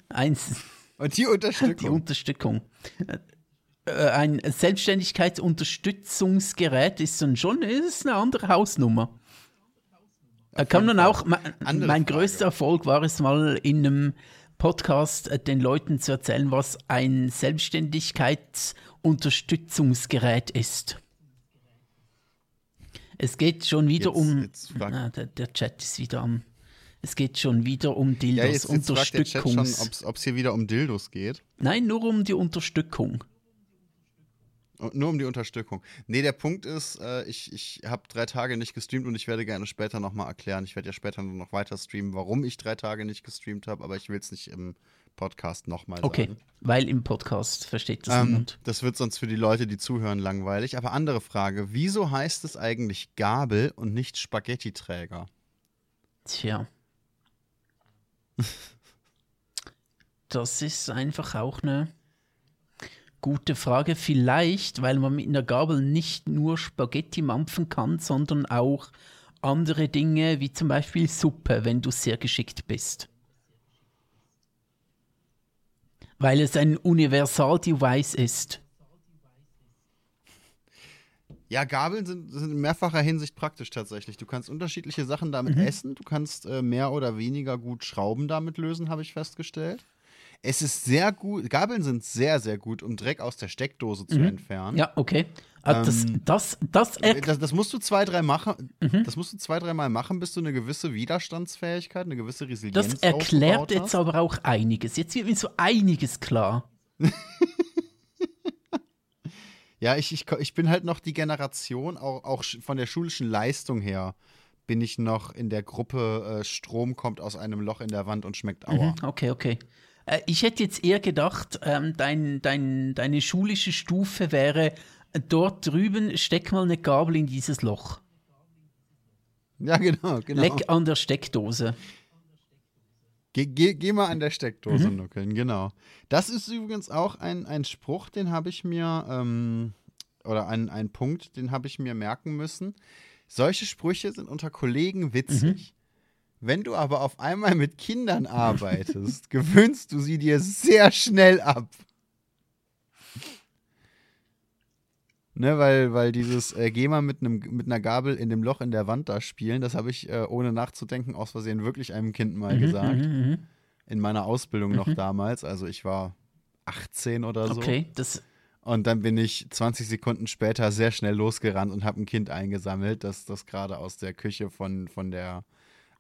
Eins. Und die Unterstützung. Die Unterstützung äh, ein Selbstständigkeitsunterstützungsgerät ist dann schon ist eine andere Hausnummer. Da kann man auch, mein, mein größter Erfolg war es mal in einem Podcast äh, den Leuten zu erzählen, was ein Selbstständigkeitsunterstützungsgerät ist. Es geht schon wieder Jetzt- um. jetzt Na, der, der Chat ist wieder am. Es geht schon wieder um Dildos. Ja, jetzt, jetzt fragt der Chat schon, Unterstückungs. ob es hier wieder um Dildos geht. Nein, nur um die Unterstückung. Nur um die Unterstützung. Nee, der Punkt ist, äh, ich, ich habe drei Tage nicht gestreamt und ich werde gerne später nochmal erklären. Ich werde ja später noch weiter streamen, warum ich drei Tage nicht gestreamt habe, aber ich will es nicht im Podcast nochmal Okay, sagen. weil im Podcast versteht das Ähm, niemand. das wird sonst für die Leute, die zuhören, langweilig. Aber andere Frage: Wieso heißt es eigentlich Gabel und nicht Spaghetti-Träger? Tja. Das ist einfach auch eine gute Frage. Vielleicht, weil man mit einer Gabel nicht nur Spaghetti mampfen kann, sondern auch andere Dinge, wie zum Beispiel Suppe, wenn du sehr geschickt bist. Weil es ein Universal-Device ist. Ja, Gabeln sind, sind in mehrfacher Hinsicht praktisch tatsächlich. Du kannst unterschiedliche Sachen damit essen. Du kannst äh, mehr oder weniger gut Schrauben damit lösen, habe ich festgestellt. Es ist sehr gut, Gabeln sind sehr, sehr gut, um Dreck aus der Steckdose zu entfernen. Ja, okay. Ah, das, Ähm, das, das, er Das, das musst du zwei, drei machen. Mhm. Das musst du zwei, dreimal machen, bis du eine gewisse Widerstandsfähigkeit, eine gewisse Resilienz Das erklärt jetzt aber auch einiges. Jetzt wird mir so einiges klar. Ja, ich, ich, ich bin halt noch die Generation, auch, auch von der schulischen Leistung her, bin ich noch in der Gruppe äh, Strom kommt aus einem Loch in der Wand und schmeckt Aua. Mhm, Okay, okay. Äh, ich hätte jetzt eher gedacht, ähm, dein, dein, deine schulische Stufe wäre, dort drüben steck mal eine Gabel in dieses Loch. Ja, genau, genau. Leck an der Steckdose. Geh, geh, geh mal an der Steckdose Mhm. nuckeln, genau. Das ist übrigens auch ein, ein Spruch, den habe ich mir, ähm, oder ein, ein Punkt, den habe ich mir merken müssen. Solche Sprüche sind unter Kollegen witzig. Wenn du aber auf einmal mit Kindern arbeitest, gewöhnst du sie dir sehr schnell ab. Ne, weil, weil dieses äh, Geh mal mit, einem, mit einer Gabel in dem Loch in der Wand da spielen, das habe ich äh, ohne nachzudenken aus Versehen wirklich einem Kind mal gesagt. Mhm, mhm. In meiner Ausbildung noch damals. Also ich war 18 oder so. Okay, das, Und dann bin ich 20 Sekunden später sehr schnell losgerannt und habe ein Kind eingesammelt, das, das gerade aus der Küche von, von der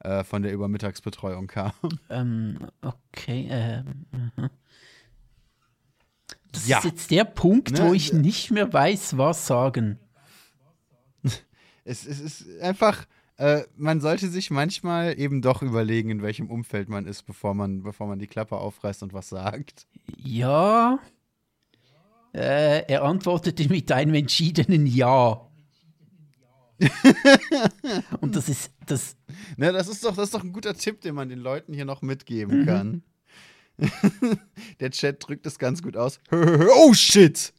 äh, von der Übermittagsbetreuung kam. ähm, okay, mhm. Das Ja. ist jetzt der Punkt, Ne, wo ich nicht mehr weiß, was sagen. Es, es ist einfach, äh, man sollte sich manchmal eben doch überlegen, in welchem Umfeld man ist, bevor man, bevor man die Klappe aufreißt und was sagt. Ja. Äh, er antwortete mit einem entschiedenen Ja. Und das ist, das, Ne, das ist doch, das ist doch ein guter Tipp, den man den Leuten hier noch mitgeben kann. Der Chat drückt es ganz gut aus. oh shit!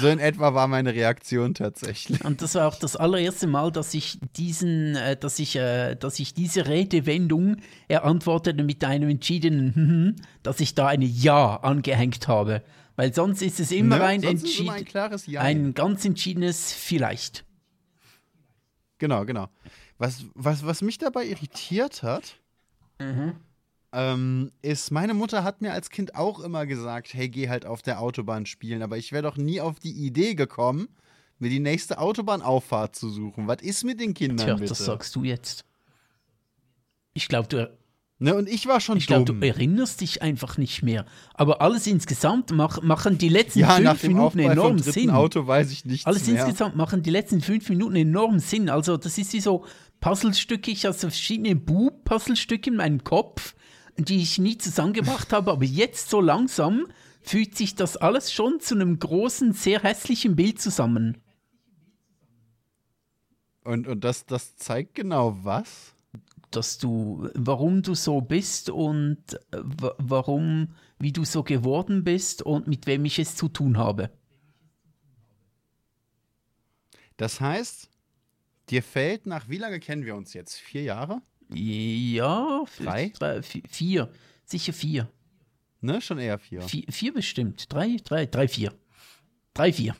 So in etwa war meine Reaktion tatsächlich. und das war auch das allererste Mal, dass ich diesen, äh, dass ich, äh, dass ich diese Redewendung, er antwortete mit einem entschiedenen, mhm, dass ich da eine Ja angehängt habe. Weil sonst ist es immer Ne? ein, es immer ein entschied klares Ja. ein ganz entschiedenes Vielleicht. Genau, genau. Was, was, was mich dabei irritiert hat, ähm, ist, meine Mutter hat mir als Kind auch immer gesagt, hey, geh halt auf der Autobahn spielen, aber ich wäre doch nie auf die Idee gekommen, mir die nächste Autobahnauffahrt zu suchen. Was ist mit den Kindern Tja, bitte? das sagst du jetzt. Ich glaube, du, Ne, und ich war schon ich glaub, du dumm. erinnerst dich einfach nicht mehr. Aber alles insgesamt mach, machen die letzten ja, fünf Minuten enorm Sinn. Auto weiß ich nichts Alles mehr. insgesamt machen die letzten fünf Minuten enorm Sinn. Also, das ist wie so Puzzlestücke. Ich habe so verschiedene Bu-Puzzlestücke in meinem Kopf, die ich nie zusammengebracht habe. Aber jetzt so langsam fügt sich das alles schon zu einem großen, sehr hässlichen Bild zusammen. Und, und das, das zeigt genau was? Dass du, warum du so bist und äh, wa- warum, wie du so geworden bist und mit wem ich es zu tun habe. Das heißt, dir fällt nach, wie lange kennen wir uns jetzt? Vier Jahre? Ja, Drei? Drei, vi- vier. Sicher vier. Ne, schon eher vier. Vier, vier bestimmt. Drei, drei, drei, vier. Drei, vier.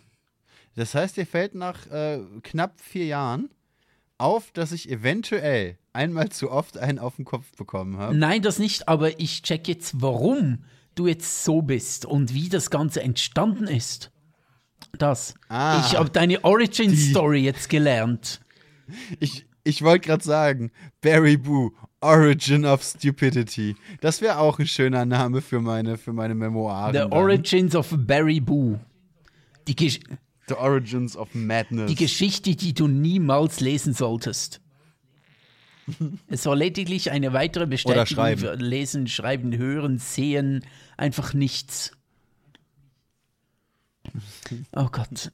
Das heißt, dir fällt nach äh, knapp vier Jahren auf, dass ich eventuell einmal zu oft einen auf den Kopf bekommen habe. Nein, das nicht, aber ich check jetzt, warum du jetzt so bist und wie das Ganze entstanden ist. Das. Ah, ich habe deine Origin-Story jetzt gelernt. Ich, ich wollte gerade sagen, Barry Boo, Origin of Stupidity. Das wäre auch ein schöner Name für meine, für meine Memoiren. The dann. Origins of Barry Boo. Die, Gesch The Origins of Madness. die Geschichte, die du niemals lesen solltest. Es war lediglich eine weitere Bestätigung schreiben. für Lesen, Schreiben, Hören, Sehen, einfach nichts. Oh Gott.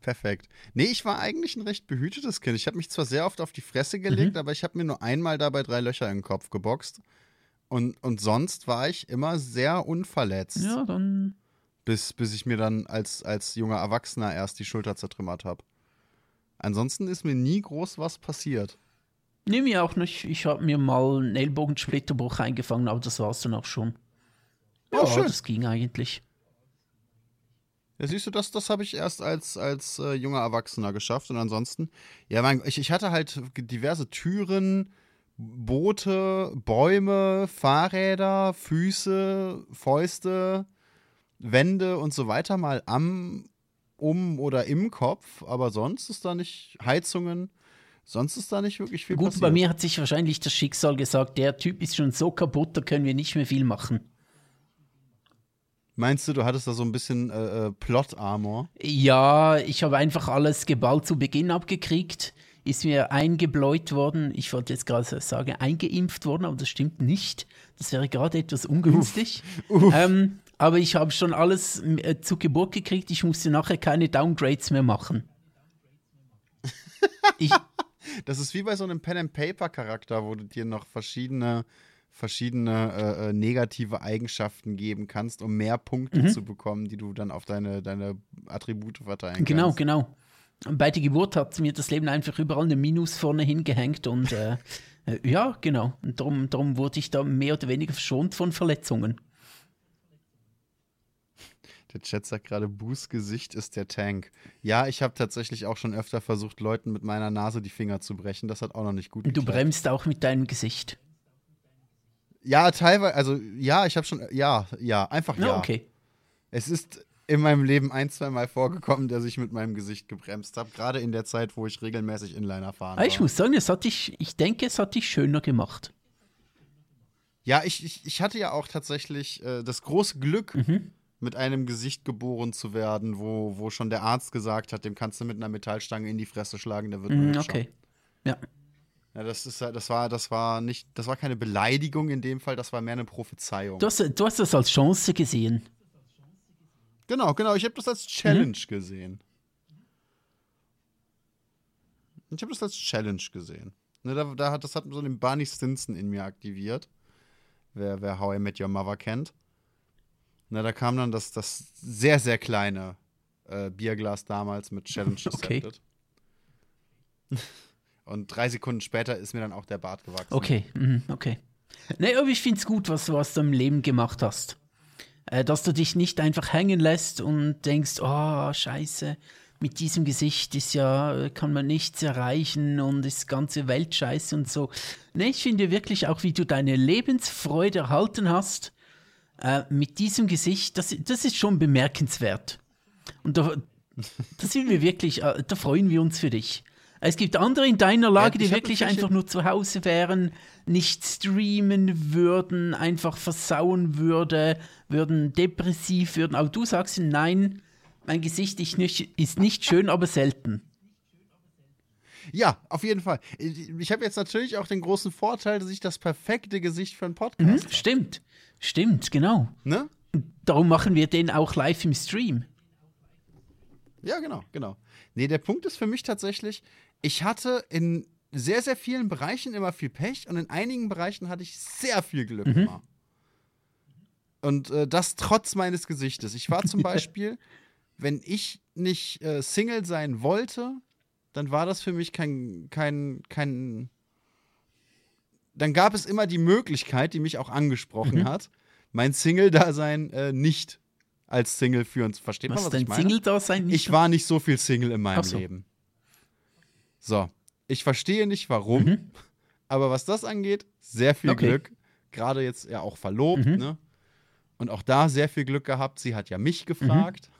Perfekt. Nee, ich war eigentlich ein recht behütetes Kind. Ich habe mich zwar sehr oft auf die Fresse gelegt, aber ich habe mir nur einmal dabei drei Löcher in den Kopf geboxt. Und, und sonst war ich immer sehr unverletzt. Ja, dann. bis, bis ich mir dann als, als junger Erwachsener erst die Schulter zertrümmert habe. Ansonsten ist mir nie groß was passiert. Nee, mir auch nicht. Ich habe mir mal einen Ellbogensplitterbruch eingefangen, aber das war es dann auch schon. Ja, schön. das ging eigentlich. Ja, siehst du, das, das habe ich erst als, als äh, junger Erwachsener geschafft. Und ansonsten, ja, mein, ich, ich hatte halt diverse Türen, Boote, Bäume, Fahrräder, Füße, Fäuste, Wände und so weiter mal am, um oder im Kopf. Aber sonst ist da nicht Heizungen. Sonst ist da nicht wirklich viel Gut, passiert. bei mir hat sich wahrscheinlich das Schicksal gesagt, der Typ ist schon so kaputt, da können wir nicht mehr viel machen. Meinst du, du hattest da so ein bisschen äh, äh, Plot-Armor? Ja, ich habe einfach alles geballt zu Beginn abgekriegt. Ist mir eingebläut worden. Ich wollte jetzt gerade sagen, eingeimpft worden, aber das stimmt nicht. Das wäre gerade etwas ungünstig. Ähm, aber ich habe schon alles äh, zu Geburt gekriegt. Ich musste nachher keine Downgrades mehr machen. Ich, Das ist wie bei so einem Pen-and-Paper-Charakter, wo du dir noch verschiedene, verschiedene äh, äh, negative Eigenschaften geben kannst, um mehr Punkte zu bekommen, die du dann auf deine, deine Attribute verteilen genau, kannst. genau. Bei der Geburt hat mir das Leben einfach überall eine Minus vorne hingehängt und äh, äh, ja, genau. Und darum, darum wurde ich da mehr oder weniger verschont von Verletzungen. Der Chat sagt gerade, Boos Gesicht ist der Tank. Ja, ich habe tatsächlich auch schon öfter versucht, Leuten mit meiner Nase die Finger zu brechen. Das hat auch noch nicht gut Du geklappt. bremst auch mit deinem Gesicht. Ja, teilweise, also ja, ich habe schon, ja, ja, einfach ja. Ja, okay. Es ist in meinem Leben ein, zwei Mal vorgekommen, dass ich mit meinem Gesicht gebremst habe. Gerade in der Zeit, wo ich regelmäßig Inliner fahren Aber ich war. muss sagen, es hat dich, ich denke, es hat dich schöner gemacht. Ja, ich, ich, ich hatte ja auch tatsächlich äh, das große Glück, Mhm. Mit einem Gesicht geboren zu werden, wo, wo schon der Arzt gesagt hat, dem kannst du mit einer Metallstange in die Fresse schlagen, der wird Mm, okay. Ja. Ja, das ist ja- das war, das war nicht, das war keine Beleidigung in dem Fall, das war mehr eine Prophezeiung. Du hast, du hast das als Chance gesehen. Genau, genau. Ich habe das als Challenge gesehen. Ich habe das als Challenge gesehen. Ne, da, da hat, das hat so den Barney Stinson in mir aktiviert. Wer, wer How I Met Your Mother kennt. Na, da kam dann das, das sehr, sehr kleine äh, Bierglas damals mit Challenge Okay. accepted. Und drei Sekunden später ist mir dann auch der Bart gewachsen. Okay, mhm, okay. Nee, aber ich finde es gut, was, du im Leben gemacht hast. Äh, dass du dich nicht einfach hängen lässt und denkst, oh, scheiße, mit diesem Gesicht ist ja, kann man nichts erreichen und ist ganze Welt scheiße und so. Nee, ich finde wirklich auch, wie du deine Lebensfreude erhalten hast, äh, mit diesem Gesicht, das, das ist schon bemerkenswert. Und da, da sind wir wirklich, äh, da freuen wir uns für dich. Es gibt andere in deiner Lage, Ja, die wirklich einfach nur zu Hause wären, nicht streamen würden, einfach versauen würde, würden depressiv würden. Aber du sagst, nein, mein Gesicht ist nicht, ist nicht schön, aber selten. Ja, auf jeden Fall. Ich, habe jetzt natürlich auch den großen Vorteil, dass ich das perfekte Gesicht für einen Podcast Hm? Stimmt, stimmt, genau. Ne? Darum machen wir den auch live im Stream. Ja, genau, genau. Nee, der Punkt ist für mich tatsächlich, ich hatte in sehr, sehr vielen Bereichen immer viel Pech und in einigen Bereichen hatte ich sehr viel Glück immer. Und äh, das trotz meines Gesichtes. Ich war zum Beispiel, wenn ich nicht äh, Single sein wollte, dann war das für mich kein, kein, kein. Dann gab es immer die Möglichkeit, die mich auch angesprochen hat, mein Single-Dasein äh, nicht als Single führen. Versteht was man, was dein ich meine? Single-Dasein nicht? Ich war nicht so viel Single in meinem so. Leben. So, ich verstehe nicht warum, Mhm. aber was das angeht, sehr viel Okay. Glück. Gerade jetzt ja auch verlobt, Mhm. ne? Und auch da sehr viel Glück gehabt. Sie hat ja mich gefragt.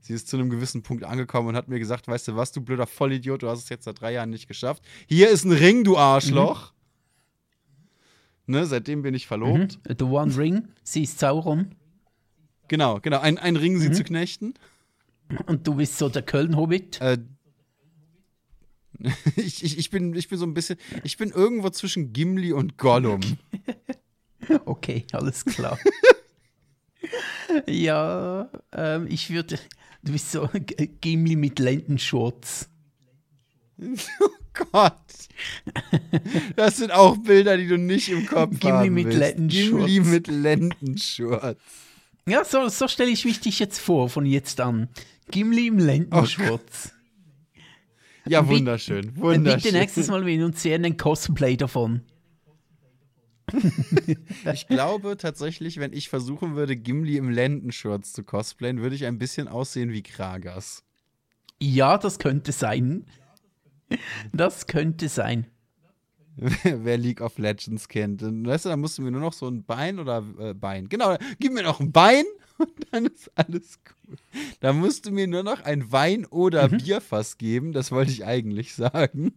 Sie ist zu einem gewissen Punkt angekommen und hat mir gesagt, weißt du was, du blöder Vollidiot, du hast es jetzt seit drei Jahren nicht geschafft. Hier ist ein Ring, du Arschloch. Ne, seitdem bin ich verlobt. Mhm. The One Ring, sie ist Sauron Genau, genau. Ein, ein Ring, Mhm. sie zu knechten. und du bist so der Köln-Hobbit. Äh, ich, ich, ich, bin, ich bin so ein bisschen, ich bin irgendwo zwischen Gimli und Gollum. Okay, alles klar. ja, ähm, ich würde. Du bist so Gimli mit Lendenschurz. Oh Gott. Das sind auch Bilder, die du nicht im Kopf Gimli haben mit willst. Lendenschurz. Gimli mit Lendenschurz. Ja, so, so stelle ich mich dich jetzt vor, von jetzt an. Gimli im Lendenschurz. Ja, Bitte- wunderschön. Bitte Wunderschön. nächstes Mal, uns sehen, ein Cosplay davon. Ich glaube tatsächlich, wenn ich versuchen würde, Gimli im Lendenschurz zu cosplayen, würde ich ein bisschen aussehen wie Kragas. Ja, das könnte sein. Das könnte sein. Wer League of Legends kennt. Dann, weißt du, da musst du mir nur noch so ein Bein oder äh, Bein. Genau, gib mir noch ein Bein und dann ist alles gut. Da musst du mir nur noch ein Wein- oder Mhm. Bierfass geben, das wollte ich eigentlich sagen.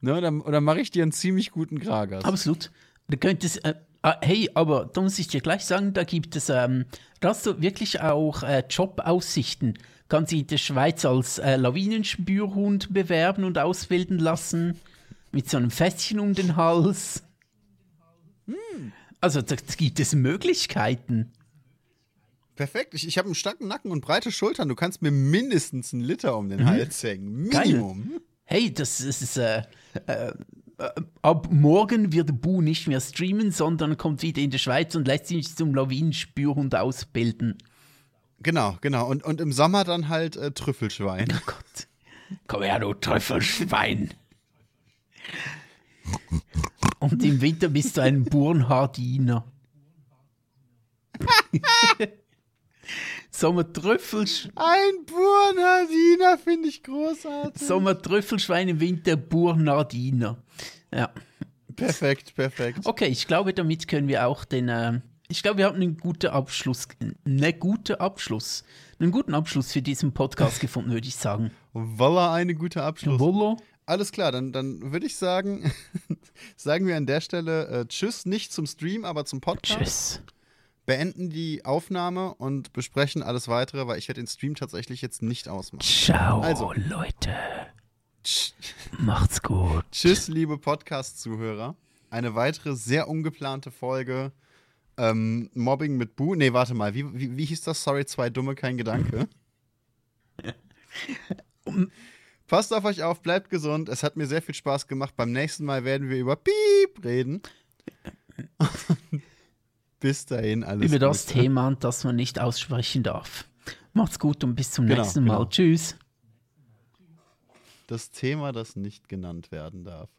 Ne, dann, oder mache ich dir einen ziemlich guten Kragas. Absolut. Da könnte es. Äh, ah, hey, aber da muss ich dir gleich sagen, da gibt es, ähm, da hast du wirklich auch äh, Jobaussichten. Kannst dich in der Schweiz als äh, Lawinenspürhund bewerben und ausbilden lassen. Mit so einem Fässchen um den Hals. Hm. Also da, gibt es Möglichkeiten. Perfekt, ich, ich habe einen starken Nacken und breite Schultern. Du kannst mir mindestens einen Liter um den Hals hängen. Mhm. Geil. Minimum. Hey, das ist äh, äh, ab morgen wird Bu nicht mehr streamen, sondern kommt wieder in die Schweiz und lässt sich zum Lawinenspürhund ausbilden. Genau, genau. Und, und im Sommer dann halt äh, Trüffelschwein. Oh Gott. Komm her, du Trüffelschwein. Und im Winter bist du ein Burnhardiner. Sommertrüffelsch Ein Burnhardiner finde ich großartig. Sommertrüffelschwein, im Winter Burnhardiner. Ja. Perfekt, perfekt. Okay, ich glaube, damit können wir auch den. Äh, ich glaube, wir haben einen guten Abschluss. Einen guten Abschluss. Einen guten Abschluss für diesen Podcast gefunden, würde ich sagen. Voila, eine gute Abschluss. Wollo? Alles klar, dann, dann würde ich sagen, sagen wir an der Stelle äh, Tschüss, nicht zum Stream, aber zum Podcast. Tschüss. Beenden die Aufnahme und besprechen alles weitere, weil ich werde den Stream tatsächlich jetzt nicht ausmachen. Ciao, Also. Leute. Tsch- Macht's gut. Tschüss, liebe Podcast-Zuhörer. Eine weitere sehr ungeplante Folge ähm, Mobbing mit Bu. Nee, warte mal, wie, wie, wie hieß das? Sorry, zwei Dumme, kein Gedanke. Passt auf euch auf, bleibt gesund. Es hat mir sehr viel Spaß gemacht. Beim nächsten Mal werden wir über Piep reden. bis dahin, alles Über das Gute. Thema, das man nicht aussprechen darf. Macht's gut und bis zum Genau, nächsten Mal. genau. Tschüss. Das Thema, das nicht genannt werden darf.